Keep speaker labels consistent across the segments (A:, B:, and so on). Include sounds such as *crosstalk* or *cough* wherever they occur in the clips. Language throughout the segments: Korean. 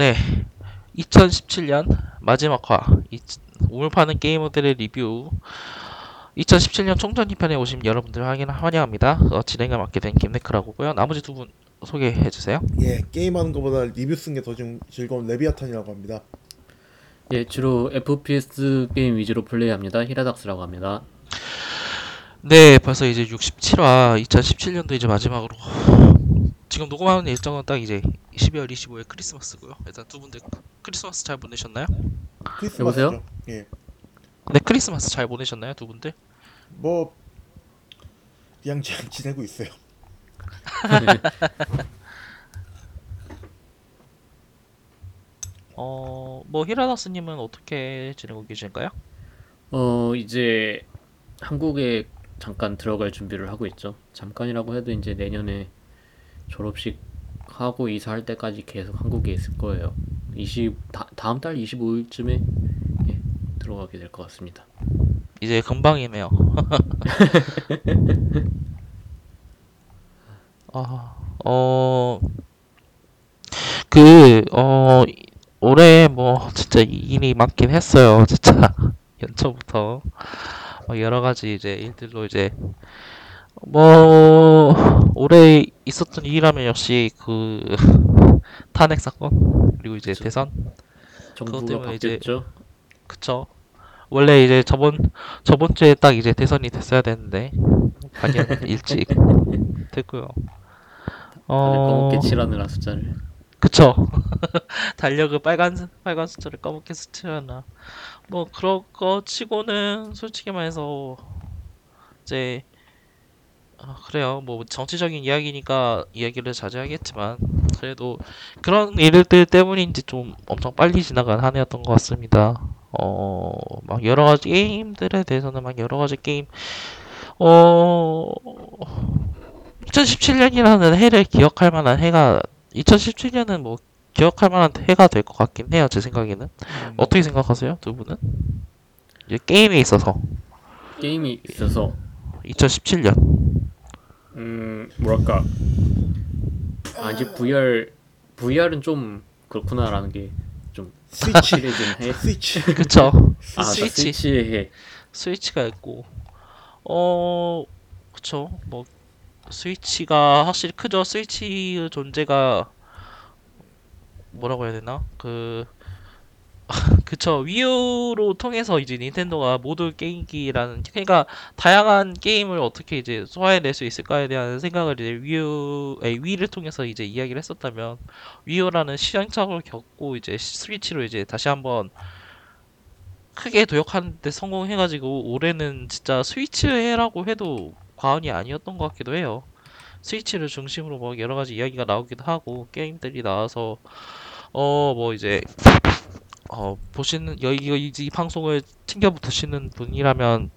A: 네. 2017년 마지막 화. 이, 우물 파는 게이머들의 리뷰. 2017년 총정리 편에 오신 여러분들 확인 환영합니다. 어, 진행을 맡게 된 김네크라고고요. 나머지 두 분 소개해 주세요.
B: 예, 게임하는 것보다 리뷰 쓰는 게 더 즐거운 레비아탄이라고 합니다.
C: 예, 주로 FPS 게임 위주로 플레이합니다. 히라닥스라고 합니다.
A: 네, 벌써 이제 67화 2017년도 이제 마지막으로 지금 녹음하는 일정은 딱 이제 12월 25일 크리스마스고요. 일단 두 분들 크리스마스 잘 보내셨나요?
B: 크리스마스죠.
C: 여보세요?
B: 예,
A: 네, 크리스마스 잘 보내셨나요, 두 분들?
B: 뭐 그냥 잘 지내고 있어요. *laughs*
A: 어, 뭐 히라다스님은 어떻게 지내고 계신가요?
C: 어, 이제 한국에 잠깐 들어갈 준비를 하고 있죠. 잠깐이라고 해도 이제 내년에 졸업식 하고 이사할 때까지 계속 한국에 있을 거예요. 20 다, 다음 달 25일쯤에 예, 들어가게 될 것 같습니다.
A: 이제 금방이네요. *laughs* 아, 어, 그, 어, 올해 뭐, 진짜 일이 많긴 했어요. 진짜. *laughs* 연초부터. 어, 여러 가지 이제 일들로 이제, 뭐, 올해 있었던 일이라면 역시 그, *laughs* 탄핵 사건, 그리고 이제
C: 그쵸.
A: 대선,
C: 정부가
A: 때문에 이제
C: 바뀌었죠.
A: 그쵸. 원래 이제 저번 저번 주에 딱 이제 대선이 됐어야 되는데 반년 *laughs* 일찍 됐고요. 어,
C: 검게 칠하느라 숫자를.
A: 그쵸. *laughs* 달력을 빨간 빨간 숫자를 검게 스치려나. 뭐 그런 거 치고는 솔직히 말해서 이제 아, 그래요. 뭐 정치적인 이야기니까 이야기를 자제하겠지만 그래도 그런 일들 때문인지 좀 엄청 빨리 지나간 한 해였던 것 같습니다. 어, 막 여러 가지 게임들에 대해서는 막 여러 가지 게임 어 2017년이라는 해를 기억할 만한 해가 2017년은 뭐 기억할 만한 해가 될 것 같긴 해요. 제 생각에는.
B: 음,
A: 어떻게 생각하세요? 두 분은? 이제 게임에 있어서
C: 게임이 있어서
A: 2017년.
C: 음 뭐랄까 아 이제 VR VR은 좀 그렇구나라는 게 좀
B: 스위치,
C: 확실해진 해. *laughs*
B: 스위치.
A: 그쵸.
C: 아,
A: 스위치.
C: 스위치의 해.
A: 스위치가 있고 어 그쵸 뭐 스위치가 확실히 크죠 스위치의 존재가 뭐라고 해야 되나 그 *laughs* 그쵸 위유로 통해서 이제 닌텐도가 모두 게임기라는 그러니까 다양한 게임을 어떻게 이제 소화해낼 수 있을까에 대한 생각을 이제 위유 아니 위를 통해서 이제 이야기를 했었다면 위유라는 시행착오를 겪고 이제 스위치로 이제 다시 한번 크게 도약하는데 성공해가지고 올해는 진짜 스위치 해라고 해도 과언이 아니었던 것 같기도 해요. 스위치를 중심으로 뭐 여러 가지 이야기가 나오기도 하고 게임들이 나와서 어 뭐 이제 어 보시는 여기 이, 이 방송을 챙겨 보시는 분이라면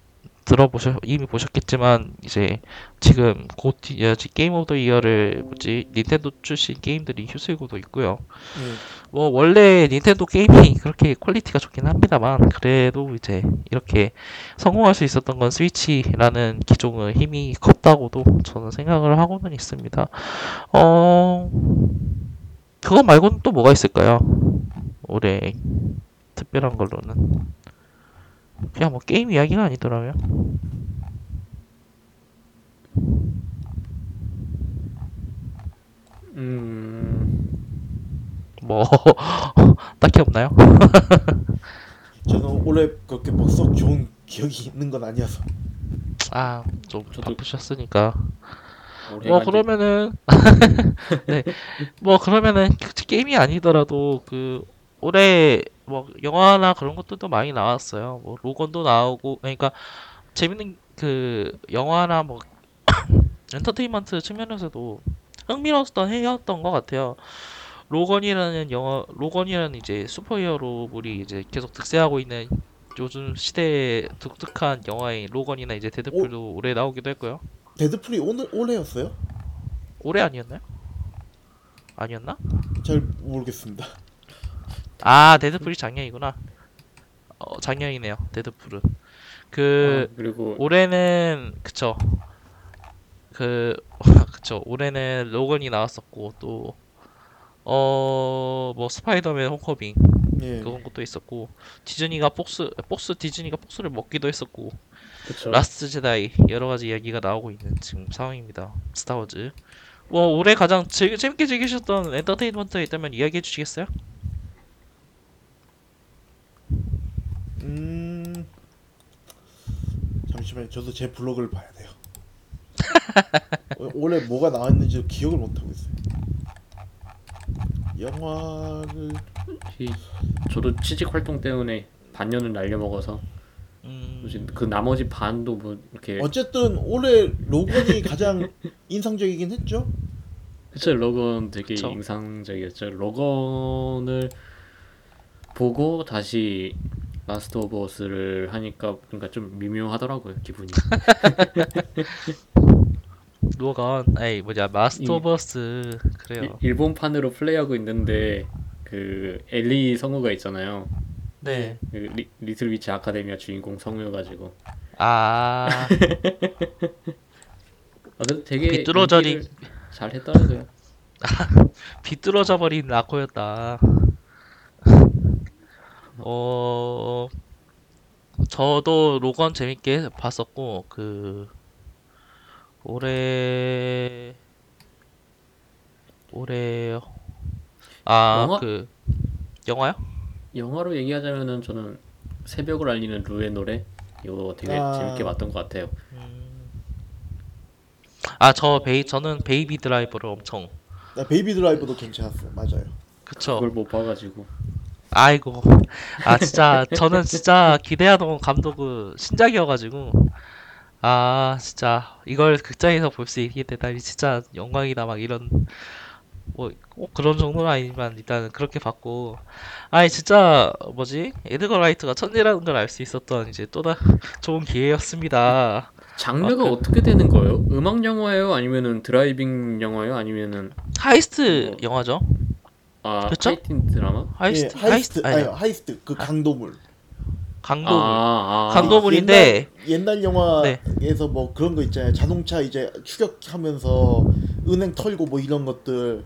A: 들어보셔 이미 보셨겠지만 이제 지금 곧 이- 어, Game of the Year를 뭐지 닌텐도 출신 게임들이 휩쓸고도 있고요.
B: 예,
A: 뭐 원래 닌텐도 게임이 그렇게 퀄리티가 좋긴 합니다만 그래도 이제 이렇게 성공할 수 있었던 건 스위치라는 기종의 힘이 컸다고도 저는 생각을 하고는 있습니다. 어 그거 말고는 또 뭐가 있을까요? 올해 특별한 걸로는 그냥 뭐 게임 이야기가 아니더라고요.
C: 음
A: 뭐 *laughs* 딱히 없나요? *laughs*
B: 저는 올해 그렇게 뭐썩 좋은 기억이 있는 건 아니어서.
A: 아 좀
C: 저도-
A: 바쁘셨으니까 뭐 그러면은 *laughs* 네. 뭐 그러면은 굳이 게임이 아니더라도 그 올해 뭐 영화나 그런 것들도 많이 나왔어요. 뭐 로건도 나오고 그러니까 재밌는 그 영화나 뭐 *coughs* 엔터테인먼트 측면에서도 흥미로웠던 해였던 것 같아요. 로건이라는 영화 로건이라는 이제 superhero물이 이제 계속 득세하고 있는 요즘 시대의 독특한 영화인 로건이나 이제 데드풀도 올해 나오기도 했고요.
B: 데드풀이 오늘 올해였어요?
A: 올해 아니었나요? 아니었나?
B: 잘 모르겠습니다.
A: 아, 데드풀이 작년이구나. 어, 작년이네요. 데드풀은. 그
C: 어, 그리고
A: 올해는 그쵸. 그 *laughs* 그쵸. 올해는 로건이 나왔었고 또 어, 뭐 스파이더맨 홈커밍
B: 예.
A: 그런 것도 있었고 디즈니가 폭스 폭스 디즈니가 폭스를 먹기도 했었고
C: 그쵸.
A: 라스트 제다이 여러 가지 이야기가 나오고 있는 지금 상황입니다. 스타워즈. 뭐 올해 가장 즐, 재밌게 즐기셨던 엔터테인먼트가 있다면 이야기해 주시겠어요?
B: 음. 잠시만요. 저도 제 블로그를 봐야 돼요. 어, *laughs* 올해 뭐가 나왔는지 기억을 못 하고 있어요. 영화를
C: 이- 저도 취직 활동 때문에 반년을 날려먹어서
A: 음,
C: 요즘 그 나머지 반도 뭐 이렇게
B: 어쨌든 올해 로건이 가장 *laughs* 인상적이긴 했죠.
C: 그쵸 로건 되게
A: 그쵸.
C: 인상적이었죠. 로건을 보고 다시 라스트 오브 어스를 하니까 그러니까 좀 미묘하더라고요 기분이. *laughs*
A: 로건, 에이 뭐냐 마스터
C: 이-
A: 오브 어스 그래요.
C: 일- 일본판으로 플레이하고 있는데 그 엘리 성우가 있잖아요.
A: 네.
C: 그 리, 리틀 위치 아카데미아 주인공 성우여 가지고
A: 아, *laughs*
C: 아, 근데 되게
A: 비뚤어져리-
C: 잘 했더라고요. *laughs*
A: 비뚤어져 버린 라코였다. 어, 저도 로건 재밌게 봤었고 그 올해 올해 아
C: 영화?
A: 그 영화요?
C: 영화로 얘기하자면은 저는 새벽을 알리는 루의 노래 이거 되게
B: 아.
C: 재밌게 봤던 것 같아요.
A: 아 저 베이 저는 베이비 드라이버를 엄청
B: 나 베이비 드라이버도 괜찮았어요. 맞아요.
A: 그쵸.
C: 그걸 못 봐가지고
A: 아이고 아 진짜 *laughs* 저는 진짜 기대하던 감독님 신작이어가지고 아 진짜 이걸 극장에서 볼 수 있게 되다니 진짜 영광이다 막 이런 뭐 꼭 그런 정도는 아니지만 일단은 그렇게 봤고 아니 진짜 뭐지 에드거 라이트가 천재라는 걸 알 수 있었던 이제 또다 좋은 기회였습니다
C: 장르가
A: 아, 그-
C: 어떻게 되는 거예요? 음악 영화예요? 아니면은 driving 영화예요? 아니면은
A: heist
C: 어.
A: 영화죠
C: 아
A: 그쵸?
C: 파이팅 드라마?
A: heist
B: 예, heist
A: 아니
B: 아니 heist 그 강도물.
A: 강도물
C: 아, 아,
A: 강도물인데
B: 옛날, 옛날 영화에서
A: 네.
B: 뭐 그런 거 있잖아요. 자동차 이제 추격하면서 은행 털고 뭐 이런 것들.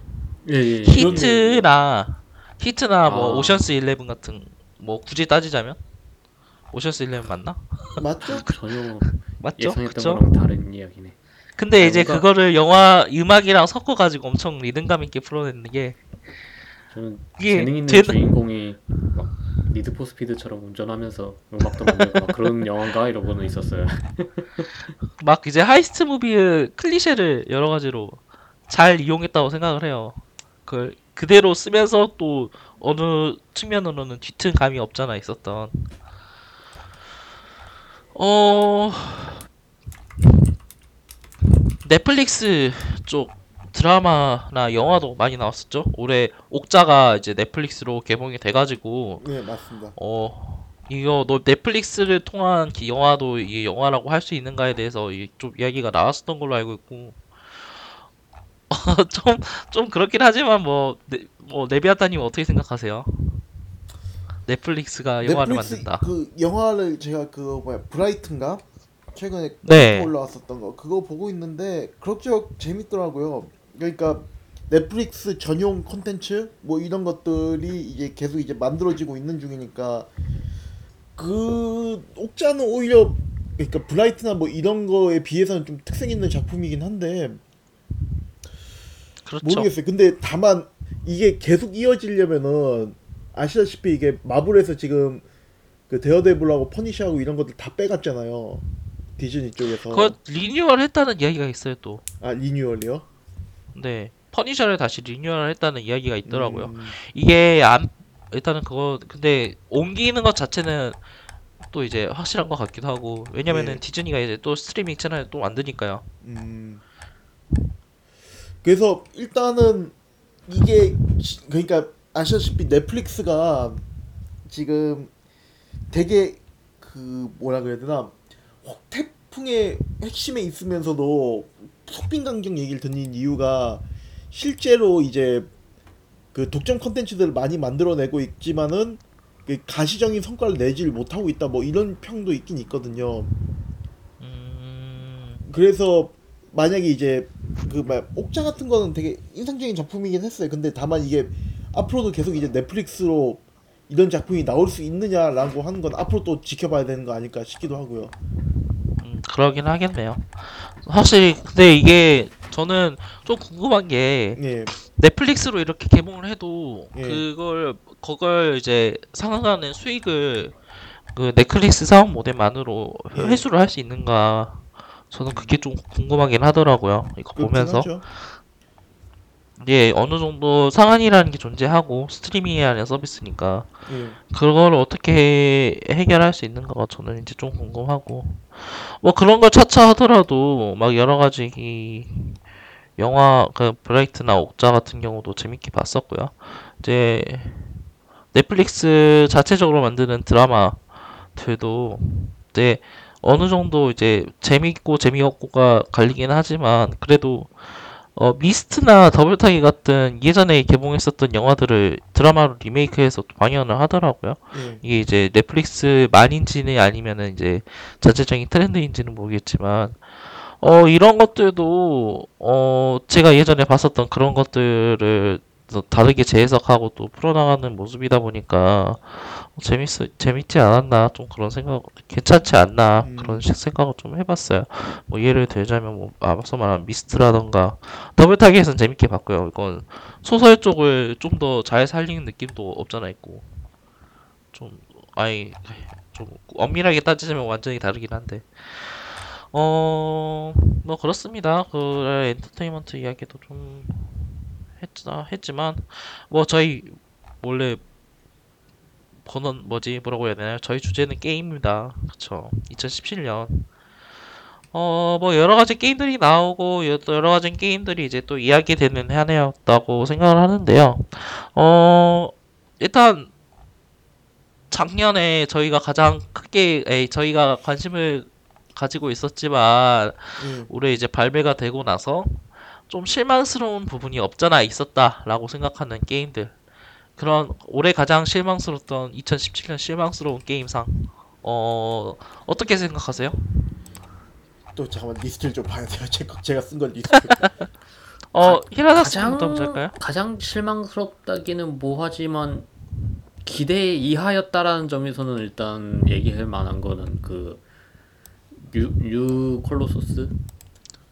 C: 예, 예, 예.
A: 히트나 히트나 뭐
C: 아.
A: 오션스 11 같은 뭐 굳이 따지자면 오션스 11 맞나?
B: 맞죠? *laughs*
C: 전혀
A: 맞죠?
C: 예상했던
A: 그쵸?
C: 거랑 다른 이야기네.
A: 근데 이제
C: 뭔가-
A: 그거를 영화 음악이랑 섞어 가지고 엄청 리듬감 있게 풀어내는 게
C: 저는 재능 있는
A: 되는-
C: 주인공이 막 니드 포 스피드처럼 운전하면서 음악도 만들고 막 그런 영화인가 이러고는 있었어요. *laughs*
A: 막 이제 heist movie의 클리셰를 여러 가지로 잘 이용했다고 생각을 해요. 그걸 그대로 쓰면서 또 어느 측면으로는 뒤튼 감이 없잖아 있었던. 어 넷플릭스 쪽 드라마나 영화도 많이 나왔었죠. 올해 옥자가 이제 넷플릭스로 개봉이 돼가지고
B: 네 맞습니다.
A: 어, 이거 너 넷플릭스를 통한 기- 영화도 이게 영화라고 할 수 있는가에 대해서 이- 좀 이야기가 나왔었던 걸로 알고 있고 *laughs* 좀, 좀 그렇긴 하지만 뭐, 네, 뭐 네비아타님 어떻게 생각하세요? 넷플릭스가 영화를
B: 넷플릭스
A: 만든다.
B: 그 영화를 제가 그 뭐야 브라이튼가 최근에
A: 네.
B: 올라왔었던 거 그거 보고 있는데 그럭저럭 재밌더라고요. 그러니까 넷플릭스 전용 콘텐츠 뭐 이런 것들이 이제 계속 이제 만들어지고 있는 중이니까 그 옥자는 오히려 그러니까 브라이트나 뭐 이런 거에 비해서는 좀 특색 있는 작품이긴 한데
A: 그렇죠.
B: 모르겠어요. 근데 다만 이게 계속 이어지려면은 아시다시피 이게 마블에서 지금 그 Daredevil하고 Punisher하고 이런 것들 다 빼갔잖아요. 디즈니 쪽에서.
A: 그거 리뉴얼 했다는 이야기가 있어요 또.
B: 아 renewal이요?
A: 네. Punisher를 다시 리뉴얼 했다는 이야기가 있더라고요.
B: 음,
A: 이게 안 일단은 그거 근데 옮기는 것 자체는 또 이제 확실한 것 같기도 하고 왜냐면은
B: 네.
A: 디즈니가 이제 또 스트리밍 채널 또 만드니까요.
B: 음. 그래서 일단은 이게 시- 그러니까 아시다시피 넷플릭스가 지금 되게 그 뭐라 그래야 되나 혹- 태풍의 핵심에 있으면서도 속빈강경 얘기를 듣는 이유가 실제로 이제 그 독점 컨텐츠들을 많이 만들어내고 있지만은 그 가시적인 성과를 내질 못하고 있다 뭐 이런 평도 있긴 있거든요.
A: 음,
B: 그래서 만약에 이제 그막 옥자 같은 거는 되게 인상적인 작품이긴 했어요. 근데 다만 이게 앞으로도 계속 이제 넷플릭스로 이런 작품이 나올 수 있느냐라고 하는 건 앞으로 또 지켜봐야 되는 거 아닐까 싶기도 하고요.
A: 음, 그러긴 하겠네요. 확실히 근데 이게 저는 좀 궁금한 게
B: 예,
A: 넷플릭스로 이렇게 개봉을 해도
B: 예.
A: 그걸 그걸 이제 상환하는 수익을 그 넷플릭스 사업 모델만으로
B: 예.
A: 회수를 할 수 있는가 저는 그게 좀 궁금하긴 하더라고요. 이거
B: 그렇긴
A: 보면서
B: 하죠.
A: 예 어느 정도 상한이라는 게 존재하고 스트리밍이라는 서비스니까
B: 예.
A: 그걸 어떻게 해 결할 수 있는가가 저는 이제 좀 궁금하고 뭐 그런 걸 차차 하더라도 막 여러 가지 이 영화 그 브라이트나 옥자 같은 경우도 재밌게 봤었고요. 이제 넷플릭스 자체적으로 만드는 드라마들도 이제 어느 정도 이제 재밌고 재미없고가 갈리긴 하지만 그래도 어 미스트나 더블타기 같은 예전에 개봉했었던 영화들을 드라마로 리메이크해서 또 방영을 하더라고요.
B: 예.
A: 이게 이제 넷플릭스 만인지는 아니면은 이제 자체적인 트렌드인지는 모르겠지만 어 이런 것들도 어 제가 예전에 봤었던 그런 것들을 또 다르게 재해석하고 또 풀어나가는 모습이다 보니까 재밌 재밌지 않았나 좀 그런 생각 괜찮지 않나
B: 음.
A: 그런 식 생각을 좀 해봤어요. 뭐 예를 들자면 뭐 앞서 말한 미스트라던가 더블타기에서는 재밌게 봤고요. 이건 소설 쪽을 좀 더 잘 살리는 느낌도 없잖아 있고 좀 아이 좀 엄밀하게 따지자면 완전히 다르긴 한데 어 뭐 그렇습니다. 그 엔터테인먼트 이야기도 좀 했자 했지만 뭐 저희 원래 번원 뭐지 뭐라고 해야 되나요? 저희 주제는 게임입니다. 그쵸? 2017년 어 뭐 여러 가지 게임들이 나오고 여- 여러 가지 게임들이 이제 또 이야기되는 한 해였다고 생각을 하는데요. 어 일단 작년에 저희가 가장 크게 에이, 저희가 관심을 가지고 있었지만
B: 예.
A: 올해 이제 발매가 되고 나서 좀 실망스러운 부분이 없잖아 있었다라고 생각하는 게임들 그런 올해 가장 실망스러웠던 2017년 실망스러운 게임상 어 어떻게 생각하세요?
B: 또 잠깐만 리스트를 좀 봐야 돼요. 제, 제가 쓴 건 리스트. *laughs*
A: 어
C: 가장
A: 씨부터 할까요?
C: 가장 실망스럽다기는 뭐하지만 기대 이하였다라는 점에서는 일단 얘기할 만한 거는 그 New, New Colossus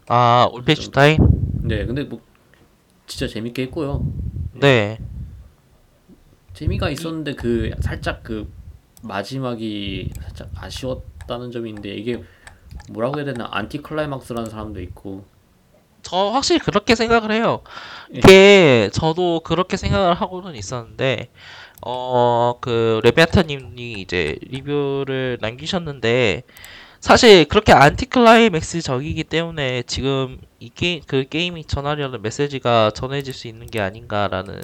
A: 아 Wolfenstein
C: 네 근데 뭐 진짜 재밌게 했고요.
A: 네.
C: 재미가 있었는데 그 살짝 그 마지막이 살짝 아쉬웠다는 있는데 이게 뭐라고 해야 되나? anticlimax라는 사람도 있고.
A: 저 확실히 그렇게 생각을 해요.
C: 예.
A: 이게 저도 그렇게 생각을 하고는 있었는데 어 그 레베아타님이 이제 리뷰를 남기셨는데 사실 그렇게 안티클라이맥스적이기 때문에 지금 이 게임 그 게임이 전하려는 메시지가 전해질 수 있는 게 아닌가라는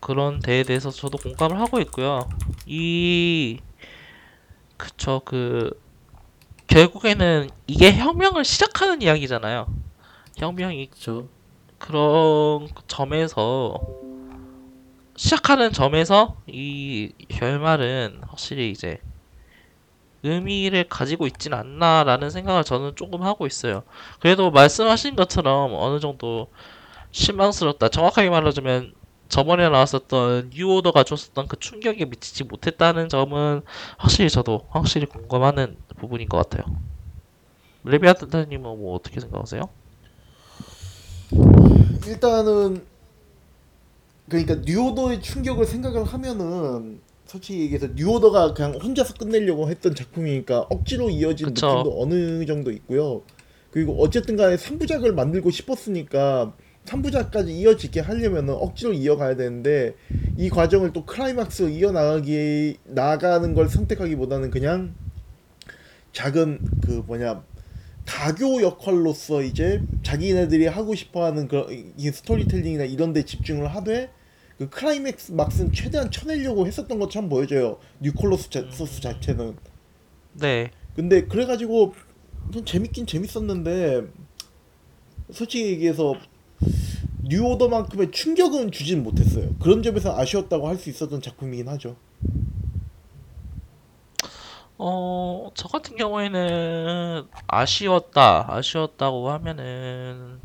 A: 그런 데에 대해서 저도 공감을 하고 있고요. 이 그쵸 그 결국에는 이게 혁명을 시작하는 이야기잖아요. 혁명이
C: 저
A: 그런 점에서 시작하는 점에서 이 결말은 확실히 이제 의미를 가지고 있진 않나라는 생각을 저는 조금 하고 있어요. 그래도 말씀하신 것처럼 어느 정도 실망스럽다. 정확하게 말하자면 저번에 나왔었던 뉴오더가 줬었던 그 충격에 미치지 못했다는 점은 확실히 저도 확실히 공감하는 부분인 것 같아요. 레비아타님은 뭐 어떻게 생각하세요?
B: 일단은 그러니까 뉴오더의 충격을 생각을 하면은 솔직히 얘기해서 뉴오더가 그냥 혼자서 끝내려고 했던 작품이니까 억지로 이어진
A: 그쵸.
B: 느낌도 어느 정도 있고요. 그리고 어쨌든 간에 3부작을 만들고 싶었으니까 3부작까지 이어지게 하려면은 억지로 이어가야 되는데 이 과정을 또 클라이막스로 이어나가기 나가는 걸 선택하기보다는 그냥 작은 그 뭐냐 가교 역할로서 이제 자기네들이 하고 싶어하는 그런 이 스토리텔링이나 이런 데 집중을 하되 그 클라이맥스 막스는 최대한 쳐내려고 했었던 것처럼 보여져요. New Colo 자, ssus 자체는.
A: 네.
B: 근데 그래가지고 좀 재밌긴 재밌었는데 솔직히 얘기해서 New Order만큼의 충격은 주진 못했어요. 그런 점에서 아쉬웠다고 할 수 있었던 작품이긴 하죠.
A: 어, 저 같은 경우에는 아쉬웠다, 아쉬웠다고 하면은,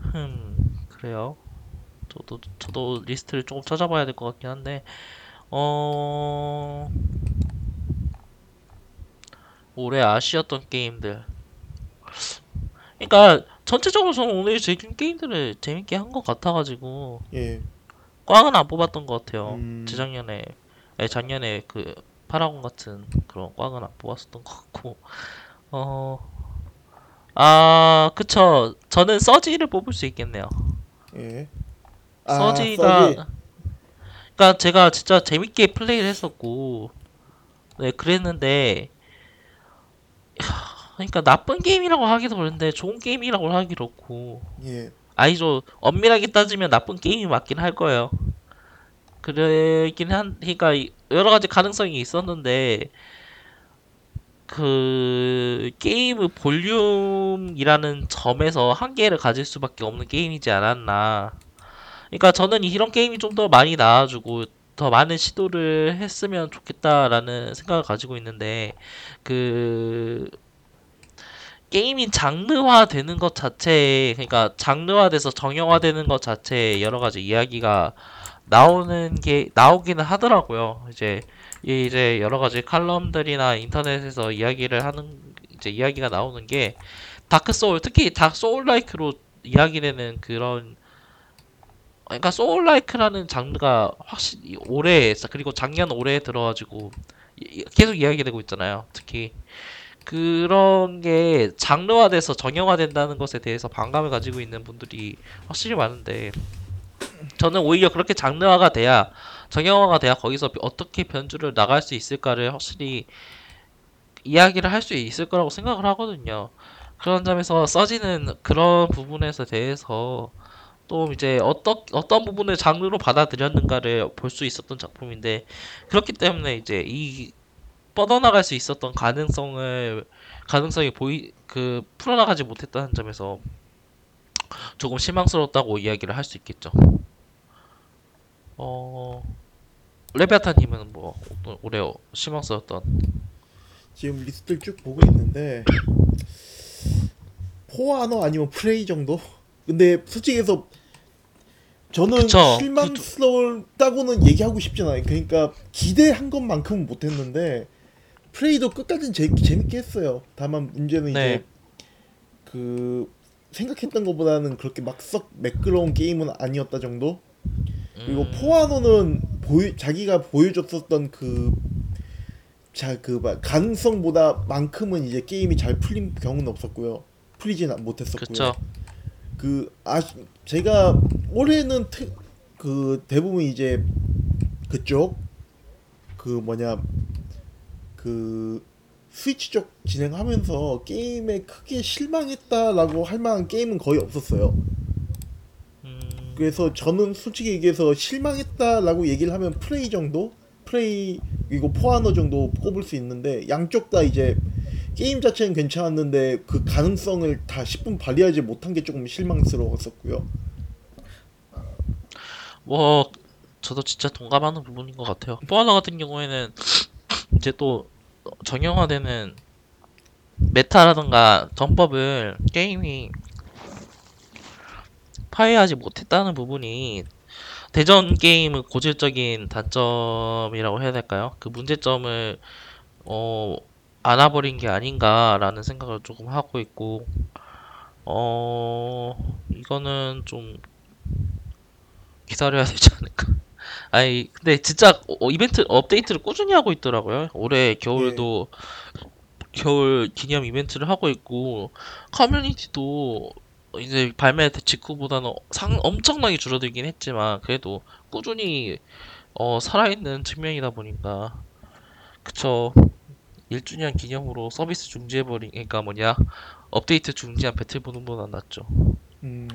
A: 흠, 그래요. 저도, 저도 리스트를 조금 찾아봐야 될 것 같긴 한데, 어, 올해 아쉬웠던 게임들. 그러니까, 전체적으로 저는 오늘 즐긴 게임들을 재밌게 한 것 같아가지고,
B: 예.
A: 꽝은 안 뽑았던 것 같아요.
B: 음.
A: 재작년에, 아니, 작년에 그 파라곤 같은 그런 꽝은 안 뽑았었던 것 같고, 어, 아, 그쵸. 저는 서지를 뽑을 수 있겠네요.
B: 예.
A: 서지가,
B: 서지.
A: 그러니까 제가 진짜 재밌게 플레이를 했었고, 네, 그랬는데, 하, 그러니까 나쁜 게임이라고 하기도 그런데 좋은 게임이라고 하기 그렇고,
B: 예.
A: 아니죠. 엄밀하게 따지면 나쁜 게임이 맞긴 할 거예요. 그러긴 한, 그러니까 이- 여러 가지 가능성이 있었는데 그 게임의 볼륨이라는 점에서 한계를 가질 수밖에 없는 게임이지 않았나. 그러니까 저는 이런 게임이 좀 더 많이 나와주고 더 많은 시도를 했으면 좋겠다라는 생각을 가지고 있는데 그 게임이 장르화 되는 것 자체에 그러니까 장르화돼서 정형화 되는 것 자체에 여러 가지 이야기가 나오는 게 나오기는 하더라고요. 이제 이제 여러 가지 칼럼들이나 인터넷에서 이야기를 하는 이제 이야기가 나오는 게 Dark Souls 특히 Dark Souls like로 이야기되는 그런 그러니까 Souls like라는 장르가 확실히 올해 그리고 작년 올해 들어가지고 이- 계속 이야기되고 있잖아요. 특히 그런 게 장르화돼서 정형화된다는 것에 대해서 반감을 가지고 있는 분들이 확실히 많은데 저는 오히려 그렇게 장르화가 돼야 정형화가 돼야 거기서 어떻게 변주를 나갈 수 있을까를 확실히 이야기를 할 수 있을 거라고 생각을 하거든요. 그런 점에서 써지는 그런 부분에서 대해서 또 이제 어떤 어떤 부분을 장르로 받아들였는가를 볼 수 있었던 작품인데 그렇기 때문에 이제 이 뻗어나갈 수 있었던 가능성을 가능성이 보이 그 풀어나가지 못했다는 점에서 조금 실망스러웠다고 이야기를 할 수 있겠죠. 어 레베아타님은 뭐 올해 실망스러웠던
B: 지금 리스트를 쭉 보고 있는데 For Honor 아니면 Prey 정도? 근데 솔직히 해서 저는
A: 그쵸.
B: 실망스러웠다고는 얘기하고 싶진 않아요. 그러니까 기대한 것만큼은 못했는데 Prey도 끝까지는 재, 재밌게 했어요. 다만 문제는
A: 네.
B: 이제 그 생각했던 것보다는 그렇게 막 썩 매끄러운 게임은 아니었다 정도? 그리고
A: 음,
B: 포아노는 보여 자기가 보여줬었던 그 그자그 가능성보다 만큼은 이제 게임이 잘 풀린 경우는 없었고요. 풀리진 못했었고요.
A: 그쵸.
B: 그 아 제가 올해는 트, 그 대부분 이제 그쪽 그 뭐냐 그 스위치 쪽 진행하면서 게임에 크게 실망했다라고 할 만한 게임은 거의 없었어요.
A: 음,
B: 그래서 저는 솔직히 얘기해서 실망했다라고 얘기를 하면 프레이 정도, 프레이 그리고 포아너 정도 꼽을 수 있는데 양쪽 다 이제 게임 자체는 괜찮았는데 그 가능성을 다 10분 발휘하지 못한 게 조금 실망스러웠었고요.
A: 뭐 저도 진짜 동감하는 부분인 것 같아요. 포아너 같은 경우에는 *sniffs* 이제 또 정형화되는 메타라든가 전법을 게임이 파괴하지 못했다는 부분이 대전 게임의 고질적인 단점이라고 해야 될까요? 그 문제점을 어 안아버린 게 아닌가라는 생각을 조금 하고 있고 어 이거는 좀 기다려야 *laughs* 되지 않을까? 아니 근데 진짜 어, 이벤트 업데이트를 꾸준히 하고 있더라고요. 올해 겨울도 겨울 기념 이벤트를 하고 있고 커뮤니티도 이제 발매 직후보다는 상 엄청나게 줄어들긴 했지만 그래도 꾸준히 어 살아있는 측면이다 보니까 그쵸 1주년 기념으로 서비스 중지해버린 그러니까 뭐냐 업데이트 중지한 배틀보는보다 낫죠.
B: 음,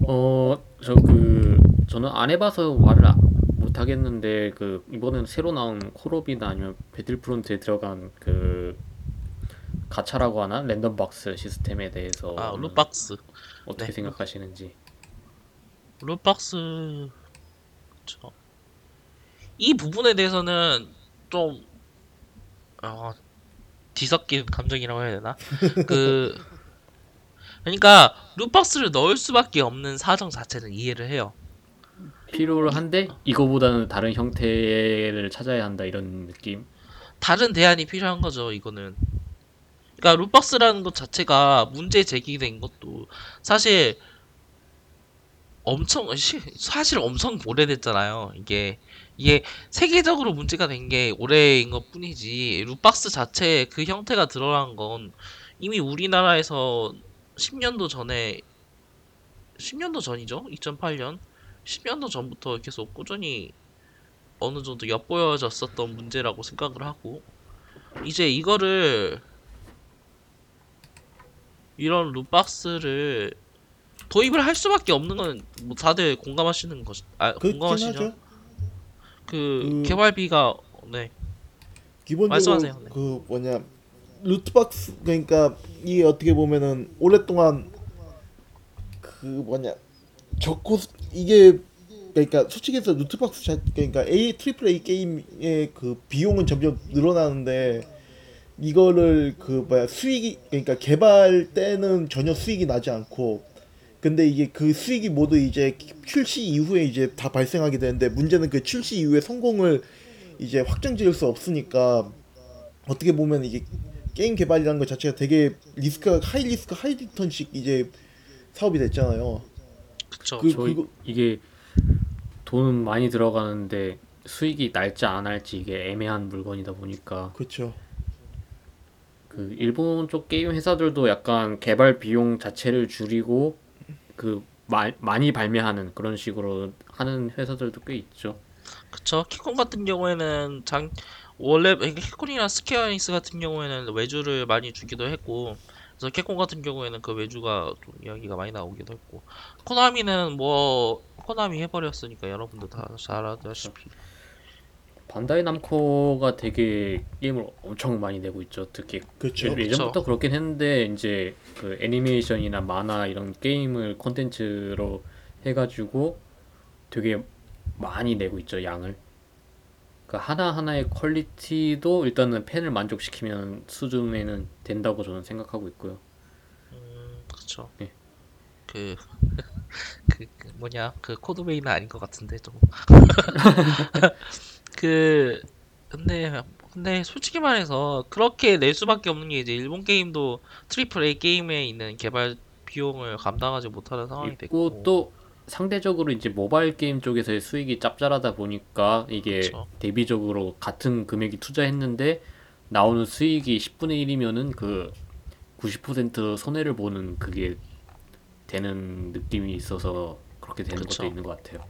C: 어, 저 그 저는 안 해봐서 말을 아- 못 하겠는데 그 이번에 새로 나온 콜옵이나 아니면 배틀프론트에 들어간 그 가차라고 하나 랜덤 박스 시스템에 대해서
A: 아 룻박스
C: 어떻게
A: 네.
C: 생각하시는지.
A: 어, 뒤섞인 감정이라고 해야 되나? *laughs* 그 그러니까 룻박스를 넣을 수밖에 없는 사정 자체는 이해를 해요.
C: 필요를 한데 이거보다는 다른 형태를 찾아야 한다 이런 느낌.
A: 다른 대안이 필요한 거죠, 이거는. 그러니까 룻박스라는 것 자체가 문제 제기된 것도 사실 엄청 시- 사실 엄청 오래됐잖아요. 이게 이게 세계적으로 문제가 된 게 올해인 것 뿐이지 룻박스 자체 그 형태가 드러난 건 이미 우리나라에서 10년도 전에 10년도 전이죠? 2008년 10년도 전부터 계속 꾸준히 어느 정도 엿보여졌었던 문제라고 생각을 하고 이제 이거를 이런 룻박스를 도입을 할 수밖에 없는 건 뭐 다들 공감하시는 것, 아 공감하시죠?
B: 하죠.
A: 그
B: 그-
A: 개발비가 네
B: 기본적으로
A: 말씀하세요. 네.
B: 그 뭐냐 loot box 그러니까 이 어떻게 보면은 오랫동안 그 뭐냐 적고 이게 그러니까 솔직히 해서 loot box 자, 그러니까 A triple A 게임의 그 비용은 점점 늘어나는데 이거를 그 뭐야 수익이 그러니까 개발 때는 전혀 수익이 나지 않고 근데 이게 그 수익이 모두 이제 출시 이후에 이제 다 발생하게 되는데 문제는 그 출시 이후에 성공을 이제 확정 지을 수 없으니까 어떻게 보면 이게 게임 개발이라는 것 자체가 되게 리스크가 high risk high return식 이제 사업이 됐잖아요.
A: 그쵸
B: 그-
C: 저
B: 그거-
C: 이게 돈은 많이 들어가는데 수익이 날지 안 날지 이게 애매한 물건이다 보니까
B: 그렇죠.
C: 그 일본 쪽 게임 회사들도 약간 개발 비용 자체를 줄이고 그 마, 많이 발매하는 그런 식으로 하는 회사들도 꽤 있죠.
A: 그쵸? 키콘 같은 경우에는 장 원래 캡콤이나 스퀘어에닉스 같은 경우에는 외주를 많이 주기도 했고 그래서 캡콤 같은 경우에는 그 외주가 좀 이야기가 많이 나오기도 했고 코나미는 뭐 코나미 해버렸으니까 여러분들 다잘 아다시피
C: 반다이 남코가 되게 게임을 엄청 많이 내고 있죠. 특히
B: 그렇죠.
C: 예- 예전부터 그렇긴 했는데 이제 그 애니메이션이나 만화 이런 게임을 콘텐츠로 해가지고 되게 많이 내고 있죠 양을. 그 하나 하나의 퀄리티도 일단은 팬을 만족시키면 수준에는 된다고 저는 생각하고 있고요.
A: 음 그쵸
C: 예.
A: 그, *laughs* 그, 그 뭐냐 그 코드베이는 아닌 것 같은데 좀 *laughs* 그 근데 근데 솔직히 말해서 그렇게 낼 수밖에 없는 게 이제 일본 게임도 triple A 게임에 있는 개발 비용을 감당하지 못하는 상황이 됐고
C: 또 상대적으로 이제 모바일 게임 쪽에서의 수익이 짭짤하다 보니까 이게
A: 그쵸.
C: 대비적으로 같은 금액이 투자했는데 나오는 수익이 10분의 1이면은 그 90% 손해를 보는 그게 되는 느낌이 있어서 그렇게 되는
A: 그쵸.
C: 것도 있는 것 같아요.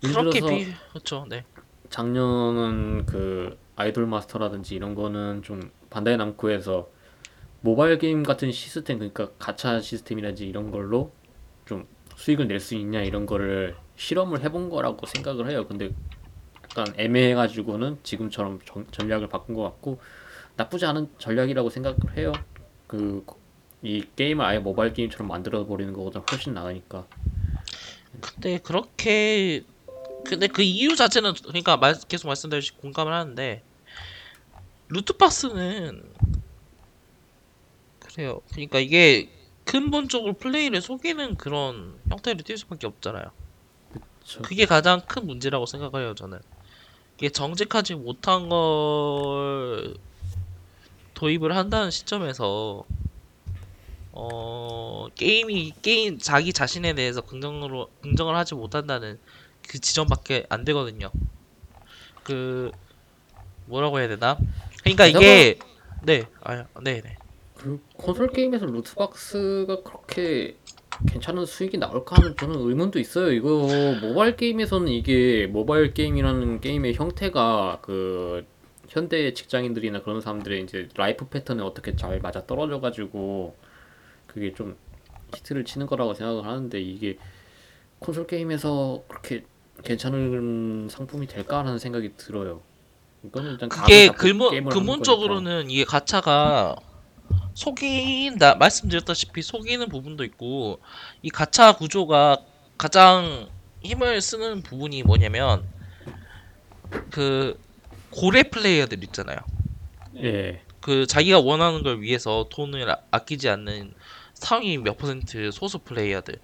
A: 그렇게
C: 들어서
A: 비 그쵸 네
C: 작년은 그 아이돌 마스터라든지 이런 거는 좀 반다이 남코에서 모바일 게임 같은 시스템 그러니까 가챠 시스템이라든지 이런 걸로 좀 수익을 낼 수 있냐 이런 거를 실험을 해본 거라고 생각을 해요. 근데 약간 애매해가지고는 지금처럼 전, 전략을 바꾼 것 같고 나쁘지 않은 전략이라고 생각을 해요. 그 이 게임을 아예 모바일 게임처럼 만들어 버리는 것보다 훨씬 나으니까.
A: 근데 그렇게 근데 그 이유 자체는 그러니까 말, 계속 말씀드렸듯이 공감을 하는데 루트박스는 그래요. 그러니까 이게 근본적으로 플레이를 속이는 그런 형태를 띌 수밖에 없잖아요.
C: 저-
A: 그게 가장 큰 문제라고 생각해요 저는. 이게 정직하지 못한 걸 도입을 한다는 시점에서 어 게임이 게임 자기 자신에 대해서 긍정으로 긍정을 하지 못한다는 그 지점밖에 안 되거든요. 그 뭐라고 해야 되나? 그러니까 이게 네, 아, 네, 네.
C: 그 콘솔 게임에서 loot box가 그렇게 괜찮은 수익이 나올까 하는 저는 의문도 있어요. 이거 모바일 게임에서는 이게 모바일 게임이라는 게임의 형태가 그 현대 직장인들이나 그런 사람들의 이제 life 패턴에 어떻게 잘 맞아 떨어져 가지고 그게 좀 히트를 치는 거라고 생각을 하는데 이게 콘솔 게임에서 그렇게 괜찮은 상품이 될까 하는 생각이 들어요. 이거는 일단
A: 그게 근본 근본적으로는 이게 가차가 속인다 말씀드렸다시피 속이는 부분도 있고 이 가차 구조가 가장 힘을 쓰는 부분이 뭐냐면 그 고래 플레이어들 있잖아요.
C: 예.
A: 그 자기가 원하는 걸 위해서 돈을 아- 아끼지 않는 상위 몇 퍼센트 소수 플레이어들.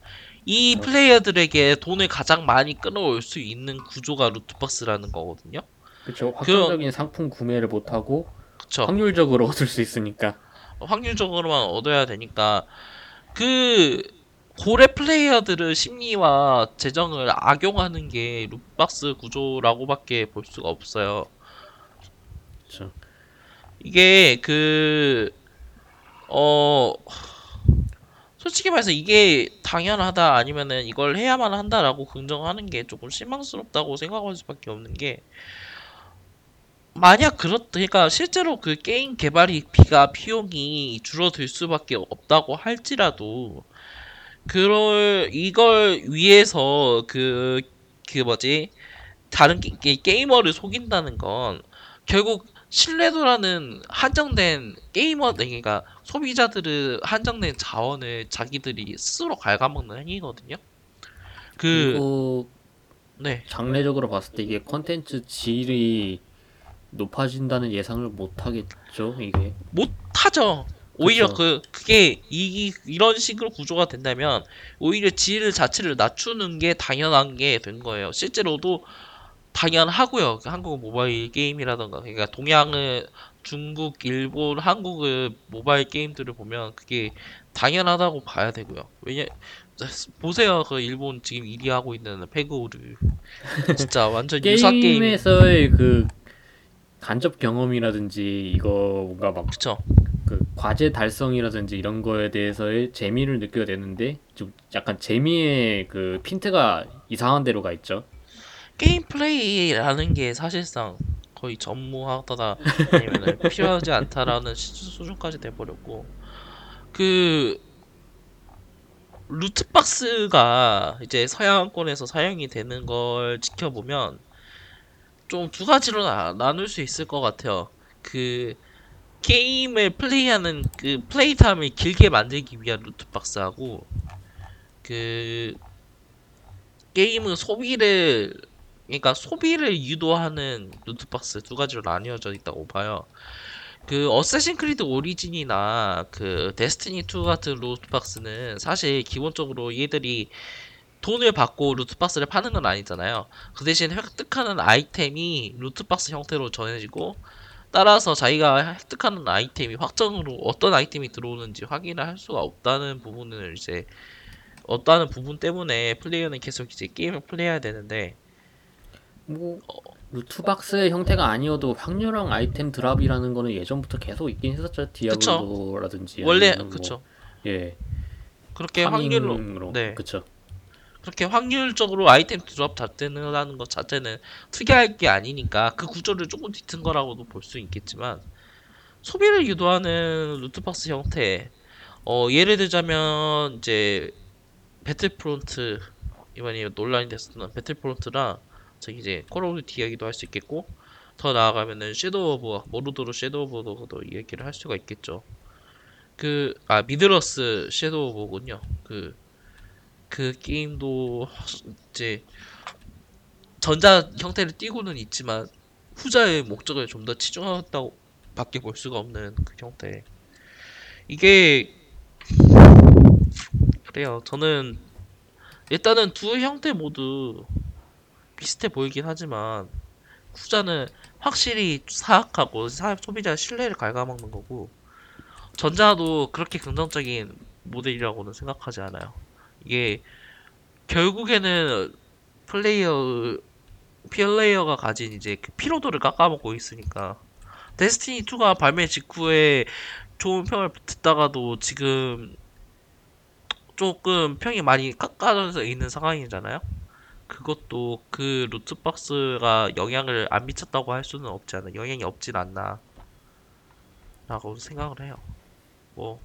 A: 이 플레이어들에게 돈을 가장 많이 끌어올 수 있는 구조가 루트박스라는 거거든요.
C: 그렇죠. 확정적인 상품 구매를 못 하고
A: 그쵸?
C: 확률적으로 얻을 수 있으니까.
A: 확률적으로만 얻어야 되니까 그 고래 플레이어들의 심리와 재정을 악용하는 게 룻박스 구조라고밖에 볼 수가 없어요.
C: 그렇죠.
A: 이게 그 어 솔직히 말해서 이게 당연하다 아니면은 이걸 해야만 한다라고 긍정하는 게 조금 실망스럽다고 생각할 수밖에 없는 게 만약 그렇 그러니까 실제로 그 게임 개발이 비가 비용이 줄어들 수밖에 없다고 할지라도 그럴 이걸 위해서 그그 뭐지? 다른 게, 게- 게이머를 속인다는 건 결국 신뢰도라는 한정된 게이머 그러니까 소비자들의 한정된 자원을 자기들이 스스로 갉아먹는 행위거든요. 그 네.
C: 장래적으로 봤을 때 이게 컨텐츠 질이 높아진다는 예상을 못 하겠죠, 이게.
A: 못 하죠. 오히려
C: 그쵸.
A: 그 그게 이 이런 식으로 구조가 된다면 오히려 질 자체를 낮추는 게 당연한 게 된 거예요. 실제로도 당연하고요. 그 한국 모바일 게임이라던가 그러니까 동양의 중국, 일본, 한국의 모바일 게임들을 보면 그게 당연하다고 봐야 되고요. 왜냐 보세요. 그 일본 지금 1위 하고 있는 페그오르 진짜 완전 유사 게임
C: 게임에서의 그 간접 경험이라든지 이거 뭔가 막
A: 그쵸?
C: 그 과제 달성이라든지 이런 거에 대해서의 재미를 느껴야 되는데 좀 약간 재미의 그 핀트가 이상한 데로 가 있죠.
A: 게임 플레이라는 게 사실상 거의 전무하다다 아니면 필요하지 *laughs* 않다라는 시- 수준까지 돼버렸고 그 루트박스가 이제 서양권에서 사용이 되는 걸 지켜보면 좀 두 가지로 나, 나눌 수 있을 것 같아요. 그 게임을 플레이하는 그 play time을 길게 만들기 위한 loot box하고 그 게임의 소비를 그러니까 소비를 유도하는 loot box 두 가지로 나뉘어져 있다고 봐요. 그 Assassin's Creed Origins나 그 Destiny 2 같은 loot box는 사실 기본적으로 얘들이 돈을 받고 loot box를 파는 건 아니잖아요. 그 대신 획득하는 아이템이 loot box 형태로 전해지고 따라서 자기가 획득하는 아이템이 확정으로 어떤 아이템이 들어오는지 확인을 할 수가 없다는 부분을 이제 없다는 부분 때문에 플레이어는 계속 이제 게임을 플레이해야 되는데
C: 뭐 loot box의 형태가 아니어도 확률형 아이템 drop이라는 거는 예전부터 계속 있긴 했었죠. 디아블로라든지
A: 원래
C: 뭐,
A: 그쵸
C: 예.
A: 그렇게 확률로 네.
C: 그쵸.
A: 그렇게 확률적으로 아이템 drop 자체는 하는 것 자체는 특이할 게 아니니까 그 구조를 조금 뒤튼 거라고도 볼 수 있겠지만 소비를 유도하는 loot box 형태 어 예를 들자면 이제 배틀프론트 이번에 논란이 됐었던 배틀프론트랑 저기 이제 콜 오브 듀티 이야기도 할 수 있겠고 더 나아가면은 섀도우 오브 모르도르 섀도우 오브 워도 이야기를 할 수가 있겠죠. 그 아 미드러스 섀도우 오브군요. 그그 게임도 이제 전자 형태를 띄고는 있지만 후자의 목적을 좀 더 치중하다고 밖에 볼 수가 없는 그 형태. 이게 그래요. 저는 일단은 두 형태 모두 비슷해 보이긴 하지만 후자는 확실히 사악하고 사, 소비자 신뢰를 갉아먹는 거고 전자도 그렇게 긍정적인 모델이라고는 생각하지 않아요. 이게 결국에는 플레이어 플레이어가 가진 이제 그 피로도를 깎아먹고 있으니까 데스티니 2가 발매 직후에 좋은 평을 듣다가도 지금 조금 평이 많이 깎아져 있는 상황이잖아요. 그것도 그 루트박스가 영향을 안 미쳤다고 할 수는 없지 않아. 영향이 없진 않나. 라고 생각을 해요. 뭐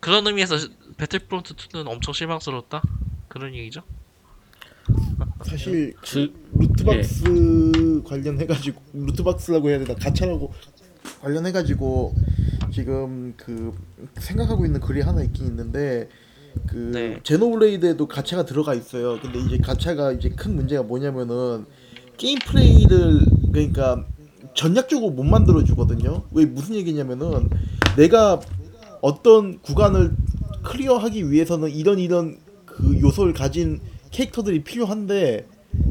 A: 그런 의미에서 배틀프론트 2는 엄청 실망스러웠다. 그런 얘기죠.
B: 사실
C: 주
B: 루트박스 관련해가지고 루트박스라고 해야 되나 가차라고 관련해가지고 지금 그 생각하고 있는 글이 하나 있긴 있는데 그
A: 네.
B: 제노블레이드에도 가차가 들어가 있어요. 근데 이제 가차가 이제 큰 문제가 뭐냐면은 게임 플레이를 그러니까 전략적으로 못 만들어 주거든요. 왜 무슨 얘기냐면은 내가 어떤 구간을 클리어하기 위해서는 이런 이런 그 요소를 가진 캐릭터들이 필요한데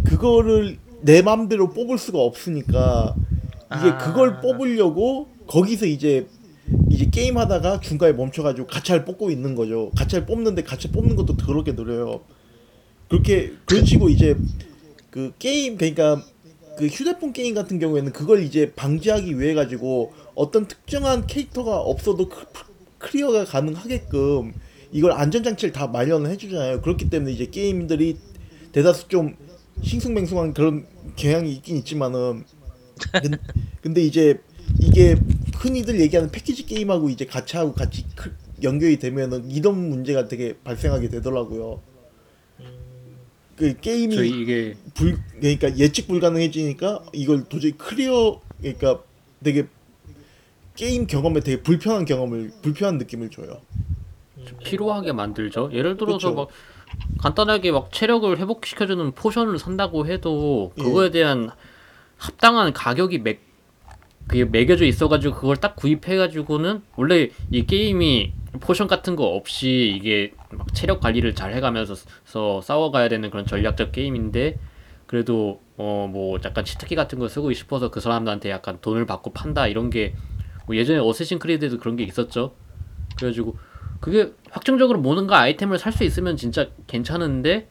B: 그거를 내 맘대로 뽑을 수가 없으니까
A: 아.
B: 그걸 뽑으려고 거기서 이제 이제 게임 하다가 중간에 멈춰가지고 가차를 뽑고 있는 거죠. 가차를 뽑는데 가차 뽑는 것도 더럽게 느려요. 그렇게 식으로 이제 그 게임 그러니까 그 휴대폰 게임 같은 경우에는 그걸 이제 방지하기 위해 가지고 어떤 특정한 캐릭터가 없어도 크- 클리어가 가능하게끔 이걸 안전장치를 다 마련을 해주잖아요. 그렇기 때문에 이제 게임들이 대다수 좀 싱숭맹숭한 그런 경향이 있긴 있지만은 근- 근데 이제 이게 흔히들 얘기하는 패키지 게임하고 이제 같이 크- 연결이 되면은 이런 문제가 되게 발생하게 되더라고요. 그 게임이
C: 이게
B: 불 그러니까 예측 불가능해지니까 이걸 도저히 클리어 그러니까 되게 게임 경험에 되게 불편한 경험을 불편한 느낌을 줘요.
C: 피로하게 만들죠. 예를 들어서
B: 그쵸.
C: 막 간단하게 막 체력을 회복시켜주는 potion을 산다고 해도
B: 예.
C: 그거에 대한 합당한 가격이 매, 그게 매겨져 있어가지고 그걸 딱 구입해가지고는 원래 이 게임이 potion 같은 거 없이 이게 막 체력 관리를 잘 해가면서 서 싸워가야 되는 그런 전략적 게임인데 그래도 어 뭐 약간 cheat key 같은 거 쓰고 싶어서 그 사람들한테 약간 돈을 받고 판다 이런 게 뭐 예전에 어쌔신 크리드에도 그런 게 있었죠. 그래가지고 그게 확정적으로 뭔가 아이템을 살 수 있으면 진짜 괜찮은데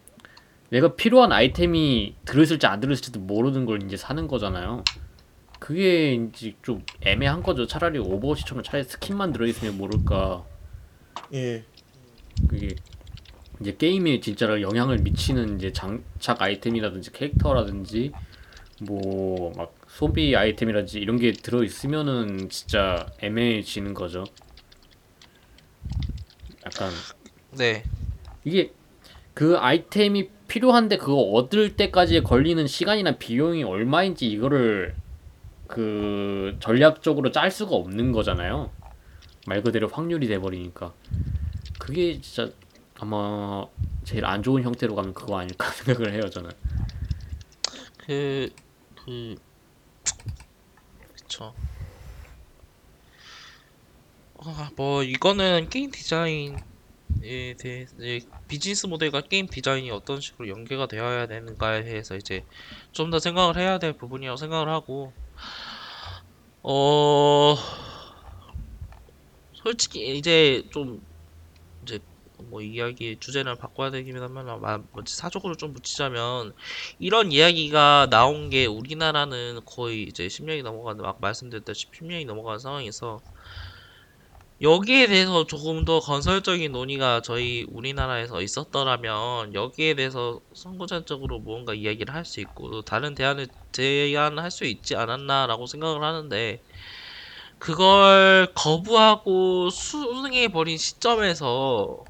C: 내가 필요한 아이템이 들어있을지 안 들어있을지도 모르는 걸 이제 사는 거잖아요. 그게 이제 좀 애매한 거죠. 차라리 오버워치처럼 차라리 스킨만 들어있으면 모를까.
B: 예.
C: 그게 이제 게임에 진짜로 영향을 미치는 이제 장착 아이템이라든지 캐릭터라든지 뭐 막 소비 아이템이라든지 이런 게 들어 있으면은 진짜 애매해지는 거죠. 약간
A: 네.
C: 이게 그 아이템이 필요한데 그거 얻을 때까지 걸리는 시간이나 비용이 얼마인지 이거를 그 전략적으로 짤 수가 없는 거잖아요. 말 그대로 확률이 돼 버리니까 그게 진짜 아마 제일 안 좋은 형태로 가면 그거 아닐까 *laughs* 생각을 해요 저는.
A: 그, 그, 그쵸. 아, 뭐, 이거는 게임 디자인에 대해, 이제 비즈니스 모델과 게임 디자인이 어떤 식으로 연계가 되어야 되는가에 대해서 이제 좀 더 생각을 해야 될 부분이라고 생각을 하고, 어, 솔직히 이제 좀, 이제 뭐 이야기 주제를 바꿔야 되긴 하면, 마- 뭐지, 사적으로 좀 묻히자면, 이런 이야기가 나온 게 우리나라는 거의 이제 10년이 넘어가는 막 말씀드렸다시피 10년이 넘어간 상황에서 여기에 대해서 조금 더 건설적인 논의가 저희 우리나라에서 있었더라면 여기에 대해서 선구자적으로 무언가 이야기를 할 수 있고 또 다른 대안을 제안할 수 있지 않았나라고 생각을 하는데 그걸 거부하고 수능해 버린 시점에서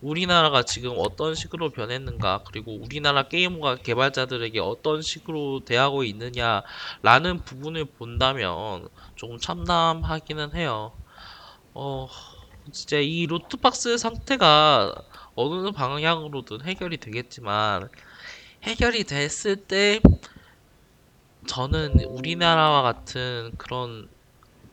A: 우리나라가 지금 어떤 식으로 변했는가, 그리고 우리나라 게임과 개발자들에게 어떤 식으로 대하고 있느냐라는 부분을 본다면 조금 참담하기는 해요. 어, 진짜 이 로트박스 상태가 어느 방향으로든 해결이 되겠지만, 해결이 됐을 때, 저는 우리나라와 같은 그런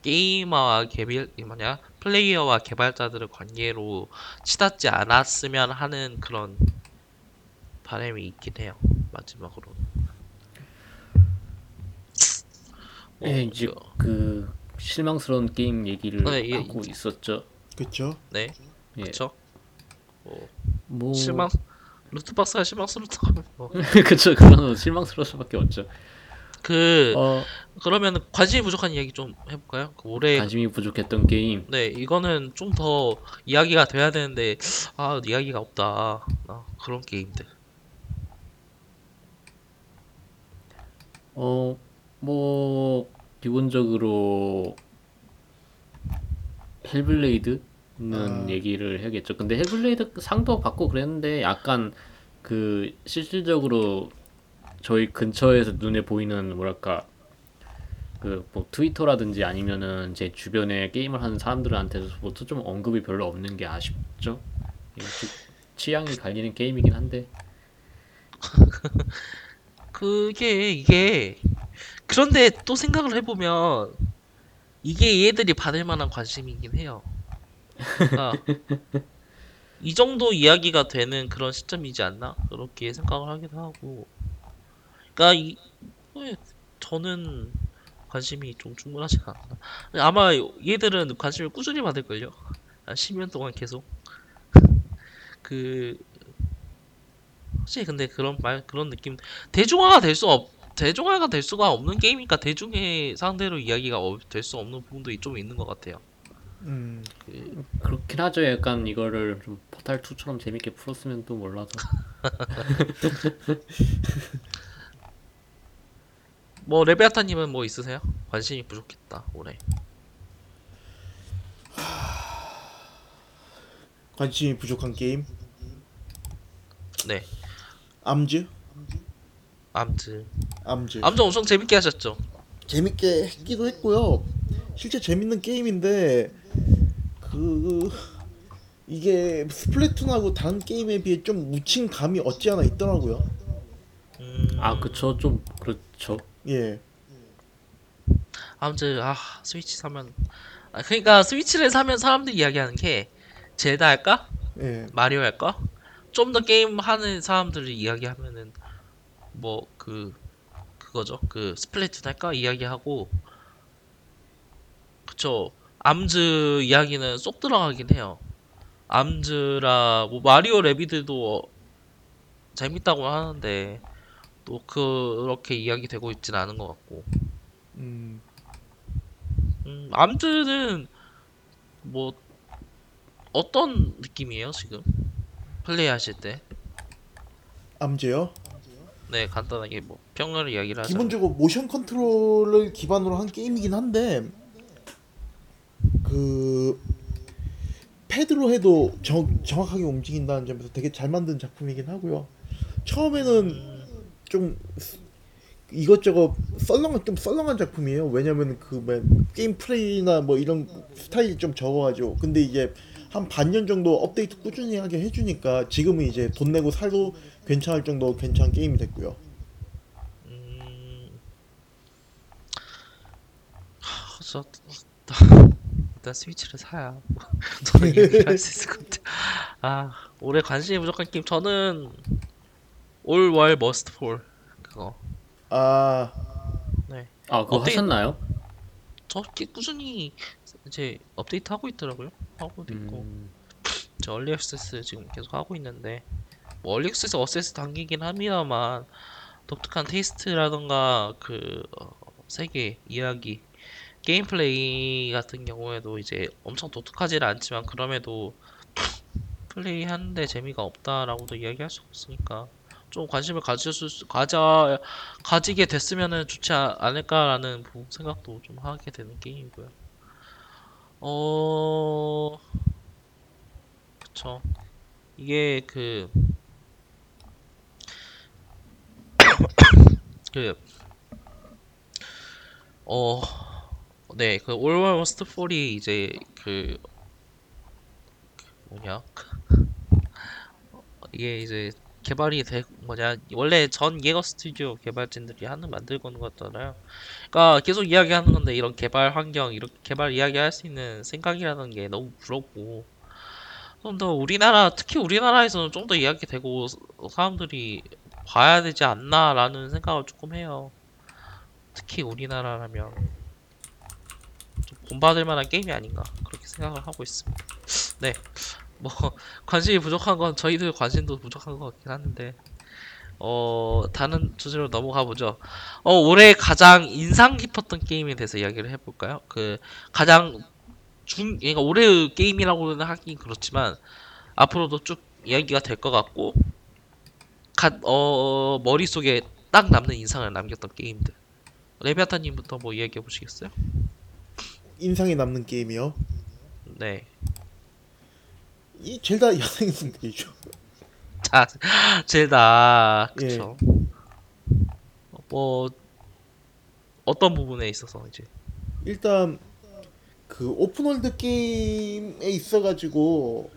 A: 게이머와 개발, 이 뭐냐, 플레이어와 개발자들의 관계로 치닫지 않았으면 하는 그런 바람이 있긴 해요. 마지막으로. 뭐,
C: 예, 이제
A: 그-
C: 그 실망스러운 게임 얘기를
A: 네, 예,
C: 하고 있었죠.
B: 그렇죠.
A: 네,
C: 예.
A: 그쵸. 뭐,
C: 뭐
A: 실망, 루트박스가 실망스럽다고. 뭐. *laughs*
C: 그쵸 그런 실망스러울 수밖에 없죠.
A: 그,
C: 어
A: 그러면 관심이 부족한 이야기 좀 해볼까요? 그 올해,
C: 관심이 부족했던 게임
A: 네, 이거는 좀 더 이야기가 돼야 되는데, 아, 이야기가 없다. 아, 그런 게임들.
C: 어, 뭐, 기본적으로, 헬블레이드는
B: 아.
C: 얘기를 해야겠죠. 근데 헬블레이드 상도 받고 그랬는데, 약간, 그, 실질적으로, 저희 근처에서 눈에 보이는, 뭐랄까, 그, 뭐, 트위터라든지 아니면은, 제 주변에 게임을 하는 사람들한테서부터 좀 언급이 별로 없는 게 아쉽죠. 취향이 갈리는 게임이긴 한데, *laughs*
A: 그게 이게 그런데 또 생각을 해보면 이게 얘들이 받을 만한 관심이긴 해요. 그러니까 *laughs* 이 정도 이야기가 되는 그런 시점이지 않나? 그렇게 생각을 하기도 하고. 그러니까 이왜 저는 관심이 좀 충분하지 않나. 아마 얘들은 관심을 꾸준히 받을걸요. 한 10년 동안 계속. *laughs* 그 혹시 근데 그런 말 그런 느낌 대중화가 될 수 없 대중화가 될 수가 없는 게임이니까 대중의 상대로 이야기가 될 수 없는 부분도 좀 있는 것 같아요.
B: 음,
A: 그,
C: 그렇긴 하죠. 약간 이거를 좀 포탈 2처럼 재밌게 풀었으면 또 몰라도. *laughs*
A: 뭐 레베아타님은 뭐 있으세요? 관심이 부족했다 올해.
B: 관심이 부족한 게임.
A: 네,
B: 암즈,
A: 암즈.
B: 암즈.
A: 암즈 엄청 재밌게 하셨죠?
B: 재밌게 했기도 했고요. 실제 재밌는 게임인데 그 이게 스플래툰하고 다른 게임에 비해 좀 묻힌 감이 없지 않아 있더라고요.
A: 음,
C: 아 그쵸 좀 그렇죠.
B: 예.
A: 암즈 아 스위치 사면 아 그러니까 스위치를 사면 사람들이 이야기하는 게 젤다 할까?
B: 예.
A: 마리오 할까? 좀 더 게임 하는 사람들이 이야기하면은 뭐 그 그거죠. 그 스플래툰 할까 이야기하고 그쵸. 암즈 이야기는 쏙 들어가긴 해요. 암즈라 뭐 마리오 래비드도 재밌다고 하는데 또 그렇게 이야기되고 있진 않은 것 같고.
B: 음.
A: 음, 암즈는 뭐 어떤 느낌이에요 지금 플레이하실 때?
B: 암즈요.
A: 네 간단하게 뭐 평을 이야기를 하자면
B: 기본적으로 모션 컨트롤을 기반으로 한 게임이긴 한데 그 패드로 해도 정, 정확하게 움직인다는 점에서 되게 잘 만든 작품이긴 하고요. 처음에는 좀 이것저것 썰렁한 좀 썰렁한 작품이에요. 왜냐면 그뭐 게임 플레이나 뭐 이런 스타일이 좀 적어가지고 근데 이제 한 반년 정도 업데이트 꾸준히 하게 해주니까 지금은 이제 돈 내고 사도 괜찮을 정도 괜찮은 게임이 됐고요.
A: 음... 하, 저 일단 스위치를 사야 *laughs* 더 얘기를 *laughs* 할수 있을 것 같아. 아 올해 관심이 부족한 게임 저는 All Walls Must Fall 그거
C: 아아 그거
A: 어때요?
C: 하셨나요?
A: 저꽤 꾸준히 이제 업데이트 하고 있더라고요. 하고도 있고
C: 음,
A: 저 early access 지금 계속 하고 있는데 뭐 access access 단계긴 합니다만 독특한 taste라던가 그 어, 세계 이야기 게임 플레이 같은 경우에도 이제 엄청 독특하지는 않지만 그럼에도 플레이 하는데 재미가 없다라고도 이야기할 수 없으니까 좀 관심을 가질 수 가져 가지게 됐으면은 좋지 아- 않을까라는 부- 생각도 좀 하게 되는 게임이고요. 어 그쵸. 이게 그, 그, 어, 네, 그, 올월 워스트 4이 이제 그, 뭐냐. *laughs* 이게 이제 개발이 되, 뭐냐. 원래 전 예거 스튜디오 개발진들이 하는 만들고 있는 거잖아요. 그러니까 계속 이야기하는 건데 이런 개발 환경, 이렇게 개발 이야기할 수 있는 생각이라는 게 너무 부럽고, 좀 더 우리나라 특히 우리나라에서는 좀 더 이야기되고 스- 사람들이 봐야 되지 않나라는 생각을 조금 해요. 특히 우리나라라면 좀 본받을 만한 게임이 아닌가 그렇게 생각을 하고 있습니다. 네, 뭐 *laughs* 관심이 부족한 건 저희들 관심도 부족한 것 같긴 한데 어 다른 주제로 넘어가 보죠. 어 올해 가장 인상 깊었던 게임에 대해서 이야기를 해볼까요? 그 가장 중, 그러니까 올해의 게임이라고는 하긴 그렇지만 앞으로도 쭉 이야기가 될 것 같고 가, 어, 머릿속에 딱 남는 인상을 남겼던 게임들 레비아타님부터 뭐 이야기해 보시겠어요?
B: 인상이 남는 게임이요.
A: 네.
B: 이 젤다 야생의 숨결이죠.
A: 자, *laughs* 젤다 그쵸. 뭐 어떤 부분에 있어서 이제
B: 일단 그 open world 게임에 있어가지고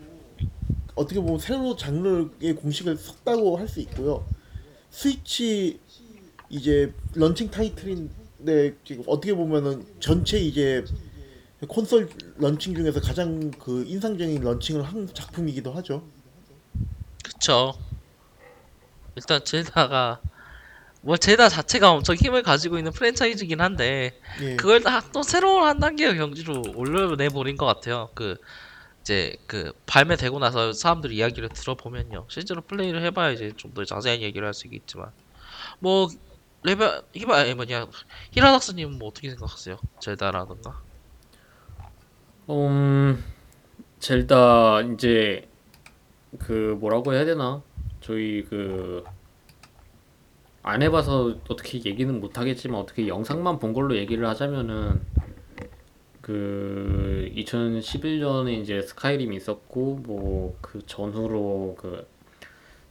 B: 어떻게 보면 새로 장르의 공식을 썼다고 할 수 있고요. 스위치 이제 런칭 타이틀인 네 지금 어떻게 보면은 전체 이제 콘솔 런칭 중에서 가장 그 인상적인 launching을 한 작품이기도 하죠.
A: 그쵸. 일단 젤다가 뭐 젤다 자체가 엄청 힘을 가지고 있는 프랜차이즈긴 한데
B: 예.
A: 그걸 다또 새로운 한 단계의 경지로 올려내 버린 것 같아요. 그 이제 그 발매되고 나서 사람들 이야기를 들어보면요. 실제로 플레이를 해봐야 이제 좀 더 자세한 얘기를 할 수 있겠지만 뭐 레벨 히바 아니 뭐냐 히라닥스님은 뭐 어떻게 생각하세요? 젤다라든가
C: 음, 젤다 이제 그 뭐라고 해야 되나? 저희 그 안 해봐서 어떻게 얘기는 못 하겠지만 어떻게 영상만 본 걸로 얘기를 하자면은 그 2011년에 이제 스카이림이 있었고 뭐 그 전후로 그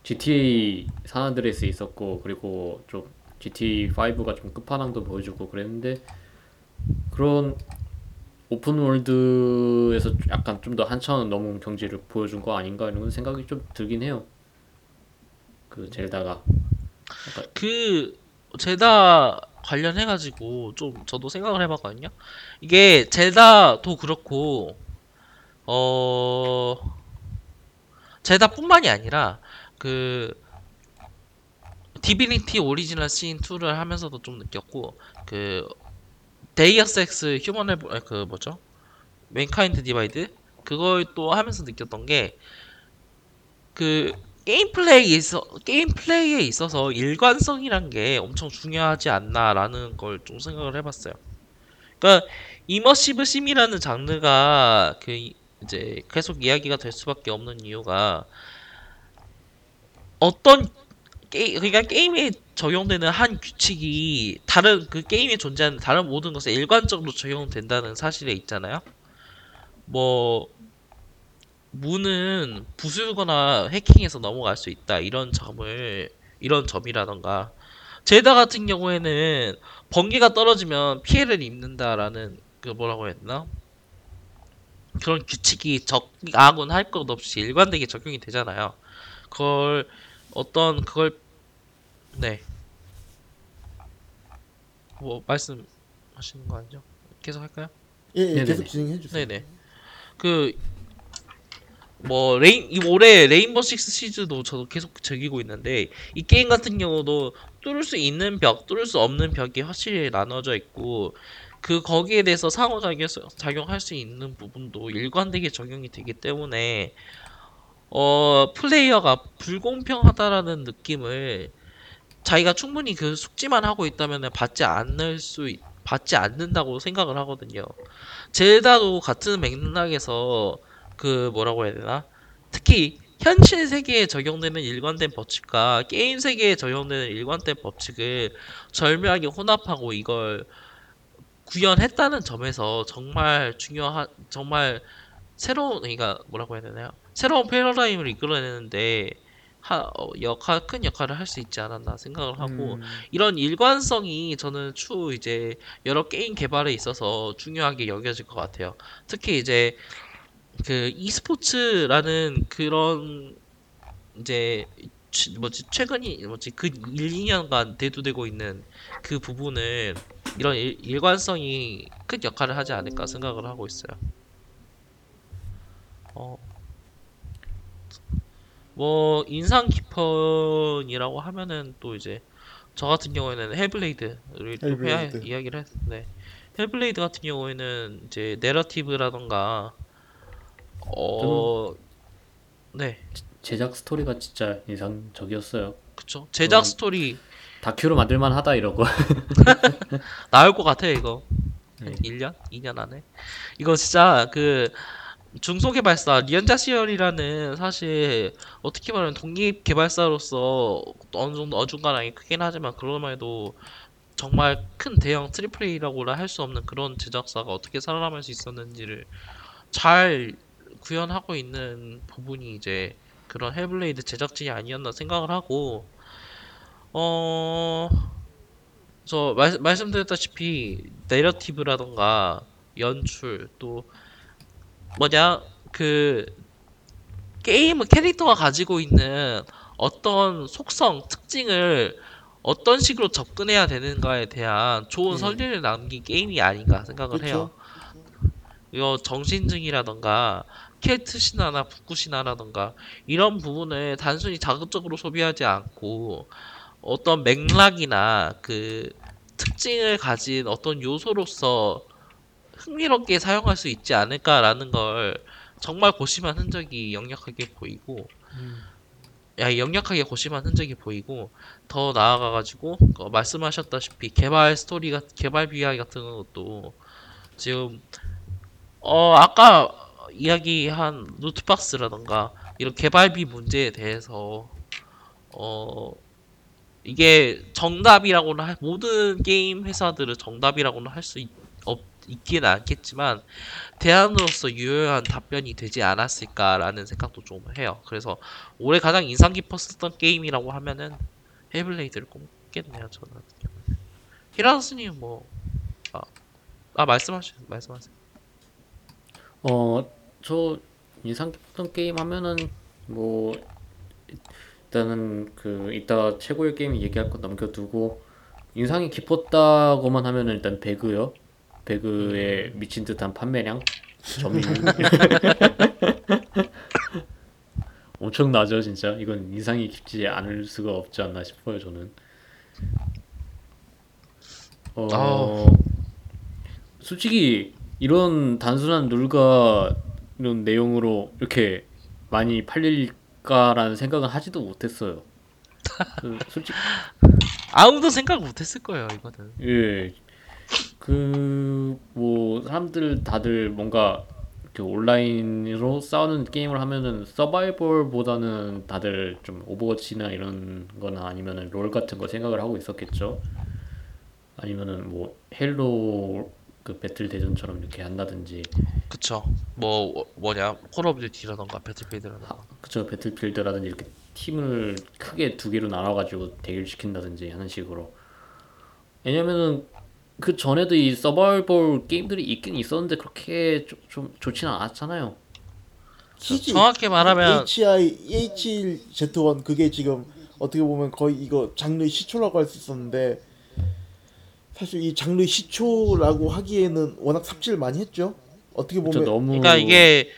C: GTA 산안드레스 있었고 그리고 좀 GTA 5가 좀 끝판왕도 보여주고 그랬는데 그런 오픈 월드에서 약간 좀 더 한차원 넘은 경지를 보여준 거 아닌가 이런 생각이 좀 들긴 해요. 그 젤다가
A: 그 Zelda 관련해가지고 좀 저도 생각을 해봤거든요. 이게 Zelda도 그렇고 어 Zelda뿐만이 아니라 그 Divinity Original Sin 2를 하면서도 좀 느꼈고 그 Deus Ex Human Revo 아니, 그 뭐죠? Mankind Divided 그걸 또 하면서 느꼈던 게 그 게임 플레이에 있어 게임 플레이에 있어서 일관성이란 게 엄청 중요하지 않나라는 걸 좀 생각을 해봤어요. 그러니까 immersive sim이라는 장르가 그 이- 이제 계속 이야기가 될 수밖에 없는 이유가 어떤 게 그러니까 게임에 적용되는 한 규칙이 다른 그 게임에 존재하는 다른 모든 것에 일관적으로 적용된다는 사실에 있잖아요. 뭐 문은 부수거나 해킹해서 넘어갈 수 있다 이런 점을 이런 점이라던가 제다 같은 경우에는 번개가 떨어지면 피해를 입는다라는 그 뭐라고 되나 그런 규칙이 적 아군 할것 없이 일관되게 적용이 되잖아요. 그걸 어떤 그걸 네. 뭐 말씀하시는 거 아니죠? 계속 할까요?
B: 예, 예
C: 네네네.
B: 계속 진행해 주세요.
A: 네네. 그, 뭐, Rain, 이 올해 Rainbow Six Siege도 저도 계속 즐기고 있는데, 이 게임 같은 경우도 뚫을 수 있는 벽, 뚫을 수 없는 벽이 확실히 나눠져 있고, 그, 거기에 대해서 상호작용, 작용할 수 있는 부분도 일관되게 적용이 되기 때문에, 어, 플레이어가 불공평하다라는 느낌을 자기가 충분히 그 숙지만 하고 있다면 받지 않을 수, 있- 받지 않는다고 생각을 하거든요. 젤다도 같은 맥락에서 그 뭐라고 해야 되나? 특히 현실 세계에 적용되는 일관된 법칙과 게임 세계에 적용되는 일관된 법칙을 절묘하게 혼합하고 이걸 구현했다는 점에서 정말 중요한 정말 새로운 그러니까 뭐라고 해야 되나요? 새로운 패러다임을 이끌어내는데 하, 어, 역할 큰 역할을 할 수 있지 않았나 생각을 하고
B: 음,
A: 이런 일관성이 저는 추후 이제 여러 게임 개발에 있어서 중요하게 여겨질 것 같아요. 특히 이제 그 e스포츠라는 그런 이제 취- 뭐지 최근이 뭐지 그 1, 2년간 대두되고 있는 그 부분을 이런 일, 일관성이 큰 역할을 하지 않을까 생각을 하고 있어요. 어. 뭐 인상 깊은이라고 하면은 또 이제 저 같은 경우에는 Hellblade를 또 해야
B: Hellblade.
A: 이야기를 했는데 Hellblade 같은 경우에는 이제 narrative라던가 어 네,
C: 제작 스토리가 진짜 인상적이었어요.
A: 그쵸. 제작
C: 음.
A: 스토리
C: 다큐로 만들만 하다 이러고. *laughs* *laughs*
A: 나올 것 같아요, 이거.
C: 네.
A: 1년? 2년 안에. 이거 진짜 그 중소개발사 Ninja Theory라는 사실 어떻게 말하면 독립 개발사로서 어느 정도 어중간하게 크긴 하지만 그러면 해도 정말 큰 대형 triple A라고 할수 없는 그런 제작사가 어떻게 살아남을 수 있었는지를 잘 구현하고 있는 부분이 이제 그런 Hellblade 제작진이 아니었나 생각을 하고 어... 저 말, 말씀드렸다시피 내러티브라던가 연출 또 뭐냐 그 게임은 캐릭터가 가지고 있는 어떤 속성 특징을 어떤 식으로 접근해야 되는가에 대한 좋은
B: 예.
A: 설계를 남긴 게임이 아닌가 생각을 해요.
B: 그렇죠.
A: 이거 정신증이라던가 켈트 신화나 북구 신화라던가 이런 부분을 단순히 자극적으로 소비하지 않고 어떤 맥락이나 그 특징을 가진 어떤 요소로서 흥미롭게 사용할 수 있지 않을까라는 걸 정말 고심한 흔적이 역력하게 보이고
B: 음.
A: 야 역력하게 고심한 흔적이 보이고 더 나아가 가지고 어, 말씀하셨다시피 개발 스토리가 개발 비하이 같은 것도 지금 어 아까 이야기한 루트박스라던가 이런 개발비 문제에 대해서 어 이게 정답이라고는 할, 모든 게임 회사들은 정답이라고는 할 수 있기는 않겠지만 대안으로서 유효한 답변이 되지 않았을까라는 생각도 좀 해요. 그래서 올해 가장 인상 깊었었던 게임이라고 하면은 헤블레이드를 꼽겠네요. 저는 히라스님 뭐 아, 아 말씀하시 말씀하세요.
C: 어, 저 인상 깊었던 게임 하면은 뭐 일단은 그 이따 최고의 게임 얘기할 거 남겨두고 인상이 깊었다고만 하면은 일단 배그요. 배그의 미친 듯한 판매량, 점유 *laughs* 엄청나죠 진짜. 이건 인상이 깊지 않을 수가 없지 않나 싶어요 저는. 어,
A: 아우.
C: 솔직히 이런 단순한 룰과 이런 내용으로 이렇게 많이 팔릴까라는 생각은 하지도 못했어요. 그 솔직히 *laughs*
A: 아무도 생각 못했을 거예요 이거는.
C: 예. 그 뭐 사람들 다들 뭔가 이렇게 온라인으로 싸우는 게임을 하면은 서바이벌보다는 다들 좀 오버워치나 이런 거나 아니면은 롤 같은 거 생각을 하고 있었겠죠. 아니면은 뭐 Halo 그 배틀 대전처럼 이렇게 한다든지.
A: 그쵸. 뭐 어, 뭐냐 Call of Duty라던가 Battlefield라던가.
C: 그쵸. Battlefield라든지 이렇게 팀을 크게 두 개로 나눠가지고 대결 시킨다든지 하는 식으로. 왜냐면은 그 전에도 이 서바이벌 게임들이 있긴 있었는데 그렇게 좀, 좀 좋지는 않았잖아요.
B: CG
A: 정확히 말하면
B: HI H1Z1 그게 지금 어떻게 보면 거의 이거 장르 시초라고 할 수 있었는데 사실 이 장르 시초라고 하기에는 워낙 삽질 많이 했죠. 어떻게
C: 그쵸
B: 보면
C: 너무
A: 그러니까 이게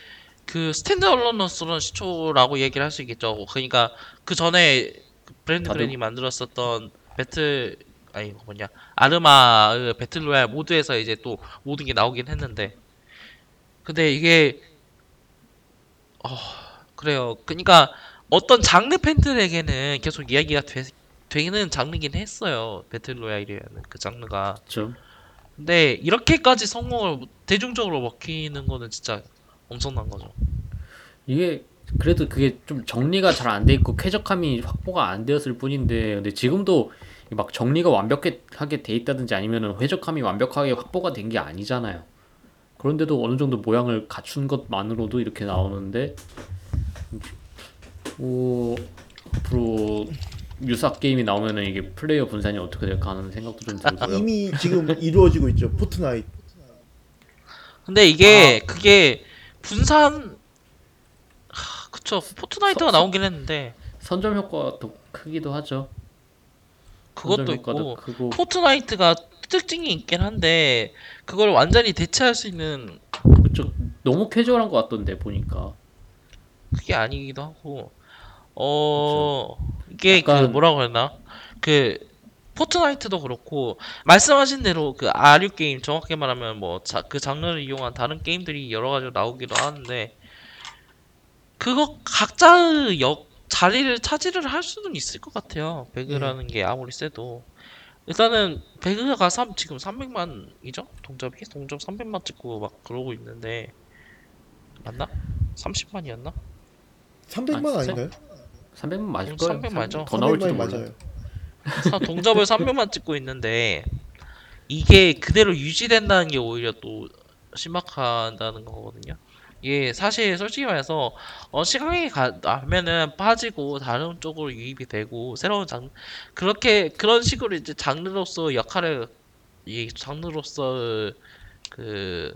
A: 그 스탠드얼론으로서는 시초라고 얘기를 할 수 있겠죠. 그러니까 그 전에 그 브랜드
C: 다들-
A: 그랜이 만들었었던 배틀 아니 이거 뭐냐 아르마의 배틀로얄 모드에서 이제 또 모든 게 나오긴 했는데 근데 이게 어 그래요. 그러니까 어떤 장르 팬들에게는 계속 이야기가 되, 되는 장르긴 했어요. 배틀로얄이라는 그 장르가.
C: 그쵸
A: 근데 이렇게까지 성공을 대중적으로 먹히는 거는 진짜 엄청난 거죠.
C: 이게 그래도 그게 좀 정리가 잘 안 돼 있고 쾌적함이 확보가 안 되었을 뿐인데 근데 지금도 막 정리가 완벽하게 돼 있다든지 아니면은 회적함이 완벽하게 확보가 된 게 아니잖아요. 그런데도 어느 정도 모양을 갖춘 것만으로도 이렇게 나오는데 뭐 앞으로 유사 게임이 나오면은 이게 플레이어 분산이 어떻게 될까 하는 생각도 좀 들고요.
B: 이미 지금 이루어지고 있죠. Fortnite.
A: 근데 이게 그게 분산 하, 그쵸 Fortnite가
C: 서-
A: 나오긴 했는데
C: 선점 효과가 더 크기도 하죠.
A: 그것도
C: 선점 효과도
A: 있고
C: 크고
A: Fortnite가 특징이 있긴 한데 그걸 완전히 대체할 수 있는
C: 그쪽 너무 캐주얼한 것 같던데 보니까.
A: 그게 아니기도 하고 어 이게 그
C: 약간-
A: 뭐라고 해야 되나 그 Fortnite도 그렇고 말씀하신 대로 그 아류 게임 정확히 말하면 뭐 그 장르를 이용한 다른 게임들이 여러 가지로 나오기도 하는데 그거 각자의 역 자리를 차지를 할 수는 있을 것 같아요. 배그라는 게 아무리 세도 일단은 배그가 3, 지금 300만이죠? 동접이? 동접 300만 찍고 막 그러고 있는데 맞나? 30만이었나?
B: 300만
C: 아,
B: 아닌가요?
C: 300만 맞을
A: 음,
C: 거예요.
A: 300 맞죠?
C: 더 나올지도
B: 300만이
C: 몰라.
B: 맞아요.
A: 사- 동접을 300만 찍고 있는데 이게 그대로 유지된다는 게 오히려 또 신박하다는 거거든요. 이게 사실 솔직히 말해서 어 시간이 가면은 빠지고 다른 쪽으로 유입이 되고 새로운 장 그렇게 그런 식으로 이제 장르로서 역할을 이 장르로서 그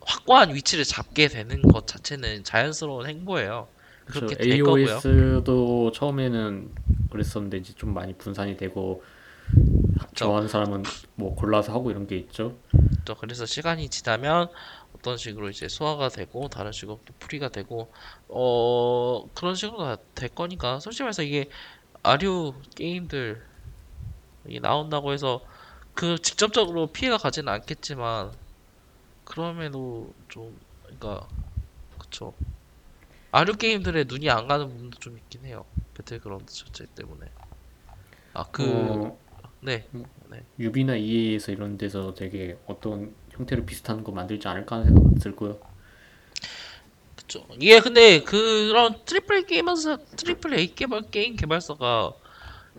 A: 확고한 위치를 잡게 되는 것 자체는 자연스러운 행보예요. 그렇게
C: 그렇죠.
A: 될 거고요.
C: AOS도 처음에는 그랬었는데 이제 좀 많이 분산이 되고
A: 그쵸.
C: 좋아하는 사람은 뭐 골라서 하고 이런 게 있죠.
A: 또 그래서 시간이 지나면 어떤 식으로 이제 소화가 되고 다른 식으로 또 풀이가 되고 어 그런 식으로 다될 거니까 솔직히 말해서 이게 아류 게임들 이 나온다고 해서 그 직접적으로 피해가 가지는 않겠지만 그럼에도 좀 그러니까 그쵸 아류 게임들의 눈이 안 가는 부분도 좀 있긴 해요 배틀그라운드 자체 때문에 아 그
C: 어,
A: 네.
C: 유비나 EA에서 이런 데서 되게 어떤 형태로 비슷한 거 만들지 않을까 하는 생각은 들고요.
A: 그쵸. 이게 근데 그런 triple 게임에서 triple A 개발 게임 개발사가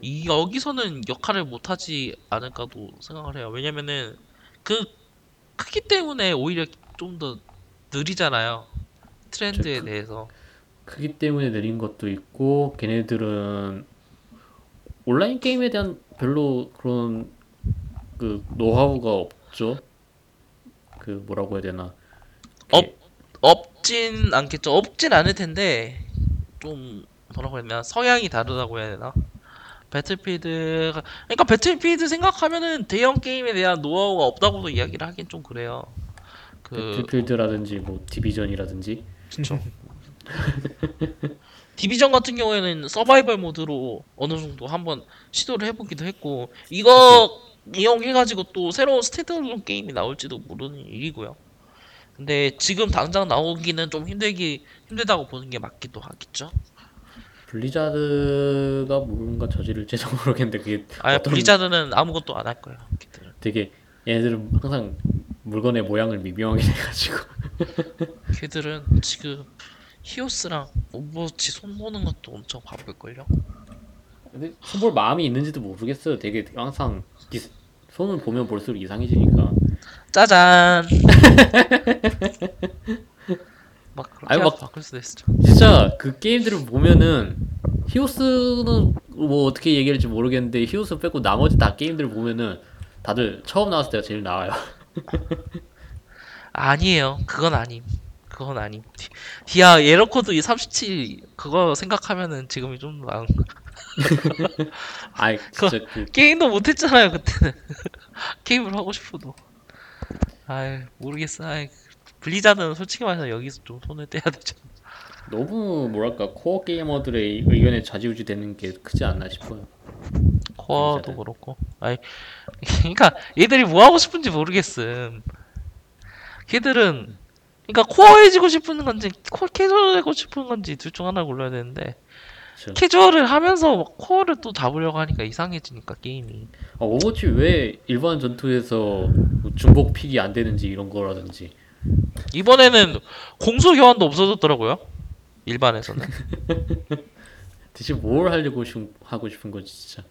A: 이 여기서는 역할을 못 하지 않을까도 생각을 해요. 왜냐면은 그 크기 때문에 오히려 좀 더 느리잖아요. 트렌드에
C: 그-
A: 대해서.
C: 크기 때문에 느린 것도 있고 걔네들은 온라인 게임에 대한 별로 그런 그 노하우가 없죠. 그 뭐라고 해야 되나?
A: 업 없진 않겠죠. 없진 않을 텐데 좀 뭐라고 해야 되나 성향이 다르다고 해야 되나? Battlefield가 그러니까 Battlefield 생각하면은 대형 게임에 대한 노하우가 없다고도 이야기를 하긴 좀 그래요. 그
C: Battlefield라든지 뭐 Division이라든지
A: 그쵸. *laughs* Division 같은 경우에는 서바이벌 모드로 어느 정도 한번 시도를 해보기도 했고 이거 이용해가지고 또 새로운 standalone 게임이 나올지도 모르는 일이고요. 근데 지금 당장 나오기는 좀 힘들기 힘들다고 보는 게 맞기도 하겠죠.
C: Blizzard가 뭔가 저지를지도 모르겠는데 *laughs* 그게
A: 아
C: 어떤-
A: Blizzard는 아무것도 안 할 거예요. 걔들은.
C: 되게 얘네들은 항상 물건의 모양을 미묘하게 해가지고 *laughs*
A: 걔들은 지금 히오스랑 Overwatch 손 보는 것도 엄청 바쁠걸요.
C: 근데 손볼 마음이 있는지도 모르겠어요. 되게 항상 이- 손을 보면 볼수록 이상해지니까
A: 짜잔. *laughs* 막 그렇게 해서
C: 막-
A: 바꿀 수도 있죠.
C: 진짜 그 게임들을 보면은 히오스는 뭐 어떻게 얘기할지 모르겠는데 히오스 빼고 나머지 다 게임들을 보면은 다들 처음 나왔을 때가 제일 나와요. *laughs*
A: 아니에요. 그건 아님. 그건 아님. 디- 디아 error code 37 그거 생각하면은 지금이 좀 나은 거. *laughs*
C: 아이 진짜 그
A: 게임도 못했잖아요 그때는. *laughs* 게임을 하고 싶어도. 아이 모르겠어. 아이 Blizzard는 솔직히 말해서 여기서 좀 손을 떼야 되죠.
C: 너무 뭐랄까 코어 게이머들의 의견에 좌지우지 되는 게 크지 않나 싶어요.
A: core도. 그렇고. 아이 그러니까 얘들이 뭐 하고 싶은지 모르겠음. 걔들은 그러니까 코어해지고 싶은 건지 코 캐주얼하고 싶은 건지 둘 중 하나 골라야 되는데
C: 그쵸.
A: 캐주얼을 하면서 코어를 또 잡으려고 하니까 이상해지니까 게임이.
C: 아, 오버워치 왜 일반 전투에서 뭐 중복 pick이 안 되는지 이런 거라든지
A: 이번에는 공수 교환도 없어졌더라고요. 일반에서는. *laughs*
C: 대체 뭘 하려고 싶- 하고 싶은 거지 진짜.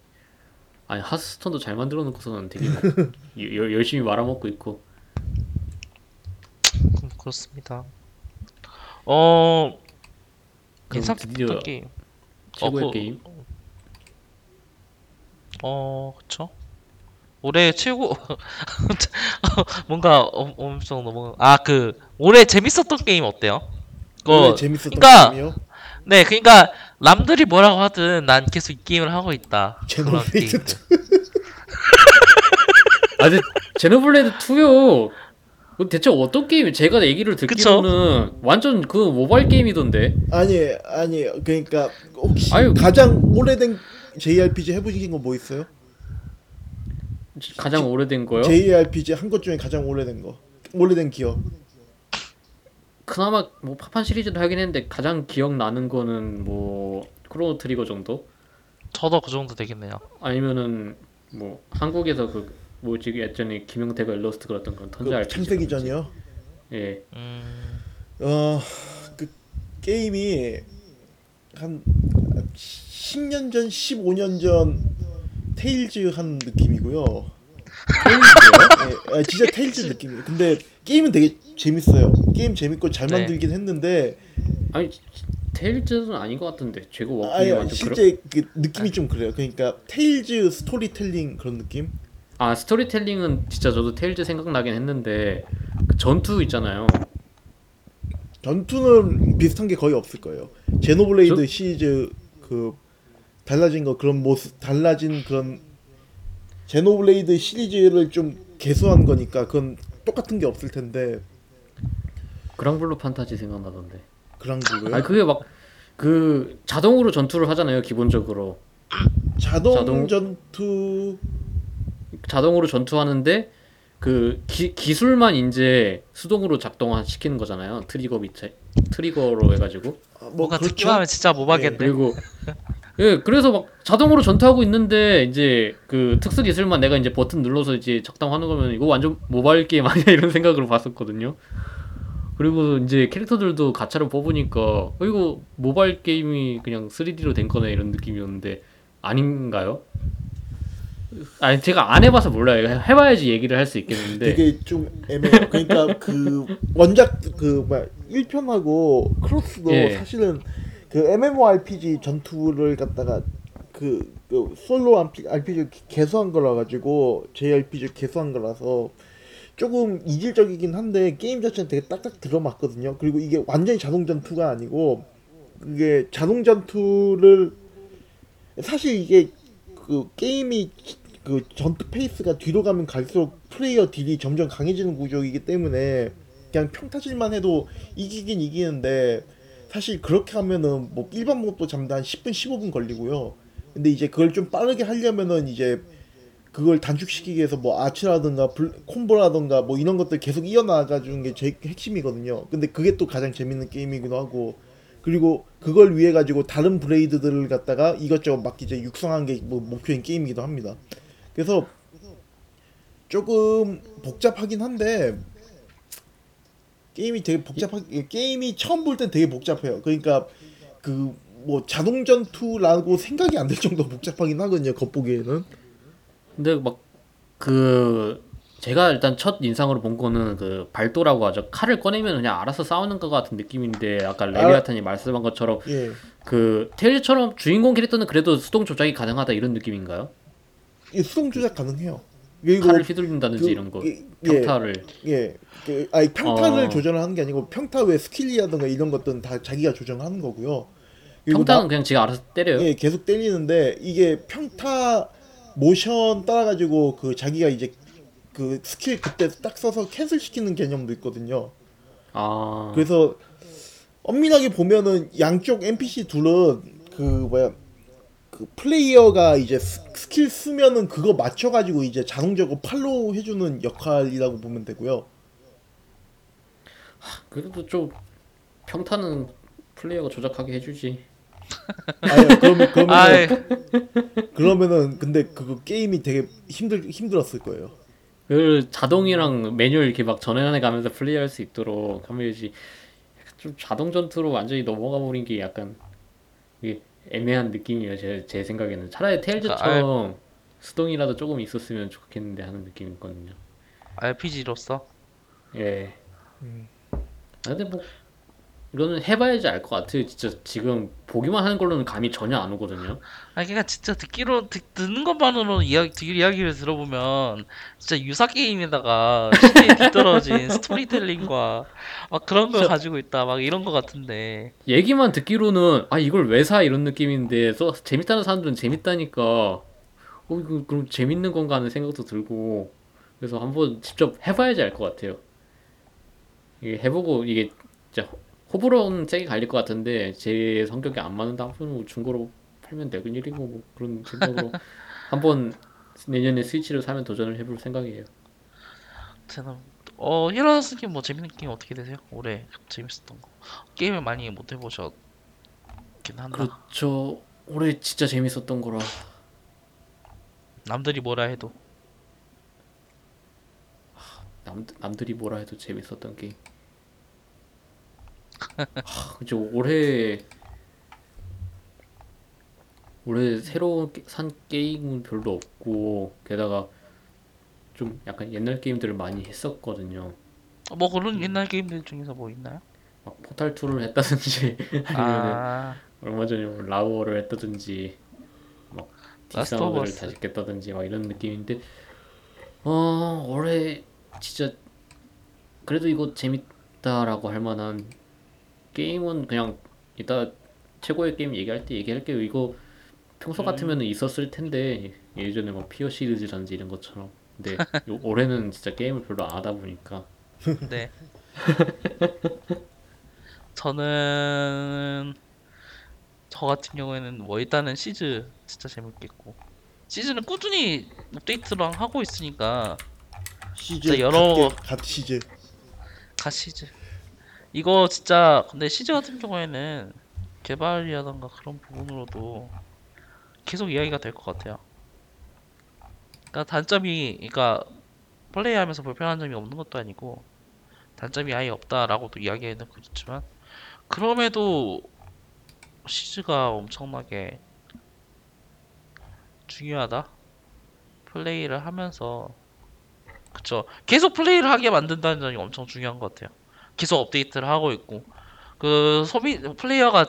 C: 아니 하스스톤도 잘 만들어 놓고서는 되게 *laughs* 막 여- 열심히 말아먹고 있고
A: 음, 그렇습니다. 어
C: 그럼
A: 괜찮겠다
C: 드디어
A: 게임.
C: 최고의
A: 그-
C: 게임
A: 어 그쵸. 올해 최고 *laughs* 뭔가 엄- 엄청 너무 아그 올해 재밌었던 게임 어때요? 그
B: 재밌었던
A: 그러니까
B: 게임이요.
A: 네 그러니까 남들이 뭐라고 하든 난 계속 이 게임을 하고 있다.
B: 제노블레이드
A: 게임들. *laughs*
C: 아 근데 제노블레이드 2요 그 대체 어떤 게임이 제가 얘기를 듣기로는 완전 그 모바일 게임이던데
B: 아니 아니 그러니까 혹시
C: 아유.
B: 가장 오래된 JRPG 해보신 거 뭐 있어요?
C: 가장 오래된 거요?
B: JRPG 한 것 중에 가장 오래된 거 오래된 기억
C: 그나마 뭐 파판 시리즈도 하긴 했는데 가장 기억나는 거는 뭐 크로노 트리거 정도?
A: 저도 그 정도 되겠네요.
C: 아니면은 뭐 한국에서 그 뭐지 예전에 김용태가 일러스트 그렸던 그런 턴제
B: 그
C: RPG
B: 창세기. 전이요.
C: 예
A: 음
B: 어그 게임이 한 10년 전, 15년 전 테일즈 한 느낌이고요. *laughs* 예, 아, 진짜 테일즈 느낌이에요. 근데 게임은 되게 재밌어요. 게임 재밌고 잘
A: 네.
B: 만들긴 했는데
C: 아니 테일즈는 아닌 것 같은데 제가 워크이
B: 아니
C: 완전 그런
B: 실제 그 느낌이 좀 그래요. 그러니까 테일즈 스토리텔링 그런 느낌?
C: 아 스토리텔링은 진짜 저도 테일즈 생각나긴 했는데 그 전투 있잖아요
B: 전투는 비슷한 게 거의 없을 거예요. 제노블레이드
C: 저-
B: 시리즈 그 달라진 거 그런 모습 달라진 그런 제노블레이드 시리즈를 좀 개수한 거니까 그건 똑같은 게 없을 텐데
C: 그랑블루 판타지 생각나던데.
B: 그랑블루요?
C: 아니 그게 막 그 자동으로 전투를 하잖아요 기본적으로
B: 자동,
C: 자동-
B: 전투
C: 자동으로 전투하는데 그 기, 기술만 이제 수동으로 작동화 시키는 거잖아요 트리거 밑에 트리거로 해가지고
B: 아, 뭐
A: 뭔가
B: 그렇죠.
A: 듣기만 하면 진짜 모바겠네.
C: 그리고 *laughs* 예 그래서 막 자동으로 전투하고 있는데 이제 그 특수 기술만 내가 이제 버튼 눌러서 이제 작동하는 거면 이거 완전 모바일 게임 아니야 *laughs* 이런 생각으로 봤었거든요. 그리고 이제 캐릭터들도 가차로 뽑으니까 어, 이거 모바일 게임이 그냥 3D로 된 거네 이런 느낌이었는데 아닌가요? 아니 제가 안 해봐서 몰라요. 해봐야지 얘기를 할 수 있겠는데
B: 되게 좀 애매해요. 그러니까 그 원작 그뭐 1편하고 크로스도
C: 예.
B: 사실은 그 MMORPG 전투를 갖다가 그, 그 솔로 RPG 개수한 거라 가지고 JRPG 개수한 거라서 조금 이질적이긴 한데 게임 자체는 되게 딱딱 들어맞거든요. 그리고 이게 완전히 자동 전투가 아니고 그게 자동 전투를 사실 이게 그 게임이 그 전투 페이스가 뒤로 가면 갈수록 플레이어 deal이 점점 강해지는 구조이기 때문에 그냥 평타질만 해도 이기긴 이기는데 사실 그렇게 하면은 뭐 일반 몹도 잡는데 한 10분 15분 걸리고요. 근데 이제 그걸 좀 빠르게 하려면은 이제 그걸 단축시키기 위해서 뭐 아치라든가 블- 콤보라든가 뭐 이런 것들 계속 이어나가 주는 게 제일 핵심이거든요. 근데 그게 또 가장 재밌는 게임이기도 하고 그리고 그걸 위해 가지고 다른 브레이드들을 갖다가 이것저것 막 이제 육성한 게 뭐 목표인 게임이기도 합니다. 그래서 조금 복잡하긴 한데 게임이 되게 복잡하 게임이 처음 볼 땐 되게 복잡해요. 그러니까 그 뭐 자동 전투라고 생각이 안들 정도 복잡하긴 하거든요. 겉보기에는.
C: 근데 막 그 제가 일단 첫 인상으로 본 거는 그 발도라고 하죠. 칼을 꺼내면 그냥 알아서 싸우는 것 같은 느낌인데 아까 레비아탄이 말씀한 것처럼
B: 예.
C: 그 테일즈처럼 주인공 캐릭터는 그래도 수동 조작이 가능하다 이런 느낌인가요?
B: 이 수동 조작 가능해요. 그리고
C: 칼을 휘둘린다든지
B: 그-
C: 이런 거
B: 예,
C: 평타를
B: 예. 그, 아니 평타를
C: 어.
B: 조절을 하는 게 아니고 평타 외 skill이라든가 이런 것들은 다 자기가 조정하는 거고요.
C: 평타는 그냥 지가 알아서 때려요.
B: 예, 계속 때리는데 이게 평타 모션 따라 가지고 그 자기가 이제 그 스킬 그때 딱 써서 cancel 시키는 개념도 있거든요.
C: 아
B: 그래서 엄밀하게 보면은 양쪽 NPC 둘은 그 뭐야 그 플레이어가 이제 스- 스킬 쓰면은 그거 맞춰가지고 이제 자동적으로 follow 해주는 역할이라고 보면 되고요.
C: 그래도 좀 평타는 플레이어가 조작하게 해주지. *laughs*
B: 아니 그러면 그러면
A: 아이, *laughs*
B: 그러면은 근데 그거 게임이 되게 힘들 힘들었을 거예요.
C: 그 자동이랑 매뉴얼 이렇게 막 전환해 가면서 플레이할 수 있도록 하면야지. 좀 자동 전투로 완전히 넘어가 버린 게 약간 애매한 느낌이에요. 제, 제 생각에는 차라리 테일즈처럼 수동이라도 조금 있었으면 좋겠는데 하는 느낌이 있거든요.
A: RPG로서
C: 예.
B: 음.
C: 아, 근데 뭐 이거는 해봐야지 알 것 같아요. 진짜 지금 보기만 하는 걸로는 감이 전혀 안 오거든요.
A: 아니 그러니까 진짜 듣기로 듣, 듣는 것만으로 이야기 듣 이야기를 들어보면 진짜 유사 게임에다가 시대에 *laughs* 뒤떨어진 스토리텔링과 막 그런 걸
C: 진짜-
A: 가지고 있다 막 이런 거 같은데
C: 얘기만 듣기로는 아 이걸 왜 사 이런 느낌인데 또 재밌다는 사람들은 재밌다니까 어 이거 그럼 재밌는 건가 하는 생각도 들고 그래서 한번 직접 해봐야지 알 것 같아요. 이게 해보고 이게 진짜 호- 호불호는 세게 갈릴 것 같은데 제 성격에 안 맞는다 하면 뭐 중고로 팔면 되는 일이고 뭐 그런 생각으로 *laughs* 한번 내년에 스위치를 사면 도전을 해볼 생각이에요.
A: 저는 어 히로스님 뭐 재밌는 게임 어떻게 되세요? 올해 재밌었던 거 게임을 많이 못 해보셨긴 한다
C: 그렇죠. 올해 진짜 재밌었던 거라.
A: 남들이 뭐라 해도
C: 남 남들이 뭐라 해도 재밌었던 게임. 하, 이제 올해 올해 새로 게- 산 게임은 별로 없고 게다가 좀 약간 옛날 게임들을 많이 했었거든요.
A: 어, 뭐 그런 옛날 게임들 중에서 뭐 있나요?
C: 막 포탈 2를 했다든지 *laughs* 아니면은
A: 아
C: 얼마 전에 뭐 라우어를 했다든지 막
A: 라스트 오브
C: 디사우드를
A: 어스.
C: 다시 깼다든지 막 이런 느낌인데 어 올해 진짜 그래도 이거 재밌다라고 할 만한 게임은 그냥 이따 최고의 게임 얘기할 때 얘기할게요. 이거 평소
B: 음.
C: 같으면 있었을 텐데 예전에 뭐 피어 시리즈라든지 이런 것처럼. 근데 *laughs* 요- 올해는 진짜 게임을 별로 안 하다 보니까.
A: 네. *laughs* 저는 저 같은 경우에는 뭐 일단은 시즈 진짜 재밌겠고. 시즈는 꾸준히 업데이트랑 하고 있으니까.
B: 시즈
A: 진짜 여러-
B: 갓, 갓 시즈.
A: 가 시즈 이거 진짜 근데 시즈 같은 경우에는 개발이라던가 그런 부분으로도 계속 이야기가 될 것 같아요. 그러니까 단점이 그러니까 플레이하면서 불편한 점이 없는 것도 아니고 단점이 아예 없다라고도 이야기하는 그렇지만 그럼에도 시즈가 엄청나게 중요하다. 플레이를 하면서 그쵸. 계속 플레이를 하게 만든다는 점이 엄청 중요한 것 같아요. 계속 업데이트를 하고 있고 그 소비 플레이어가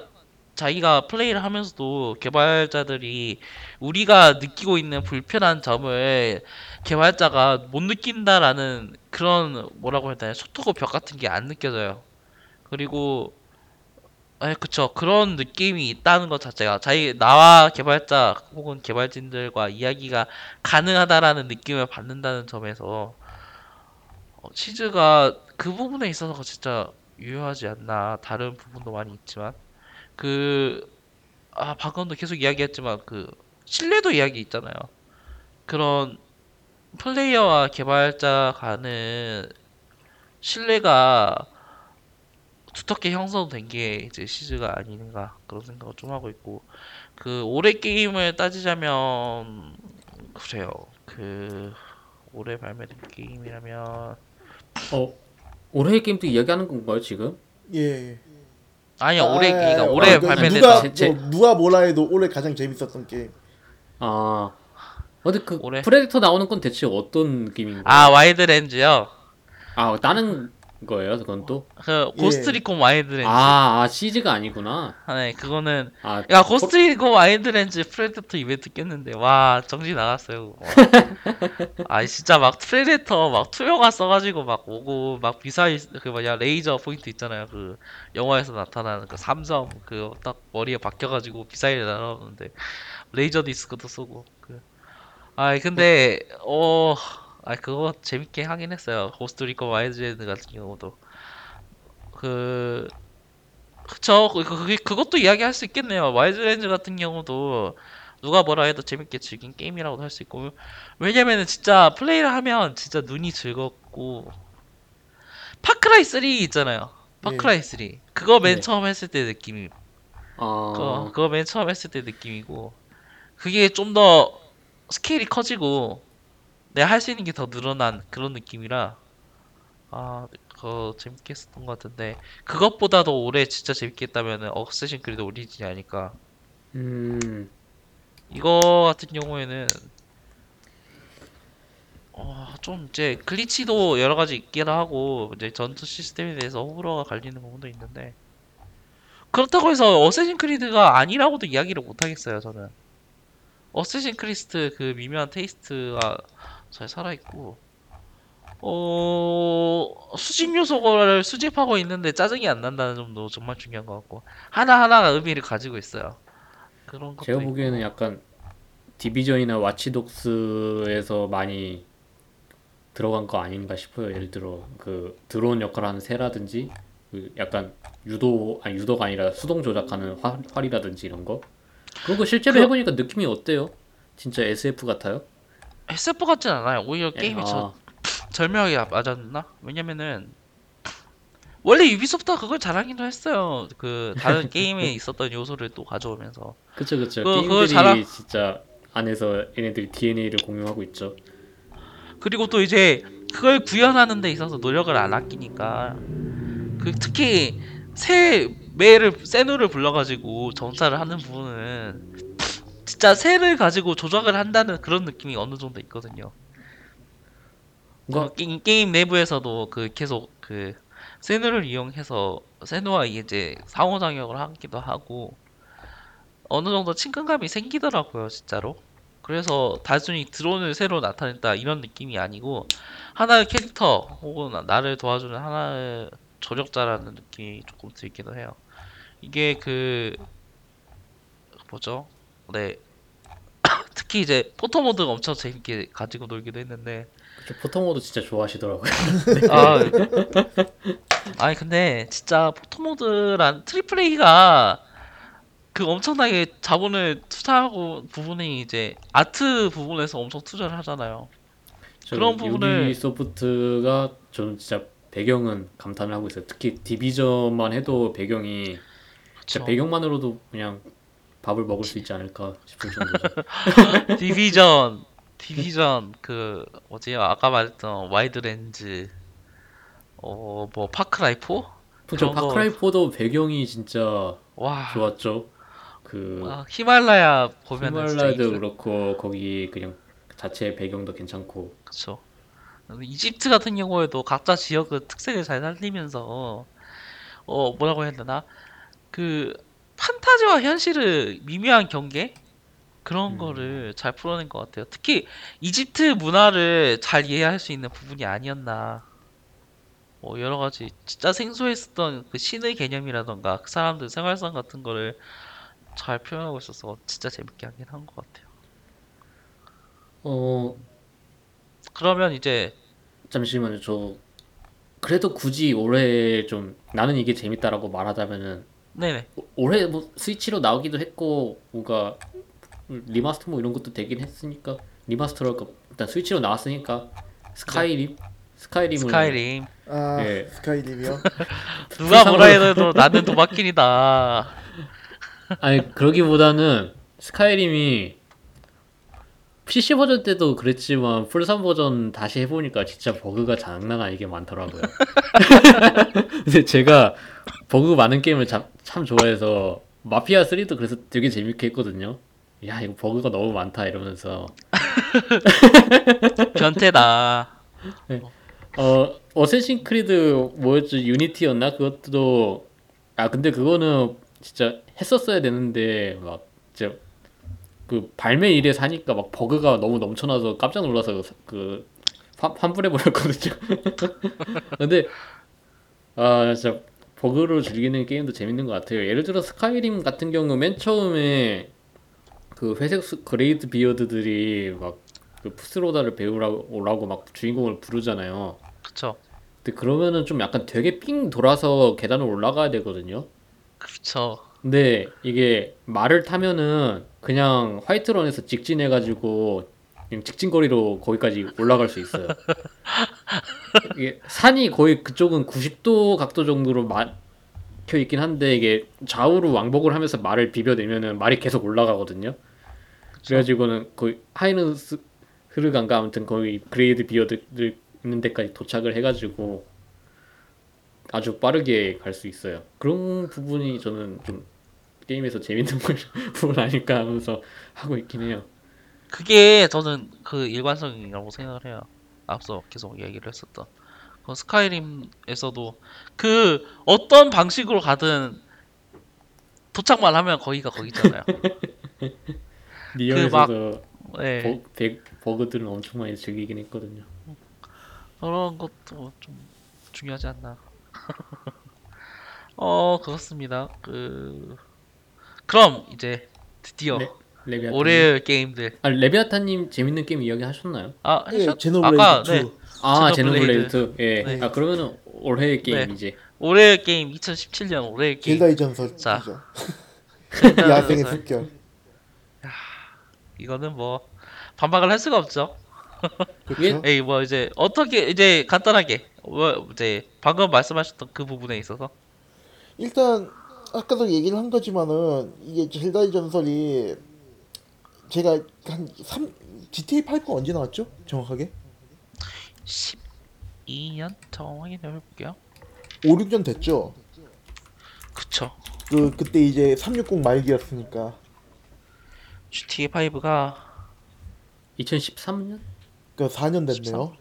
A: 자기가 플레이를 하면서도 개발자들이 우리가 느끼고 있는 불편한 점을 개발자가 못 느낀다라는 그런 뭐라고 해야 되나 소토고 벽 같은 게 안 느껴져요. 그리고 에 그쵸 그런 느낌이 있다는 것 자체가 자기 나와 개발자 혹은 개발진들과 이야기가 가능하다라는 느낌을 받는다는 점에서 어, 치즈가 그 부분에 있어서 진짜 유효하지 않나 다른 부분도 많이 있지만. 그 아 방금도 계속 이야기했지만 그 신뢰도 이야기 있잖아요. 그런 플레이어와 개발자 간의 신뢰가 두텁게 형성된 게 이제 시즈가 아닌가 그런 생각을 좀 하고 있고 그 올해 게임을 따지자면 그래요. 그 올해 발매된 게임이라면
C: 어 올해의 게임도 이야기하는 건가요 지금?
B: 예
A: 아니야
B: 아,
A: 올해
B: 아,
A: 그러니까
B: 아,
A: 올해
B: 아, 그
A: 발매된
B: 누가
C: 제- 제-
B: 뭐, 누가 뭐라 해도 올해 가장 재밌었던 게임
C: 아 근데 그
A: 올해?
C: 프레데터 나오는 건 대체 어떤 느낌인가요?
A: 아 와일드랜즈요
C: 아 다른 거예요 그건 또?
A: 그
B: 예.
A: 고스트 리콘 와일드랜즈
C: 아, 아 시즈가 아니구나.
A: 아, 네 그거는
C: 아
A: 야 고스트 리콘 와일드랜즈 프레데터 이벤트 깼는데 와 정신 나갔어요. *laughs* 아 진짜 막 프레데터 막 투명화 써가지고 막 오고 막 미사일 그 뭐냐 레이저 포인트 있잖아요 그 영화에서 나타나는 그 삼점 그 딱 머리에 박혀가지고 미사일 날아오는데 레이저 디스크도 쏘고 그 아이 근데 어 아 그거 재밌게 하긴 했어요. 고스트 리콘 와일드랜즈 같은 경우도. 그 그쵸. 그, 그, 그것도 이야기할 수 있겠네요. 랜즈 같은 경우도 누가 뭐라 해도 재밌게 즐긴 게임이라고도 할 수 있고. 왜냐면은 진짜 플레이를 하면 진짜 눈이 즐겁고. 파크라이 3 있잖아요. 파크라이 3 그거 맨
C: 네.
A: 처음 했을 때 느낌이
C: 아.
A: 그거, 그거 맨 처음 했을 때 느낌이고. 그게 좀 더 스케일이 커지고 내가 할 수 있는 게 더 늘어난 그런 느낌이라 아 그거 재밌게 했었던 것 같은데 그것보다도 올해 진짜 재밌게 했다면은 어쌔신 크리드 오리진이 아닐까?
C: 음.
A: 이거 같은 경우에는 어, 좀 이제 glitch도 여러 가지 있긴 하고 이제 전투 시스템에 대해서 호불호가 갈리는 부분도 있는데 그렇다고 해서 어쌔신 크리드가 아니라고도 이야기를 못 하겠어요 저는. 어쌔신 크리드 그 미묘한 taste가 잘 살아있고 어 수집 요소를 수집하고 있는데 짜증이 안 난다는 점도 정말 중요한 것 같고 하나하나가 의미를 가지고 있어요 그런 것도
C: 제가. 보기에는 약간 디비전이나 와치독스에서 많이 들어간 거 아닌가 싶어요. 예를 들어 그 드론 역할을 하는 새라든지 그 약간 유도 아니 유도가 아니라 수동 조작하는 활, 활이라든지 이런 거 그런 거 실제로
A: 그-
C: 해보니까 느낌이 어때요? 진짜 SF 같아요?
A: SF 같진 않아요. 오히려 게임이
C: 아,
A: 저, *laughs* 절묘하게 맞았나? 왜냐면은 원래 유비소프트가 그걸 잘하기도 했어요. 그 다른 *laughs* 게임에 있었던 요소를 또 가져오면서
C: 그쵸 그쵸
A: 그- 그거
C: 게임들이
A: 잘하-
C: 진짜 안에서 얘네들이 DNA를 공유하고 있죠.
A: 그리고 또 이제 그걸 구현하는 데 있어서 노력을 안 아끼니까 그 특히 새 매를 세누를 불러가지고 정찰을 하는 부분은 진짜 새를 가지고 조작을 한다는 그런 느낌이 어느 정도 있거든요.
C: 뭔가
A: 그 게임, 게임 내부에서도 그 계속 그 세누를 이용해서 세누와 이제 상호작용을 하기도 하고 어느 정도 친근감이 생기더라고요 진짜로. 그래서 단순히 드론을 새로 나타냈다 이런 느낌이 아니고 하나의 캐릭터 혹은 나를 도와주는 하나의 조력자라는 느낌이 조금 들기도 해요. 이게 그 뭐죠? 네 특히 이제 포토 모드가 엄청 재밌게 가지고 놀기도 했는데
C: 저 포토모드 진짜 좋아하시더라고요. *laughs*
A: 아 아니 근데 진짜 포토 모드란 트리플 A가 그 엄청나게 자본을 투자하고 부분이 이제 아트 부분에서 엄청 투자를 하잖아요.
C: 저
A: 그런 부분을-
C: 유비소프트가 저는 진짜 배경은 감탄을 하고 있어요. 특히 디비전만 해도 배경이 진짜
A: 그쵸.
C: 배경만으로도 그냥 밥을 먹을 수 있지 않을까 싶은 정도죠. *laughs*
A: 디비전 디비전 그 뭐지 아까 말했던 와일드랜즈 어 뭐 파크라이 4?
C: 저
A: 그런 거-
C: 파크라이 4도 배경이 진짜
A: 와
C: 좋았죠. 그
A: 아, 히말라야 진짜
C: 히말라야도
A: 이-
C: 그렇고 거기 그냥 자체 배경도 괜찮고
A: 그쵸. 이집트 같은 경우에도 각자 지역의 특색을 잘 살리면서 어 뭐라고 해야 되나 그 판타지와 현실의 미묘한 경계 그런
C: 음.
A: 거를 잘 풀어낸 것 같아요. 특히 이집트 문화를 잘 이해할 수 있는 부분이 아니었나. 뭐 여러 가지 진짜 생소했었던 그 신의 개념이라던가 그 사람들 생활상 같은 거를 잘 표현하고 있어서 진짜 재밌게 하긴 한 것 같아요.
C: 어
A: 그러면 이제
C: 잠시만요. 저 그래도 굳이 올해 좀 나는 이게 재밌다라고 말하자면은
A: 네네
C: 오- 올해 뭐 스위치로 나오기도 했고 뭔가 remaster 뭐 이런 것도 되긴 했으니까 remaster랄까 일단 스위치로 나왔으니까 스카이림 스카이림을
A: 스카이림
B: 아
C: 예.
B: 스카이림이요? *laughs*
A: 누가 뭐라 해도 나는 도바킨이다. *laughs*
C: 아니 그러기보다는 스카이림이 PC 버전 때도 그랬지만 플3 버전 다시 해보니까 진짜 버그가 장난 아니게 많더라고요. *laughs* 근데 제가 버그 많은 게임을 참, 참 좋아해서 마피아 3도 그래서 되게 재밌게 했거든요. 야 이거 버그가 너무 많다 이러면서 *laughs*
A: 변태다.
C: 어 어쌔신 크리드 뭐였지 유니티였나 그것도 아 근데 그거는 진짜 했었어야 되는데 막 진짜 그 발매 일에 사니까 막 버그가 너무 넘쳐나서 깜짝 놀라서 그 환- 환불해 버렸거든요. *laughs* 근데 아 진짜 버그로 즐기는 게임도 재밌는 것 같아요. 예를 들어 스카이림 같은 경우 맨 처음에 그 회색 수- 그레이비어드들이 막 그 푸스로다를 배우라고 막 주인공을 부르잖아요.
A: 그쵸.
C: 근데 그러면은 좀 약간 되게 삥 돌아서 계단을 올라가야 되거든요.
A: 그쵸.
C: 근데 이게 말을 타면은 그냥 화이트런에서 직진해가지고 그냥 직진거리로 거기까지 올라갈 수 있어요. 이게 산이 거의 그쪽은 90도 각도 정도로 막혀 있긴 한데 이게 좌우로 왕복을 하면서 말을 비벼내면은 말이 계속 올라가거든요. 그래가지고는 거의 하이너스 흐르간가 아무튼 거의 그레이드 비어들 있는 데까지 도착을 해가지고 아주 빠르게 갈 수 있어요. 그런 부분이 저는 좀 게임에서 재밌는 걸- *laughs* 부분 아닐까 하면서 하고 있긴 해요.
A: 그게 저는 그 일관성이라고 생각을 해요. 앞서 계속 얘기를 했었던. 그 스카이림에서도 그 어떤 방식으로 가든 도착만 하면 거기가 거기잖아요. *laughs*
C: real에서도
A: 네.
C: 버, 배- 버그들은 엄청 많이 즐기긴 했거든요.
A: 그런 것도 좀 중요하지 않나. *laughs* 어, 그렇습니다. 그 그럼 이제 드디어
C: 네, 레비아탄.
A: 올해 게임들.
C: 아 레비아탄님 재밌는 게임 이야기 하셨나요?
A: 아,
B: 예,
A: 하셨?
B: 제노블레이드
A: 아까
B: 2.
A: 네.
C: 아
A: 제노블레이드.
C: 제노블레이드 2. 예.
A: 네.
C: 아 그러면은 올해 게임
A: 네.
C: 이제
A: 올해 게임 2017년 올해 게임.
B: 젤다의 전설이죠.
A: 자. *laughs*
B: 야생의
A: 그래서
B: 습격.
A: 이거는 뭐 반박을 할 수가 없죠.
B: 그렇죠? *laughs*
A: 에이 뭐 이제 어떻게 이제 간단하게 뭐 이제 방금 말씀하셨던 그 부분에 있어서
B: 일단 아까도 얘기를 한 거지만은 이게 젤다의 전설이 제가 한 3, GTA 5가 언제 나왔죠? 정확하게?
A: 12년 저 확인해 볼게요.
B: 5, 6년 됐죠.
A: 그쵸.
B: 그 그때 이제 360 말기였으니까.
A: GTA 5가
C: 2013년?
B: 그 4년 됐네요.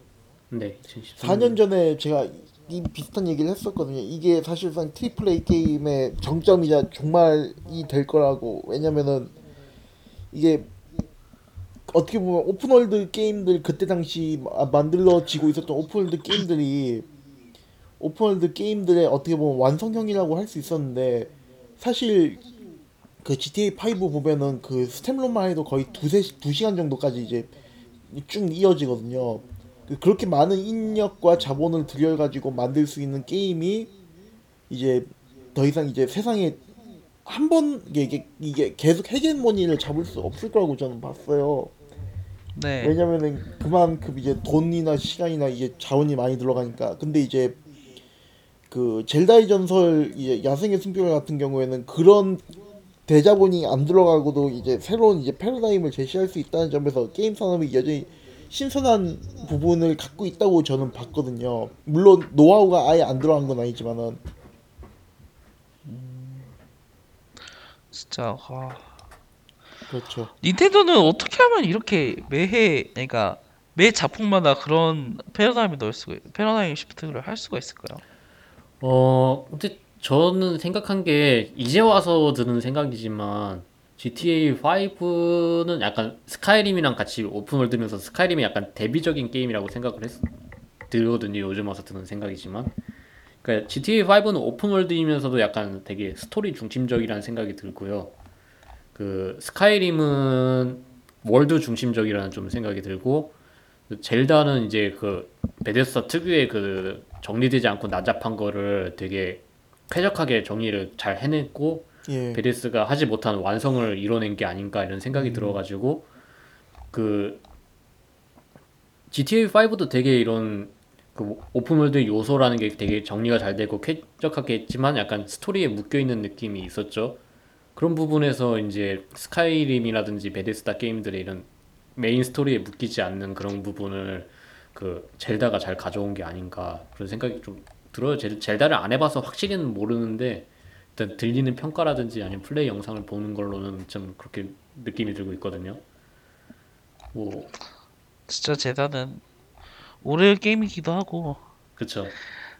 C: 네, 2013년.
B: 4년 전에 제가 이 비슷한 얘기를 했었거든요. 이게 사실상 triple A 게임의 정점이자 종말이 될 거라고. 왜냐면은 이게 어떻게 보면 open world 게임들 그때 당시 마- 만들어지고 있었던 open world 게임들이 open world 게임들의 어떻게 보면 완성형이라고 할 수 있었는데 사실 그 GTA 5 보면은 그 staff roll만 해도 거의 두세 두 시간 정도까지 이제 쭉 이어지거든요. 그- 그렇게 많은 인력과 자본을 들여가지고 만들 수 있는 게임이 이제 더 이상 이제 세상에 한 번 이게 이게 계속 헤게모니를 잡을 수 없을 거라고 저는 봤어요.
A: 네.
B: 왜냐면은 그만큼 이제 돈이나 시간이나 이게 자원이 많이 들어가니까. 근데 이제 그 젤다의 전설 이제 야생의 숨결 같은 경우에는 그런 대자본이 안 들어가고도 이제 새로운 이제 패러다임을 제시할 수 있다는 점에서 게임 산업이 여전히 신선한 부분을 갖고 있다고 저는 봤거든요. 물론 노하우가 아예 안 들어간 건 아니지만은
A: 진짜 와.
B: 그렇죠.
A: 닌텐도는 어떻게 하면 이렇게 매해 그러니까 매 작품마다 그런 패러다임을 넣을 수가 패러다임 시프트를 할 수가 있을까요?
C: 어, 근데 저는 생각한 게 이제 와서 드는 생각이지만 GTA 5는 약간 스카이림이랑 같이 오픈월드면서 스카이림이 약간 대비적인 게임이라고 생각을 했, 들거든요. 요즘 와서 드는 생각이지만. 그러니까 GTA 5는 open world이면서도 약간 되게 스토리 중심적이라는 생각이 들고요. 그 스카이림은 world 중심적이라는 좀 생각이 들고 그 젤다는 이제 그 베데스다 특유의 그 정리되지 않고 난잡한 거를 되게 쾌적하게 정리를 잘 해냈고
B: 예.
C: 베데스다가 하지 못한 완성을 이뤄낸 게 아닌가 이런 생각이 들어가지고 그 GTA 5도 되게 이런 그 open world 요소라는 게 되게 정리가 잘 되고 쾌적하게 했지만 약간 스토리에 묶여 있는 느낌이 있었죠. 그런 부분에서 이제 스카이림이라든지 베데스다 게임들의 이런 메인 스토리에 묶이지 않는 그런 부분을 그 젤다가 잘 가져온 게 아닌가 그런 생각이 좀 들어요. 젤, 젤다를 안 해봐서 확실히는 모르는데 일단 들리는 평가라든지 아니면 플레이 영상을 보는 걸로는 좀 그렇게 느낌이 들고 있거든요. 뭐
A: 진짜 젤다는 올해 게임이기도 하고
C: 그쵸.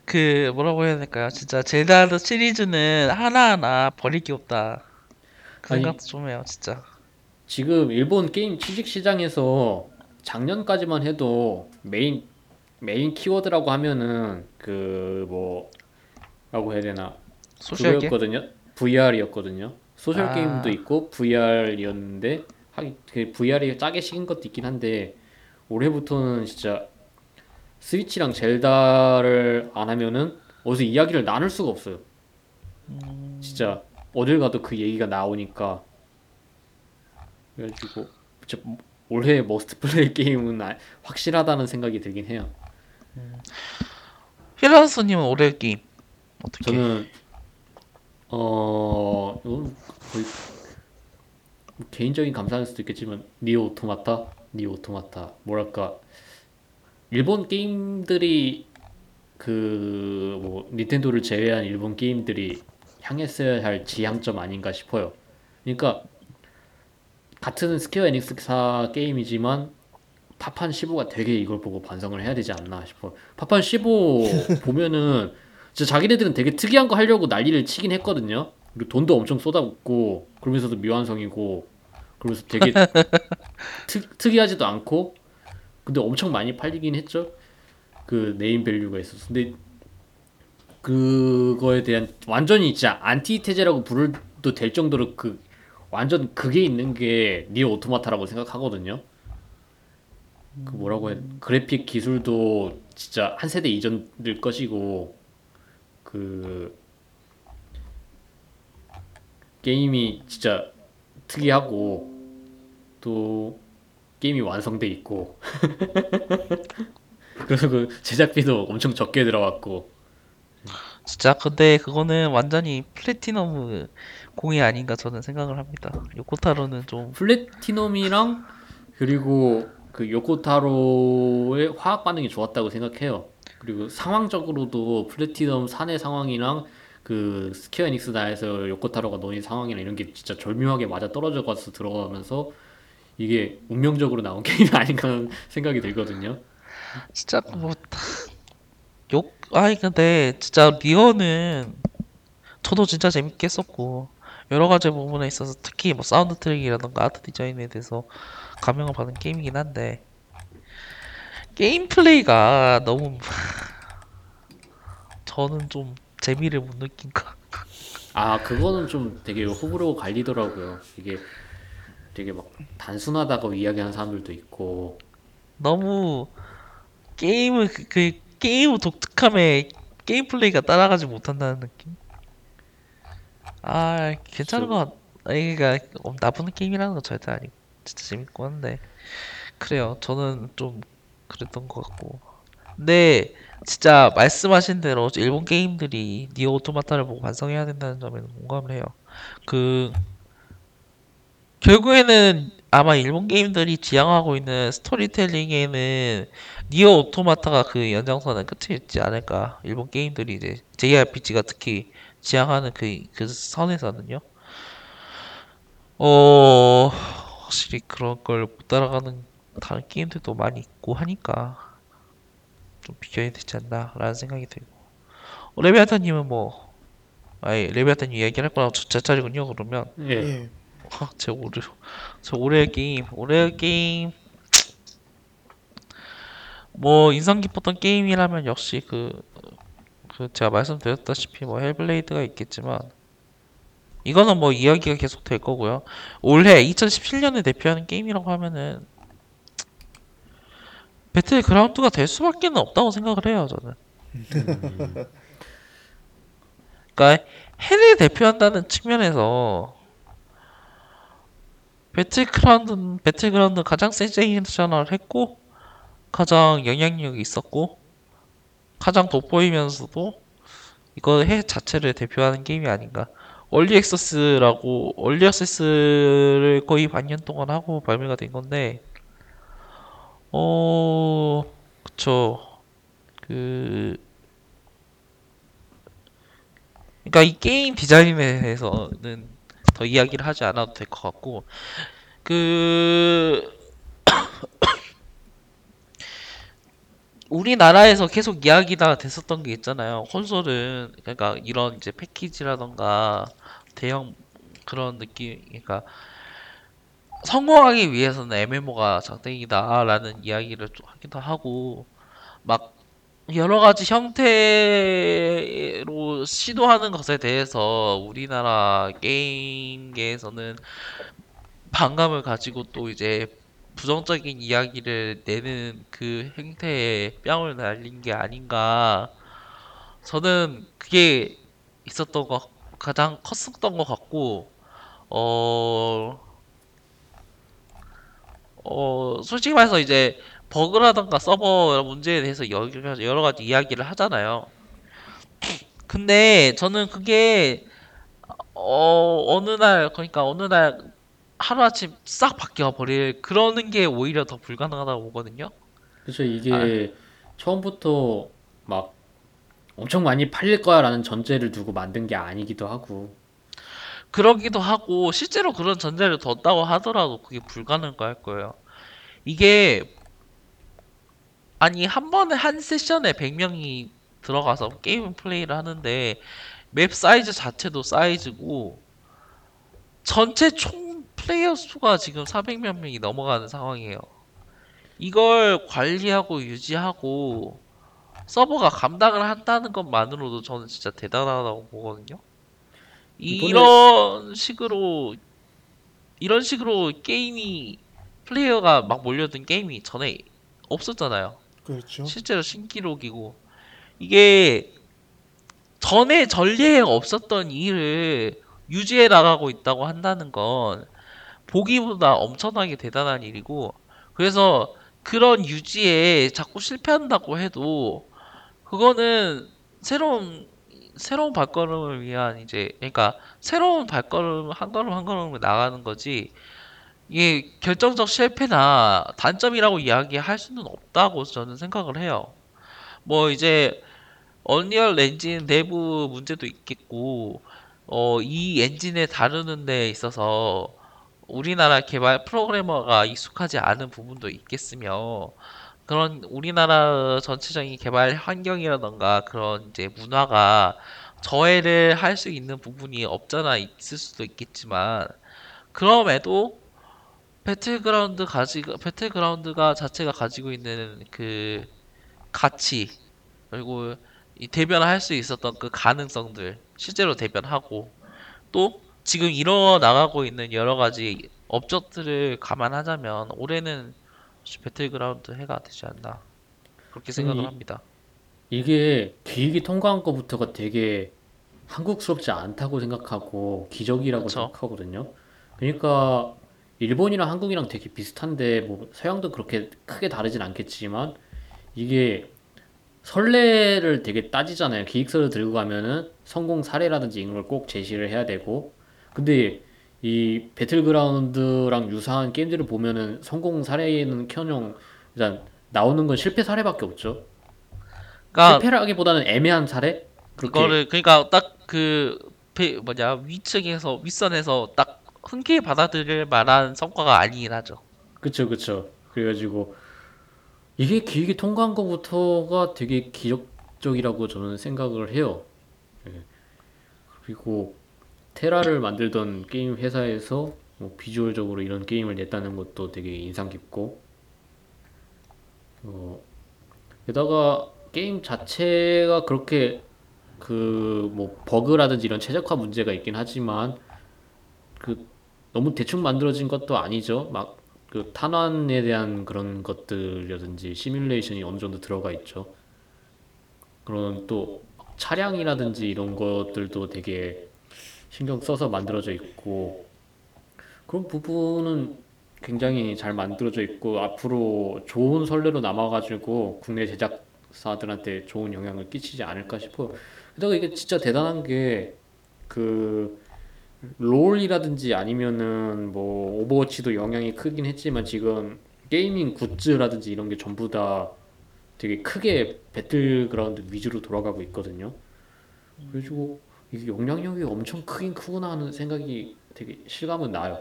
A: 그 뭐라고 해야 될까요? 진짜 젤다 시리즈는 하나하나 버릴 게 없다. 생각도 좀 해요, 진짜.
C: 지금 일본 게임 취직 시장에서 작년까지만 해도 메인 메인 키워드라고 하면은 그 뭐라고 해야 되나
A: social?
C: 그거였거든요. VR이었거든요. social
A: 아.
C: 게임도 있고 VR이었는데 그 VR이 짜게 식은 것도 있긴 한데 올해부터는 진짜 스위치랑 젤다를 안 하면은 어디서 이야기를 나눌 수가 없어요. 진짜 어딜 가도 그 얘기가 나오니까 그래가지고 진짜 올해 must play *laughs* 게임은 아- 확실하다는 생각이 들긴 해요.
A: 힐라스님은 올해 게임 어떻게?
C: 저는 어 거의 개인적인 감상일 수도 있겠지만 니어 오토마타, 니어 오토마타 뭐랄까 일본 게임들이 그 뭐 닌텐도를 제외한 일본 게임들이 향했어야 할 지향점 아닌가 싶어요. 그러니까 같은 스퀘어 에닉스사 게임이지만 파판 15가 되게 이걸 보고 반성을 해야 되지 않나 싶어. 파판 15 *laughs* 보면은 진짜 자기네들은 되게 특이한 거 하려고 난리를 치긴 했거든요. 그리고 돈도 엄청 쏟아붓고 그러면서도 미완성이고 그러면서 되게 *laughs* 특, 특이하지도 않고 근데 엄청 많이 팔리긴 했죠. 그 name value가 있어서 근데 그거에 대한 완전히 진짜 안티테제라고 불러도 될 정도로 그 완전 그게 있는 게 니어 오토마타라고 생각하거든요. 그 뭐라고 해 그래픽 기술도 진짜 한 세대 이전일 것이고 그 게임이 진짜 특이하고 또 게임이 완성돼 있고 *laughs* 그래서 그 제작비도 엄청 적게 들어갔고
A: 진짜 근데 그거는 완전히 플래티넘 공이 아닌가 저는 생각을 합니다. 요코타로는 좀
C: 플래티넘이랑 그리고 그 요코타로의 화학 반응이 좋았다고 생각해요. 그리고 상황적으로도 플래티넘 사내 상황이랑 그 스퀘어 에닉스 내에서 요코타로가 놓인 상황이랑 이런 게 진짜 절묘하게 맞아 떨어져 가서 들어가면서 이게 운명적으로 나온 *laughs* 게임이 아닌가 하는 생각이 들거든요.
A: 진짜 뭐 욕 아니 근데 진짜 니어는 저도 진짜 재밌게 했었고 여러 가지 부분에 있어서 특히 뭐 사운드 트랙이라던가 아트 디자인에 대해서 감명을 받은 게임이긴 한데 게임 플레이가 너무 *laughs* 저는 좀 재미를 못 느낀 것
C: 같아 그거는 좀 되게 호불호 갈리더라고요. 이게 되게 막 단순하다고 이야기하는 사람들도 있고
A: 너무 게임을 그, 그 게임 독특함에 게임 플레이가 따라가지 못한다는 느낌? 아 괜찮은 것 같... 아니 그러니까 어, 나쁜 게임이라는 건 절대 아니고 진짜 재밌고 한데. 그래요. 저는 좀 그랬던 것 같고. 근데 진짜 말씀하신 대로 일본 게임들이 니어 오토마타를 보고 반성해야 된다는 점에는 공감을 해요. 그 결국에는 아마 일본 게임들이 지향하고 있는 스토리텔링에는 니어 오토마타가 그 연장선은 끝이 있지 않을까. 일본 게임들이 이제 JRPG가 특히 지향하는 그, 그 선에서는요. 어, 확실히 그런 걸 못 따라가는 다른 게임들도 많이 있고 하니까 좀 비교해야 되지 않나라는 생각이 들고. 어, 레비아타님은 뭐, 아예 레비아타님 이야기할 거랑 제 차례군요. 그러면
C: 예.
B: 예.
A: 아, 제 올해 제 올해의 게임 올해의 게임 뭐 인상 깊었던 게임이라면 역시 그, 그 제가 말씀드렸다시피 뭐 헬블레이드가 있겠지만 이거는 뭐 이야기가 계속 될 거고요. 올해 2017년을 대표하는 게임이라고 하면은 배틀 그라운드가 될 수밖에 없다고 생각을 해요, 저는. 그러니까 해를 대표한다는 측면에서 배틀그라운드는 배틀그라운드 가장 센세이셔널 했고 가장 영향력이 있었고 가장 돋보이면서도 이거 해 자체를 대표하는 게임이 아닌가. early access라고 early access를 거의 반년 동안 하고 발매가 된 건데 어 그쵸 그 그러니까 이 게임 디자인에 대해서는 더 이야기를 하지 않아도 될 것 같고 그 *coughs* 우리나라에서 계속 이야기가 됐었던 게 있잖아요. 콘솔은 그러니까 이런 이제 패키지라던가 대형 그런 느낌, 그러니까 성공하기 위해서는 MMO가 장땡이다라는 이야기를 좀 하기도 하고 막 여러 가지 형태로 시도하는 것에 대해서 우리나라 게임계에서는 반감을 가지고 또 이제 부정적인 이야기를 내는 그 행태에 뺨을 날린 게 아닌가. 저는 그게 있었던 거 가장 컸었던 것 같고, 어, 어, 솔직히 말해서 이제 버그라던가 서버 문제에 대해서 여러, 가지- 이야기를 하잖아요. 근데 저는 그게 어, 어느 날, 그러니까 어느 날 하루아침 싹 바뀌어 버릴 그러는 게 오히려 더 불가능하다고 보거든요.
C: 그래서 이게 처음부터 막 엄청 많이 팔릴 거야라는 전제를 두고 만든 게 아니기도 하고
A: 그러기도 하고 실제로 그런 전제를 뒀다고 하더라도 그게 불가능할 거예요. 이게 아니 한 번에 한 session에 100명이 들어가서 게임 플레이를 하는데 map 사이즈 자체도 사이즈고 전체 총 플레이어 수가 지금 400몇 명이 넘어가는 상황이에요. 이걸 관리하고 유지하고 서버가 감당을 한다는 것만으로도 저는 진짜 대단하다고 보거든요.
C: 이번에-
A: 이런 식으로 이런 식으로 게임이 플레이어가 막 몰려든 게임이 전에 없었잖아요.
B: 그렇죠.
A: 실제로 신기록이고 이게 전에 전례에 없었던 일을 유지해 나가고 있다고 한다는 건 보기보다 엄청나게 대단한 일이고 그래서 그런 유지에 자꾸 실패한다고 해도 그거는 새로운 새로운 발걸음을 위한 이제 그러니까 새로운 발걸음 한 걸음 한 걸음을 나가는 거지 이게 결정적 실패나 단점이라고 이야기할 수는 없다고 저는 생각을 해요. 뭐 이제 언리얼 엔진 내부 문제도 있겠고 어, 이 엔진을 다루는 데 있어서 우리나라 개발 프로그래머가 익숙하지 않은 부분도 있겠으며 그런 우리나라 전체적인 개발 환경이라던가 그런 이제 문화가 저해를 할 수 있는 부분이 없잖아 있을 수도 있겠지만 그럼에도 배틀그라운드 가지 배틀그라운드가 자체가 가지고 있는 그 가치 그리고 이 대변할 수 있었던 그 가능성들 실제로 대변하고 또 지금 일어 나가고 있는 여러 가지 업적들을 감안하자면 올해는 배틀그라운드 해가 되지 않나 그렇게 생각을
C: 이-
A: 합니다.
C: 이게 기획이 통과한 것부터가 되게 한국스럽지 않다고 생각하고 기적이라고
A: 그쵸.
C: 생각하거든요. 그러니까 일본이랑 한국이랑 되게 비슷한데 뭐 서양도 그렇게 크게 다르진 않겠지만 이게 선례를 되게 따지잖아요. 기획서를 들고 가면은 성공 사례라든지 이런 걸 꼭 제시를 해야 되고 근데 이 배틀그라운드랑 유사한 게임들을 보면은 성공 사례는 켜녕 일단 나오는 건 실패 사례밖에 없죠.
A: 그러니까
C: 실패라기보다는 애매한 사례? 그렇게
A: 그거를 그러니까 딱 그 뭐냐 위층에서 윗선에서 딱 흔쾌히 받아들일 만한 성과가 아니긴 하죠.
C: 그쵸 그쵸 그래가지고 이게 기획이 통과한 것부터가 되게 기적적이라고 저는 생각을 해요 예. 그리고 테라를 만들던 게임 회사에서 뭐 비주얼적으로 이런 게임을 냈다는 것도 되게 인상 깊고 어, 게다가 게임 자체가 그렇게 그 뭐 버그라든지 이런 최적화 문제가 있긴 하지만 그 너무 대충 만들어진 것도 아니죠. 막 그 탄환에 대한 그런 것들이라든지 시뮬레이션이 어느 정도 들어가 있죠. 그런 또 차량이라든지 이런 것들도 되게 신경 써서 만들어져 있고 그런 부분은 굉장히 잘 만들어져 있고 앞으로 좋은 선례로 남아가지고 국내 제작사들한테 좋은 영향을 끼치지 않을까 싶어요. 게다가 이게 진짜 대단한 게 그 롤이라든지 아니면은 뭐 오버워치도 영향이 크긴 했지만 지금 gaming goods라든지 이런 게 전부 다 되게 크게 배틀그라운드 위주로 돌아가고 있거든요. 그래가지고 이게 영향력이 엄청 크긴 크구나 하는 생각이 되게 실감은 나요.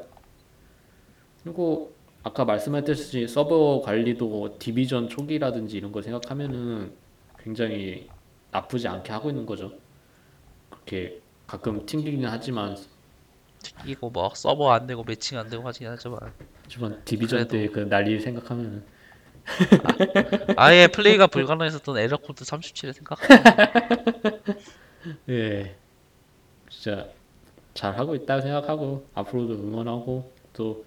C: 그리고 아까 말씀하셨듯이 서버 관리도 디비전 초기라든지 이런 거 생각하면은 굉장히 나쁘지 않게 하고 있는 거죠. 그렇게 가끔 튕기긴 하지만
A: 이거 뭐 서버 안 되고 매칭 안 되고 하긴 하지만.
C: 하지만 디비전 때 그 난리 생각하면은.
A: 아예 플레이가 불가능했었던 에러 코드 37을 생각. *laughs*
C: 예. 진짜 잘 하고 있다고 생각하고 앞으로도 응원하고 또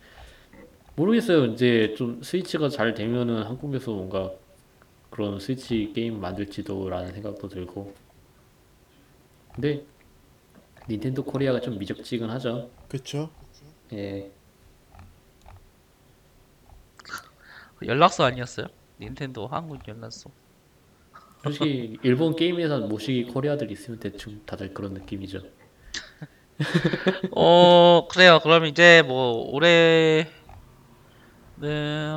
C: 모르겠어요. 이제 좀 스위치가 잘 되면은 한국에서 뭔가 그런 스위치 게임 만들지도라는 생각도 들고. 근데 닌텐도 코리아가 좀 미적지근하죠
B: 그쵸?
C: 예
A: 연락소 아니었어요? 닌텐도 한국 연락소.
C: 솔직히 일본 게임 회사 모시기 코리아들 있으면 대충 다들 그런 느낌이죠
A: 어 그래요. 그럼 이제 뭐 올해는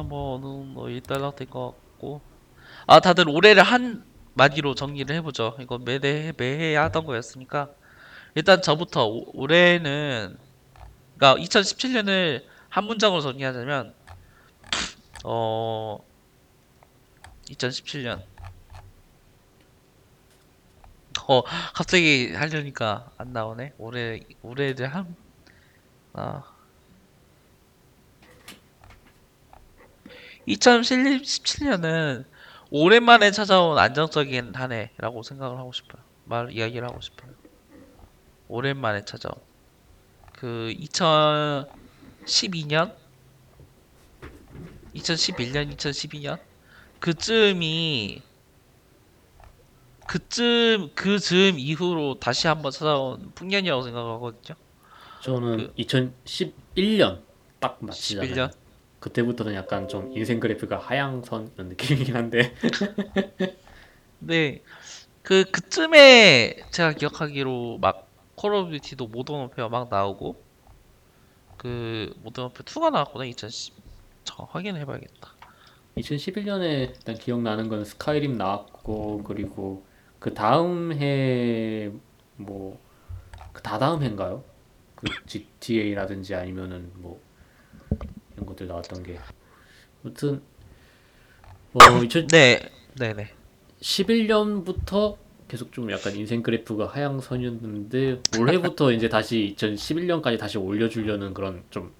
A: 뭐 어느 정도 일단락 될것 같고. 아 다들 올해를 한 마디로 정리를 해보죠. 이거 매해 매해 하던 거였으니까 일단 저부터 오- 올해는 그러니까 2017년을 한 문장으로 정리하자면 어 2017년 어 갑자기 하려니까 안 나오네. 올해 올해를 한 아. 2017년은 오랜만에 찾아온 안정적인 한 해라고 생각을 하고 싶어요. 말 이야기를 하고 싶어요. 오랜만에 찾아온. 그 2012년, 2011년, 2012년? 그쯤이 그쯤 그 즈음 이후로 다시 한번 찾아온 풍년이라고 생각하거든요.
C: 저는 2011년 딱 맞히잖아요
A: 11년.
C: 그때부터는 약간 좀 인생 그래프가 하향선 이런 느낌이긴 한데.
A: 근데 *laughs* 그 그쯤에 제가 기억하기로 막 콜 오브 듀티도 모던 워페어 막 나오고 그 모던 워페어 2가 나왔거든 2010 잠깐 확인해 봐야겠다.
C: 2011년에 일단 기억나는 건 스카이림 나왔고 그리고 그 다음 해뭐 그 다다음 해인가요? 그 GTA라든지 아니면은 뭐 이런 것들 나왔던 게. 아무튼
A: 뭐네 네네.
C: 2011년부터 계속 좀 약간 인생 그래프가 하향선이었는데 올해부터 이제 다시 2011년까지 다시 올려주려는 그런 좀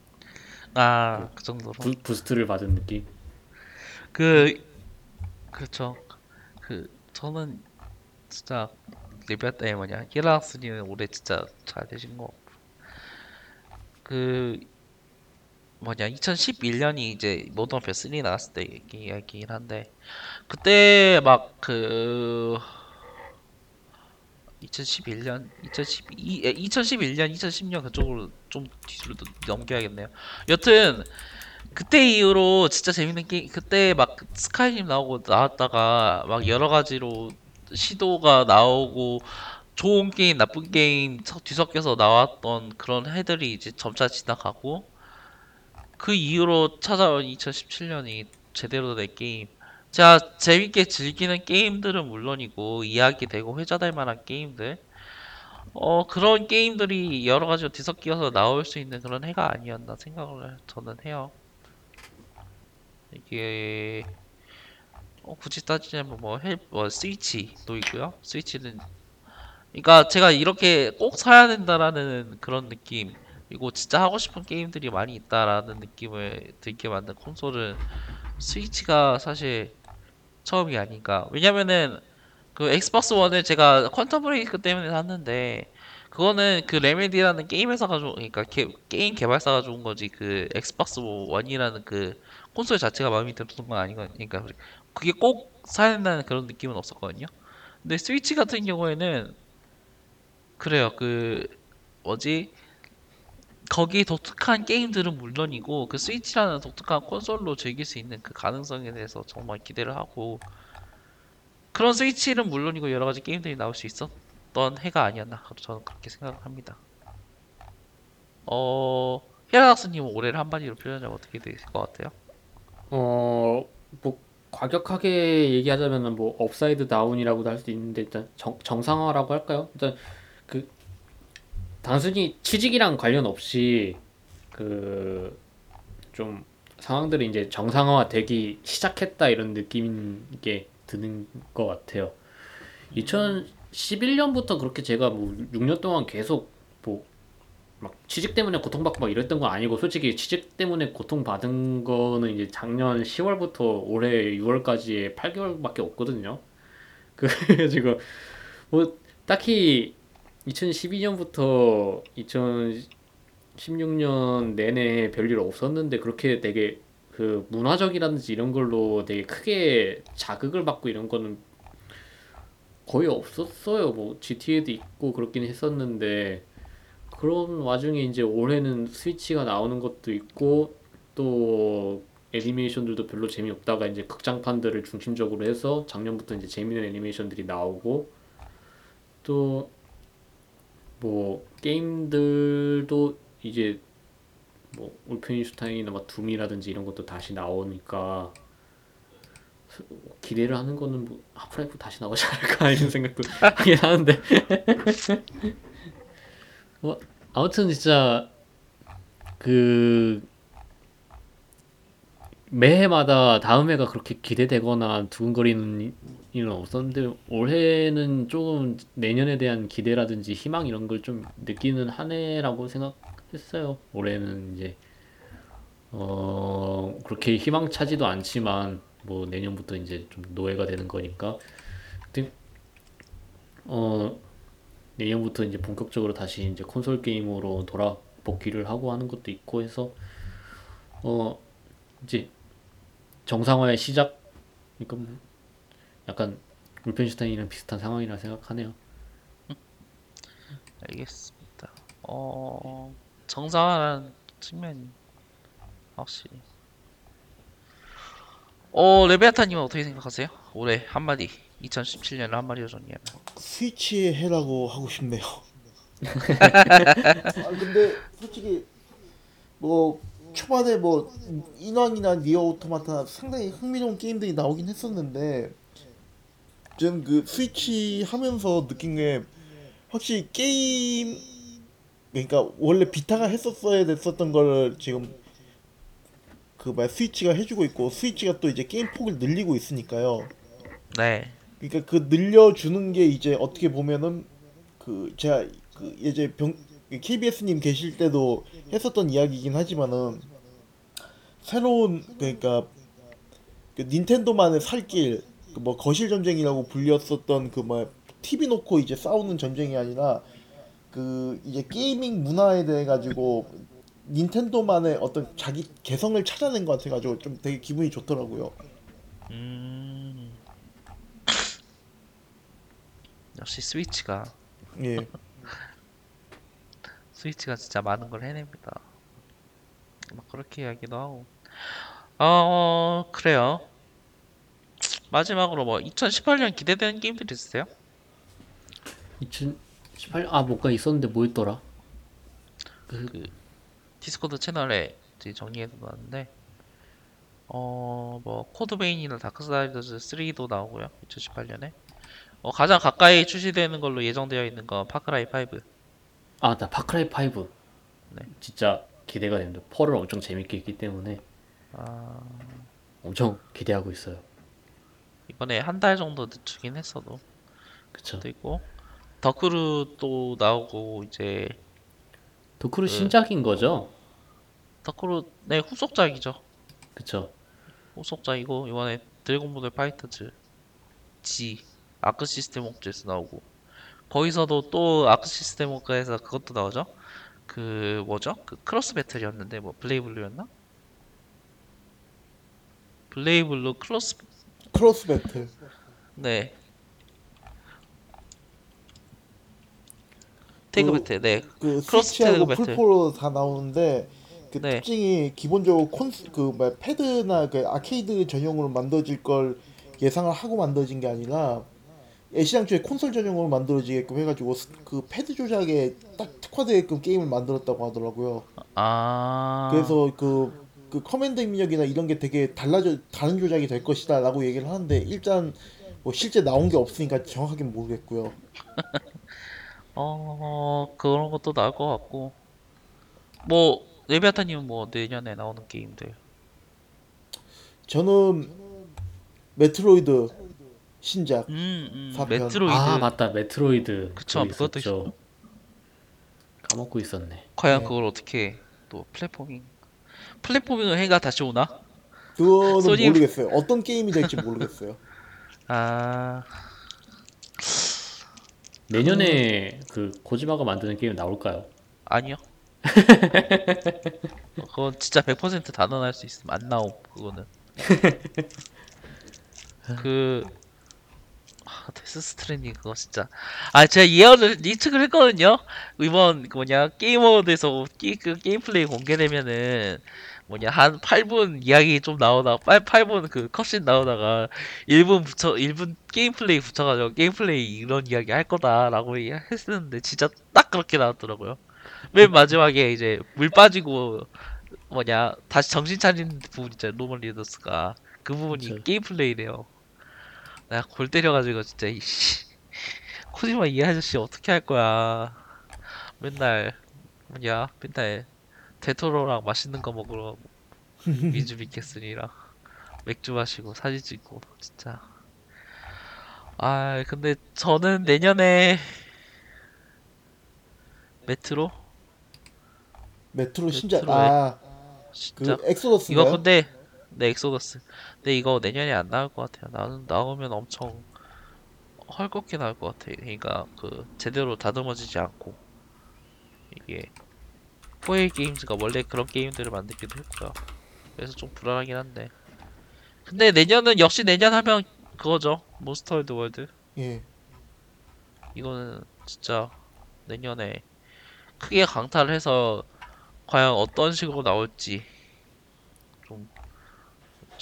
A: 아 그 정도로.
C: 부, 부스트를 받은 느낌?
A: 그 그렇죠. 그 저는 진짜 리뷰 때 뭐냐 히라스님은 올해 진짜 잘 되신 거 그 뭐냐 2011년이 이제 모던 워페어 3 나왔을 때 이야기긴 한데 그때 막 그 2011년, 2012, 2011년, 2010년 그쪽으로 좀 뒤로 넘겨야겠네요. 여튼 그때 이후로 진짜 재밌는 게임 그때 막 스카이림 나오고 나왔다가 막 여러 가지로 시도가 나오고 좋은 게임, 나쁜 게임 섞- 뒤섞여서 나왔던 그런 해들이 이제 점차 지나가고 그 이후로 찾아온 2017년이 제대로 된 게임. 제가 재밌게 즐기는 게임들은 물론이고 이야기되고 회자될 만한 게임들 어 그런 게임들이 여러 가지로 뒤섞여서 나올 수 있는 그런 해가 아니었나 생각을 저는 해요. 이게 어, 굳이 따지자면 뭐, 헬, 뭐 스위치도 있고요. 스위치는 그러니까 제가 이렇게 꼭 사야 된다라는 그런 느낌 그리고 진짜 하고 싶은 게임들이 많이 있다라는 느낌을 들게 만든 콘솔은 스위치가 사실 처음이 아닌가. 왜냐면은 그 엑스박스 원을 제가 퀀텀 브레이크 때문에 샀는데 그거는 그 레메디라는 게임 회사가 줘 그러니까 게, 게임 개발사가 좋은 거지 그 엑스박스 원이라는 그 콘솔 자체가 마음에 들었던 건. 그러니까 그게 꼭 사야 된다는 그런 느낌은 없었거든요. 근데 스위치 같은 경우에는 그래요. 그 뭐지? 거기 독특한 게임들은 물론이고 그 스위치라는 독특한 콘솔로 즐길 수 있는 그 가능성에 대해서 정말 기대를 하고 그런 스위치는 물론이고 여러 가지 게임들이 나올 수 있었던 해가 아니었나 저는 그렇게 생각을 합니다. 어 헤라닥스님은 올해를 한마디로 표현하면 어떻게 될것 같아요?
C: 어, 뭐 과격하게 얘기하자면은 뭐 upside down이라고도 할 수 있는데 일단 정, 정상화라고 할까요? 일단 그 단순히 취직이랑 관련 없이 그 좀 상황들이 이제 정상화 되기 시작했다 이런 느낌인 게 드는 것 같아요. 2011년부터 그렇게 제가 뭐 6년 동안 계속 뭐 막 취직 때문에 고통받고 막 이랬던 건 아니고 솔직히 취직 때문에 고통받은 거는 이제 작년 10월부터 올해 6월까지의 8개월밖에 없거든요. *laughs* 그래가지고 뭐 딱히 2012년부터 2016년 내내 별일 없었는데 그렇게 되게 그 문화적이라든지 이런 걸로 되게 크게 자극을 받고 이런 거는 거의 없었어요. 뭐 GTA도 있고 그렇긴 했었는데 그런 와중에 이제 올해는 스위치가 나오는 것도 있고 또 애니메이션들도 별로 재미없다가 이제 극장판들을 중심적으로 해서 작년부터 이제 재미있는 애니메이션들이 나오고 또 뭐 게임들도 이제 뭐 울펜슈타인이나 막 둠이라든지 이런 것도 다시 나오니까 기대를 하는 거는 뭐 하프라이프 다시 나오지 않을까 이런 생각도 *laughs* 하긴 하는데. 뭐 아무튼 진짜 그 매해마다 다음 해가 그렇게 기대되거나 두근거리는 일은 없었는데 올해는 조금 내년에 대한 기대라든지 희망 이런 걸 좀 느끼는 한 해라고 생각했어요. 올해는 이제 어 그렇게 희망 차지도 않지만 뭐 내년부터 이제 좀 노예가 되는 거니까 어 내년부터 이제 본격적으로 다시 이제 콘솔 게임으로 돌아복귀를 하고 하는 것도 있고 해서 어 이제 정상화의 시작 그러니까 뭐 약간 울펜슈타인이랑 비슷한 상황이라 생각하네요.
A: 알겠습니다. 어 정상화라는 측면이 확실히 어 레베아타님은 어떻게 생각하세요? 올해 한마디 2017년을 한마디로 정리하면
B: 스위치의 해라고 하고 싶네요. *laughs* 아 근데 솔직히 뭐 초반에 뭐 인왕이나 니어 오토마타 상당히 흥미로운 게임들이 나오긴 했었는데 좀그 스위치 하면서 느낀 게 확실히 게임 그러니까 원래 비타가 했었어야 됐었던 거를 지금 그말 스위치가 해주고 있고 스위치가 또 이제 게임 폭을 늘리고 있으니까요.
A: 네
B: 그러니까 그 늘려주는 게 이제 어떻게 보면은 그 제가 그 이제 병 KBS님 계실 때도 했었던 이야기이긴 하지만은 새로운 그러니까 그 닌텐도만의 살길 그 뭐 거실 전쟁이라고 불렸었던 그 뭐 TV 놓고 이제 싸우는 전쟁이 아니라 그 이제 게이밍 문화에 대해 가지고 닌텐도만의 어떤 자기 개성을 찾아낸 것 같아가지고 좀 되게 기분이 좋더라고요.
A: 음. 역시 스위치가
B: 예.
A: 스위치가 진짜 많은 걸 해냅니다. 막 그렇게 이야기도 하고. 어, 그래요. 마지막으로 뭐 2018년 기대되는 게임들 있으세요?
C: 2018, 아, 뭐가 있었는데 뭐 있더라?
A: 그 디스코드 채널에 이제 정리해서 놨는데 어, 뭐 코드베인이나 다크사이더즈 3도 나오고요. 2018년에. 어, 가장 가까이 출시되는 걸로 예정되어 있는 건 파크라이 5.
C: 아, 나 파크라이 5.
A: 네.
C: 진짜 기대가 됩니다. 포를 엄청 재밌게 했기 때문에
A: 아,
C: 엄청 기대하고 있어요.
A: 이번에 한 달 정도 늦추긴 했어도
C: 그쵸.
A: 또 있고 더크루 또 나오고 이제
C: 더크루
A: 그-
C: 신작인 거죠?
A: 더크루 네 후속작이죠.
C: 그쵸.
A: 후속작이고 이번에 드래곤볼 파이터즈 G 아크 시스템 웍스에서 나오고 거기서도 또 아크 시스템 웍스에서 그것도 나오죠. 그 뭐죠? 그 크로스 배틀이었는데 뭐 블레이블루였나? 블레이블루 크로스
B: 크로스 배틀.
A: 네 태그
B: 그-
A: 배틀 네
B: 그
A: 크로스
B: 스위치하고
A: 태그 배틀.
B: 플포로 다 나오는데 그
A: 네.
B: 특징이 기본적으로 콘그 패드나 그 아케이드 전용으로 만들어질 걸 예상을 하고 만들어진 게 아니라 애시당초에 콘솔 전용으로 만들어지게끔 해가지고 스- 그 패드 조작에 딱 특화되게끔 게임을 만들었다고 하더라고요.
A: 아
B: 그래서 그, 그 커맨드 입력이나 이런 게 되게 달라져 다른 조작이 될 것이다라고 얘기를 하는데 일단 뭐 실제 나온 게 없으니까 정확하게 모르겠고요. *laughs*
A: 어 그런 것도 나올 것 같고 뭐 레비아타님은 뭐 내년에 나오는 게임들
B: 저는 메트로이드 신작
A: 음, 음
B: 사편.
A: 메트로이드
C: 아, 맞다. 메트로이드.
A: 그쵸,
C: 그거
A: 그것도
C: 있었죠. 까먹고 있었네.
A: 과연
B: 네.
A: 그걸 어떻게 또 platforming platforming을 해가 다시 오나?
B: 그거는
A: 소니-
B: 모르겠어요. 어떤 게임이 될지 모르겠어요. *laughs*
A: 아
C: 내년에 그 코지마가 만드는 게임 나올까요?
A: 아니요 *laughs* 그건 진짜 100% 단언할 수 있음 안 나옴 그거는 *laughs* 그 아, 데스 스트랜딩 그거 진짜. 아 제가 예언을 예측을 했거든요? 이번 그 뭐냐 게임 어워드에서 게, 그 게임 플레이 공개되면은 뭐냐 한 8분 이야기 좀 나오다가 8, 8분 그 cutscene 나오다가 1분 붙여 1분 게임 플레이 붙여가지고 게임 플레이 이런 이야기 할 거다라고 했었는데 진짜 딱 그렇게 나왔더라고요. 맨 마지막에 이제 물 빠지고 뭐냐 다시 정신 차리는 부분 있잖아요 노먼 리더스가. 그 부분이
C: 그쵸.
A: 게임 플레이래요 내가 골 때려가지고 진짜 이씨. 코지마 이 아저씨 어떻게 할 거야. 맨날 뭐냐 맨날 델 토로랑 맛있는 거 먹으러 매즈 미켈슨이랑 맥주 마시고 사진 찍고 진짜. 아 근데 저는 내년에 메트로?
B: 메트로 신작.
A: 메트로의-
B: 아그
A: 진짜.
B: 엑소더스인가요?
A: 이거 근데 네 엑소더스. 근데 이거 내년에 안 나올 것 같아요. 나는 나오면 엄청 헐겁게 나올 것 같아 그러니까 그 제대로 다듬어지지 않고. 이게 4A 게임즈가 원래 그런 게임들을 만들기도 했고요. 그래서 좀 불안하긴 한데. 근데 내년은 역시 내년 하면 그거죠. 몬스터 헌터 월드.
B: 예.
A: 이거는 진짜 내년에 크게 강타를 해서 과연 어떤 식으로 나올지. 좀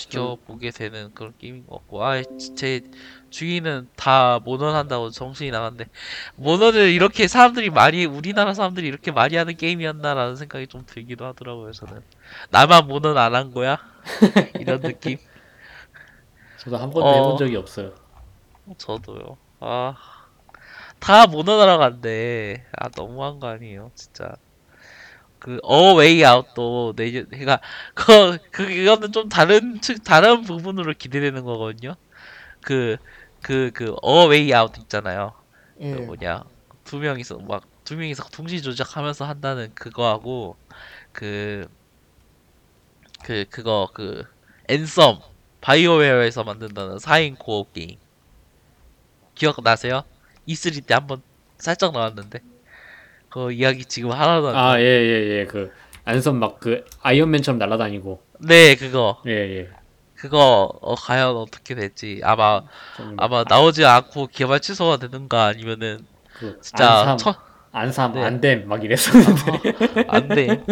A: 지켜보게 되는 그런 게임인 것 같고 아제 주위는 다 모논한다고 정신이 나갔는데 모논을 이렇게 사람들이 많이 우리나라 사람들이 이렇게 많이 하는 게임이었나라는 생각이 좀 들기도 하더라고요 저는 나만 모논 안 한 거야? *laughs* 이런 느낌
C: 저도 한 번도
A: 어.
C: 해본 적이 없어요.
A: 저도요. 아, 다 모노나라 간데, 아, 너무한 거 아니에요, 진짜. 그, 어, 웨이 아웃도, 내년, 그니까, 그, 그, 그거는 좀 다른, 측, 다른 부분으로 기대되는 거거든요. 그, 그, 그, 어, 웨이 아웃 있잖아요.
B: 예.
A: 그 뭐냐, 두 명이서, 막, 두 명이서 동시 조작하면서 한다는 그거하고, 그, 그, 그 거, 그, 앤썸, 바이오웨어에서 만든다는 4인 코어 게임. 기억나세요? E3 때 한번 살짝 나왔는데. 그 이야기 지금 하나도 안
C: 아, 예, 예, 예. 그 안선 막 그 아이언맨처럼 날아다니고.
A: 네 그거.
C: 예 예.
A: 그거 어, 과연 어떻게 될지 아마
C: 저는
A: 아마 나오지 않고 개발 취소가 되는가 아니면은
C: 그
A: 진짜
C: 안삼
A: 첫
C: 안삼
A: 네.
C: 안됨 막 이랬었는데.
A: 안돼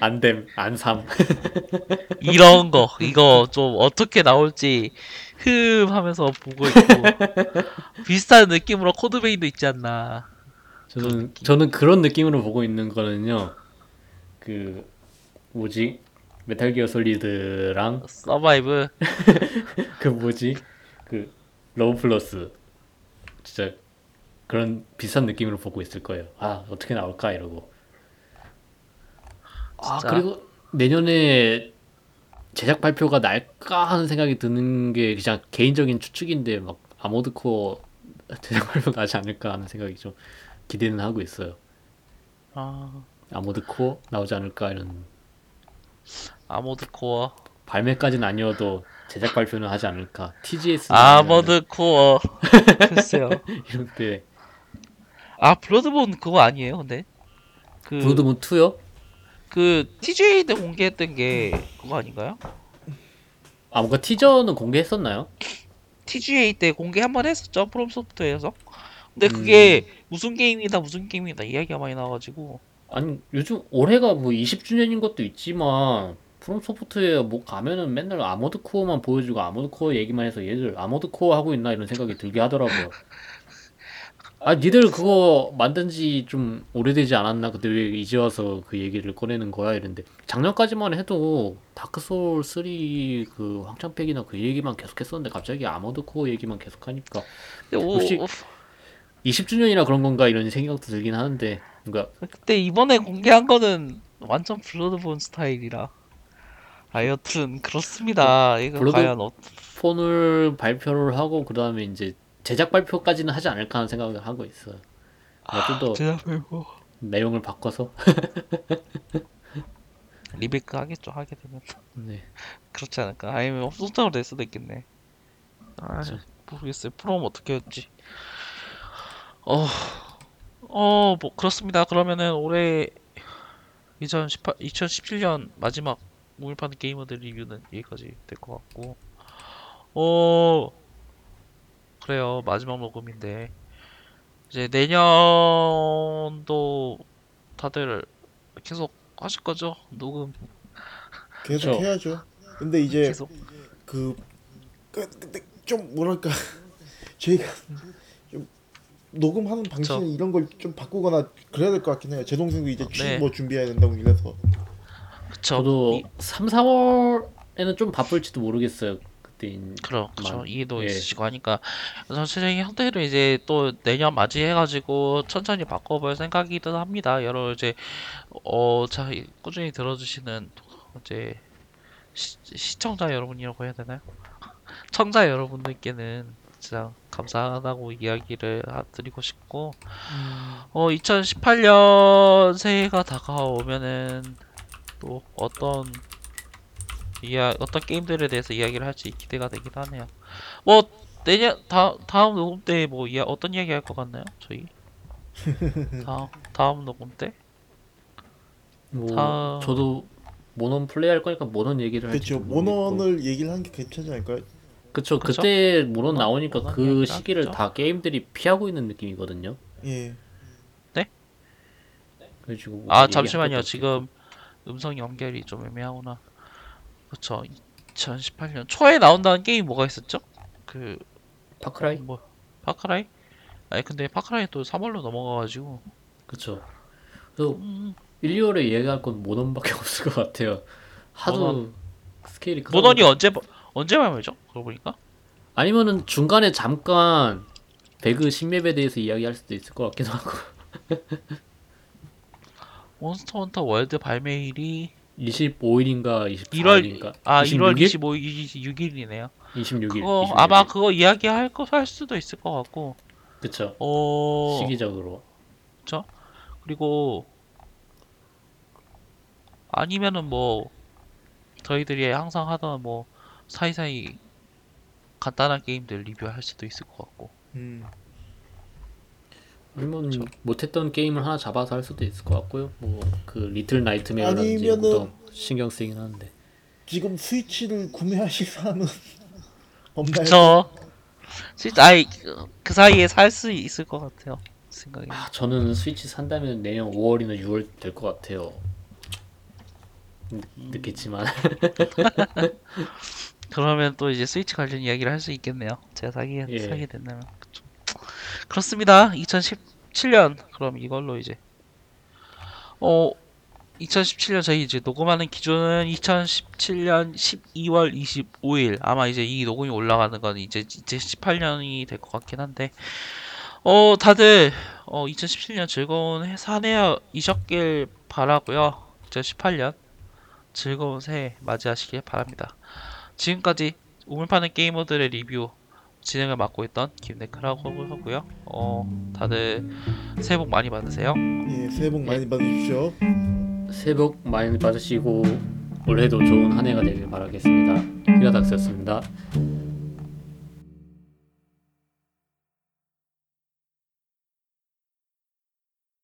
C: 안됨 *laughs* 안삼. *laughs*
A: 이런 거 이거 좀 어떻게 나올지 흠 하면서 보고 있고. *laughs* 비슷한 느낌으로 코드베인도 있지 않나
C: 저는
A: 느낌.
C: 저는 그런 느낌으로 보고 있는 거는요. 그 뭐지? 메탈 기어 솔리드랑
A: 서바이브? *laughs*
C: 그 뭐지? 그 러브 플러스. 진짜 그런 비슷한 느낌으로 보고 있을 거예요. 아 어떻게 나올까? 이러고. 아
A: 진짜.
C: 그리고 내년에 제작 발표가 날까 하는 생각이 드는 게 그냥 개인적인 추측인데 막 아머드 코어 제작 발표가 나지 않을까 하는 생각이 좀 기대는 하고 있어요.
A: 아.
C: 아머드 코어 나오지 않을까 이런.
A: 아머드 코어?
C: 발매까지는 아니어도 제작 발표는 하지 않을까. TGS
A: 아머드 코어. *laughs* 글쎄요.
C: 이런 때.
A: 아 블러드본 그거 아니에요 근데? 그
C: 블러드본 2요?
A: 그 TGA 때 공개했던 게 그거 아닌가요?
C: 아 뭔가 티저는 공개했었나요?
A: TGA 때 공개 한 번 했었죠 프롬 소프트웨어에서 근데 그게 무슨 게임이다 무슨 게임이다 이야기가 많이 나와가지고
C: 아니 요즘 올해가 뭐 20주년인 것도 있지만 프롬 소프트웨어 뭐 가면은 맨날 아머드 코어만 보여주고 아머드 코어 얘기만 해서 얘들 아머드 코어 하고 있나 이런 생각이 들게 하더라고요. 아 니들 그거 만든 지 좀 오래되지 않았나? 근데 왜 이제 와서 그 얘기를 꺼내는 거야? 이랬는데 작년까지만 해도 Dark Soul 3 그 확장팩이나 그 얘기만 계속했었는데 갑자기 Armored Core 얘기만 계속하니까
A: 근데 오,
C: 혹시-
A: 오,
C: 20주년이라 그런 건가 이런 생각도 들긴 하는데 그러니까
A: 그때 이번에 공개한 거는 완전 Bloodborne 스타일이라. 아 여튼 그렇습니다. 이거
C: Blood-
A: 과연 어,
C: 폰을 발표를 하고 그 다음에 이제 제작 발표까지는 하지 않을까 하는 생각을 하고 있어요. 좀더
A: 제작 말고
C: 내용을 바꿔서. *laughs*
A: 리메이크 하겠죠 하게 되면.
C: 네.
A: 그렇지 않을까? 아니면 소장으로 낼 수도 있겠네. 아
C: 그쵸.
A: 모르겠어요. 프롬 어떻게 했지 어 어 뭐 그렇습니다. 그러면은 올해 2018 2017년 마지막 모일판 게이머들 리뷰는 여기까지 될 것 같고. 어 그래요. 마지막 녹음인데. 이제 내년도 다들 계속 하실 거죠? 녹음.
B: 계속. 해야죠. 근데 이제
A: 계속.
B: 그 그- 근데 좀 뭐랄까. *laughs* 저희가 좀 녹음하는 방식
A: 그쵸.
B: 이런 걸 좀 바꾸거나 그래야 될 것 같긴 해요. 제 동생도 이제 취
A: 네.
B: 뭐 준비해야 된다고 이래서
C: 저도
A: 이-
C: 3, 4월에는 좀 바쁠지도 모르겠어요. 그때인
A: 그럼 그쵸
C: 만-
A: 이해도
C: 예.
A: 있으시고 하니까 전체적인 형태를 이제 또 내년 맞이해가지고 천천히 바꿔볼 생각이긴 합니다 여러 이제 어자 꾸준히 들어주시는 이제 시, 시청자 여러분이라고 해야 되나요? *laughs* 청자 여러분들께는 진짜 감사하다고 이야기를 하- 드리고 싶고 어 2018년 새해가 다가오면은 또 어떤 이야 어떤 게임들에 대해서 이야기를 할지 기대가 되긴 하네요. 뭐 내년 다 다음 녹음 때 뭐 이야 어떤 이야기 할 것 같나요? 저희 *laughs* 다음 다음 녹음 때?
C: 뭐
A: 다-
C: 저도 모넌 플레이 할 거니까 모넌 얘기를 할지
B: 그렇죠. 모넌을 얘기를 하는 게 괜찮지 않을까요?
C: 그쵸
A: 그쵸?
C: 그때 모넌
A: 모넌-
C: 나오니까
A: 모넌
C: 그 시기를
A: 하겠죠.
C: 다 게임들이 피하고 있는 느낌이거든요.
B: 예.
C: 그래가지고
A: 뭐아 잠시만요. 지금 음성 연결이 좀 애매하구나. 그쵸. 2018년 초에 나온다는 게임이 뭐가 있었죠? 그
C: 파크라이
A: 뭐 파크라이? 아니 근데 파크라이 또 3월로 넘어가가지고
C: 그쵸. 그래서
A: 음,
C: 1, 2월에 얘기할 건 모넌밖에 *laughs* 없을 것 같아요. 하도
A: 모넌.
C: 스케일이 크다
A: 모던이
C: 보니까.
A: 언제 언제 발매죠? 그러고 보니까
C: 아니면은 중간에 잠깐 배그 신맵에 대해서 이야기할 수도 있을 것 같기도 하고 *laughs*
A: 몬스터 헌터 월드 발매일이
C: 25일인가
A: 1월
C: 24일인가
A: 아 1월
C: 26일?
A: 25일 26일이네요.
C: 26일
A: 그거
C: 26일.
A: 아마 그거 이야기할 거 할 수도 있을 것 같고
C: 그쵸
A: 어
C: 시기적으로
A: 그리고 아니면은 뭐 저희들이 항상 하던 뭐 사이사이 간단한 게임들 리뷰할 수도 있을 것 같고
B: 음.
C: 아니면 못했던 게임을 하나 잡아서 할 수도 있을 것 같고요. 뭐 그 Little Nightmare라든지
B: 아니면은-
C: 이것도 신경 쓰이긴 하는데.
B: 지금 스위치를 구매하실 사람은 *laughs* 없나요?
A: 그쵸. 진짜 아이 그- 그 사이에 살 수 있을 것 같아요. 생각이.
C: 아, 저는 스위치 산다면 내년 5월이나 6월 될 것 같아요. 늦- 늦겠지만 *laughs* *laughs*
A: 그러면 또 이제 스위치 관련 이야기를 할 수 있겠네요. 제가 사기
C: 예.
A: 사게 된다면. 그쵸. 그렇습니다. 2017년 그럼 이걸로 이제 어 2017년 저희 이제 녹음하는 기준은 2017년 12월 25일 아마 이제 이 녹음이 올라가는 건 이제 이제 18년이 될 것 같긴 한데 어 다들 어 2017년 즐거운 해이셨길 바라고요. 2018년 즐거운 새해 맞이하시길 바랍니다. 지금까지 우물 파는 게이머들의 리뷰 진행을 맡고 있던 김네크라고 하고요. 어 다들 새해 복 많이 받으세요.
B: 예, 새해 복 많이 받으십시오.
C: 새해 복 많이 받으시고 올해도 좋은 한 해가 되길 바라겠습니다. 히라닥스였습니다.